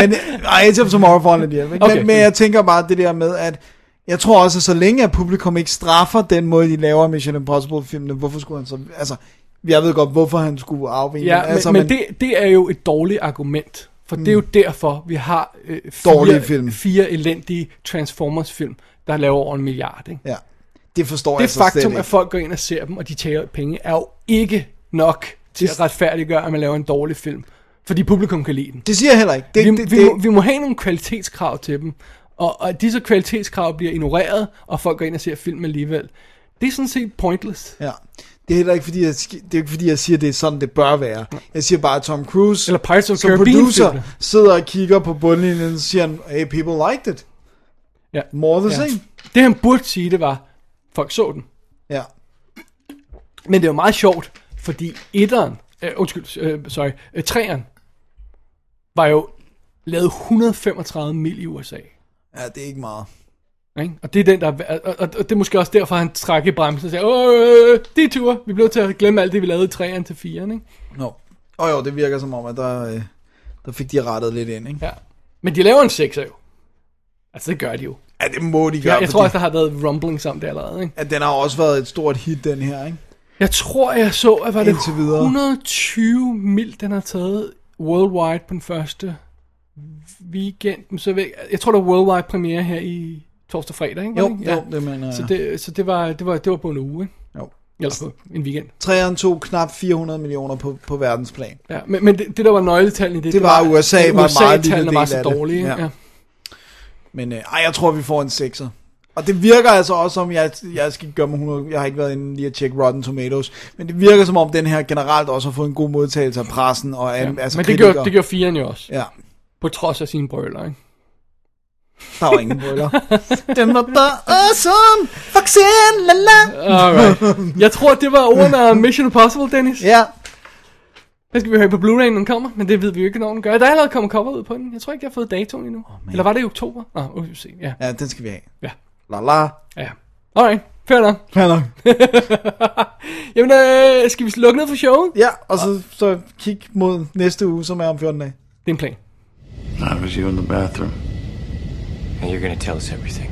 men, ej, Age of Tomorrow for en hjælp. Okay. Men, men jeg tænker bare det der med, at jeg tror også, at så længe at publikum ikke straffer den måde, de laver Mission Impossible-filmene, hvorfor skulle han så... Altså, jeg ved godt, hvorfor han skulle afvige. ja, altså, men, men det, det er jo et dårligt argument. For det er jo derfor, vi har øh, fire, Dårlige film. fire elendige Transformers-film, der laver over en milliard. Ikke? Ja, det forstår Det jeg så slet faktum, ikke. at folk går ind og ser dem, og de tager penge, er jo ikke nok til at retfærdiggøre, at man laver en dårlig film. Fordi publikum kan lide den. Det siger jeg heller ikke. Det, vi, det, vi, det, må, vi må have nogle kvalitetskrav til dem, og, og disse kvalitetskrav bliver ignoreret, og folk går ind og ser film alligevel. Det er sådan set pointless. Ja. Det er heller ikke fordi, jeg, det er ikke fordi, jeg siger, at det er sådan, det bør være. Jeg siger bare, at Tom Cruise Eller Pirates of som Caribbean producer sidder og kigger på bundlinjen, og siger, han, hey, people liked it. Ja. More the Ja. same. Det han burde sige, det var, folk så den. Ja. Men det jo meget sjovt, fordi etteren, øh, undskyld, øh, sorry, øh, træeren, var jo lavet 135 mil i USA. ja, det er ikke meget. Ikke? Og det er den, der er, og, og, og det er måske også derfor, han trækker i bremsen og siger, åh, øh, det er tur, vi blev til at glemme alt det, vi lavede i træeren til firen, ikke? Nå. Og jo, det virker som om, at der, øh, der fik de rettet lidt ind, ikke? Ja. Men de laver en sekser jo. Altså, det gør de jo. Ja, det må de gøre, Ja, jeg tror også, der har været rumblings om det allerede, ikke? at den har også været et stort hit, den her, ikke? Jeg tror, jeg så, at var det Indtil videre. 120 mil, den har taget worldwide på den første weekend. Så jeg- jeg tror, der var worldwide premiere her i torsdag fredag, ikke? Var Jo, det ikke? jo, det mener jeg. Så, det, så det, var, det, var, det var på en uge, ikke? Jo. Eller på en weekend. Træeren tog knap 400 millioner på, på verdensplan. Ja, men, men det, det, der var nøgletallene i det, Det var, USA at var en meget lille USA-tallene var del så af det. dårlige. Ja. Ja. Ja. Men øh, ej, jeg tror, vi får en 6'er. Og det virker altså også som, jeg, jeg skal gøre mig 100, jeg har ikke været inde lige at tjekke Rotten Tomatoes, men det virker som om, den her generelt også har fået en god modtagelse af pressen og Ja. altså men det kritikere. gjorde, det gjorde firen jo også. Ja, På trods af sine brøler, ikke? Der var ingen brøller. den var bare awesome! Vaccine, la la! Alright. Jeg tror, det var ordene af Mission Impossible, Dennis. Ja, Den skal vi høre på Blu-ray, når den kommer, men det ved vi jo ikke, når den gør. Der er allerede kommet cover ud på den. Jeg tror ikke, jeg har fået datoen endnu. Oh, Eller var det i oktober? Nå, oh, vi se. Ja, ja, den skal vi have. ja, La la. ja. Alright, fair nok. Fair nok. Jamen, øh, skal vi lukke ned for showet? Ja, og så, så kig mod næste uge, som er om 14 dage. Det er en plan. I was you in the bathroom. And you're gonna tell us everything.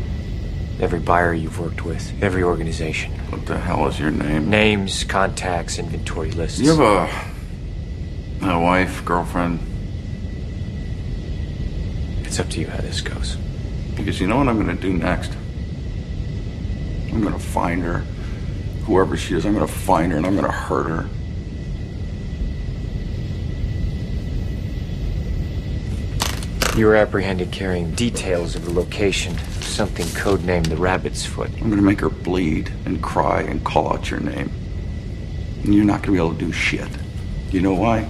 Every buyer you've worked with, every organization. What the hell is your name? Names, contacts, inventory lists. You have a a wife, girlfriend? It's up to you how this goes. Because you know what I'm gonna do next? I'm gonna find her. Whoever she is, I'm gonna find her and I'm gonna hurt her. You were apprehended carrying details of the location of something codenamed the Rabbit's Foot. I'm gonna make her bleed and cry and call out your name. And you're not gonna be able to do shit. You know why?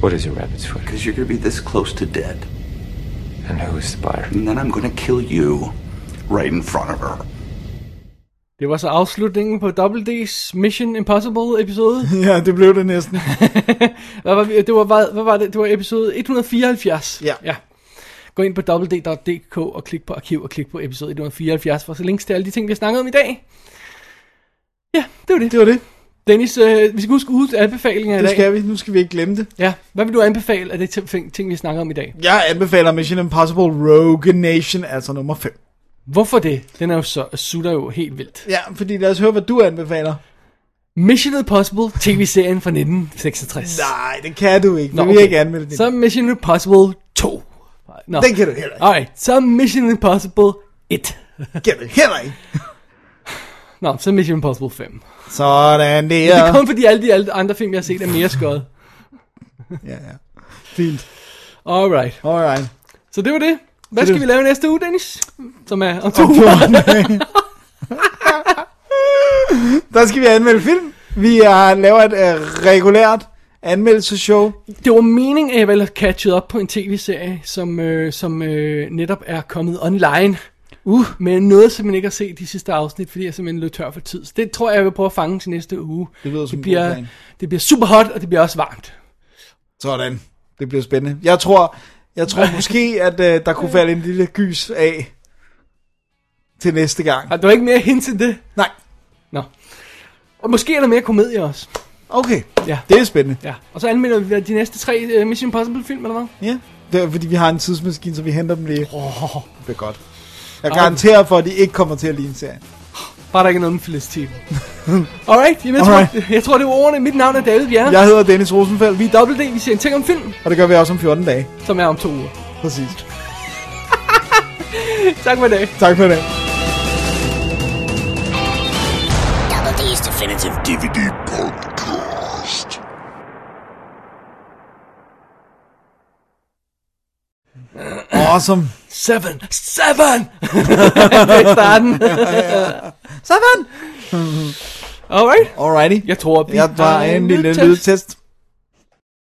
What is a Rabbit's Foot? Because you're gonna be this close to dead. And who is the buyer? And then I'm gonna kill you right in front of her. Det var så afslutningen på Double D's Mission Impossible episode. Ja, det blev det næsten. Hvad var, det var, hvad, hvad var det? Det var episode 174. Ja. ja. Gå ind på www.dk og klik på arkiv og klik på episode 174 for så links til alle de ting, vi har snakket om i dag. Ja, det var det. Det var det. Dennis, øh, vi skal huske ugens anbefalinger i Det dag. skal vi. Nu skal vi ikke glemme det. Ja, hvad vil du anbefale af det ting, ting vi snakker om i dag? Jeg anbefaler Mission Impossible Rogue Nation, altså nummer 5. Hvorfor det? Den er jo så, sutter jo helt vildt. Ja, fordi lad os høre, hvad du anbefaler. Mission Impossible, tv-serien fra 1966. Nej, det kan du ikke. Nå, Nå, vil ikke anmelde det. Så Mission Impossible 2. Nå. Den kan du heller ikke. Alright, så Mission Impossible 1. Kan du heller ikke. Nå, så Mission Impossible 5. Sådan Det der. er kun fordi alle de alle andre film, jeg har set, er mere skøjet. Ja, ja. Fint. Alright. Alright. Så det var det. Hvad skal vi lave næste uge, Dennis? Som er om to Om uger. 14 dage. Der skal vi anmelde film. Vi er, laver et uh, regulært anmeldelseshow. Det var meningen, at jeg ville have catchet op på en tv-serie, som, øh, som øh, netop er kommet online. Uh, men noget, som man ikke har set de sidste afsnit, fordi jeg simpelthen løb tør for tid. Så det tror jeg, jeg vil prøve at fange til næste uge. Det lyder som det bliver, det bliver super hot, og det bliver også varmt. Sådan. Det bliver spændende. Jeg tror, jeg tror måske, at uh, der kunne falde en lille gys af til næste gang. Har du ikke mere hint til det? Nej. Nå. Og måske er der mere komedie også. Okay, Ja. det er spændende. Ja. Og så anmelder vi de næste tre uh, Mission Impossible film, eller hvad? Ja, det er fordi vi har en tidsmaskine, så vi henter dem lige. Oh, Det bliver godt. Jeg garanterer for, at de ikke kommer til at ligne serien. Bare der ikke er noget med Felicity. Alright, jamen, jeg, Alright. Tror, jeg tror, det var ordene. Mit navn er David Bjerre. Jeg hedder Dennis Rosenfeldt, Vi er Double D, vi ser en ting om film, og det gør vi også om 14 dage. som er om to uger. Præcis. Tak for i dag. Tak for det. Double D's Definitive DVD Podcast. Awesome. Seven! Seven! det er starten. Sådan. Alright. Alrighty. Jeg tror, vi Jeg tager har en lille lydtest. lydtest.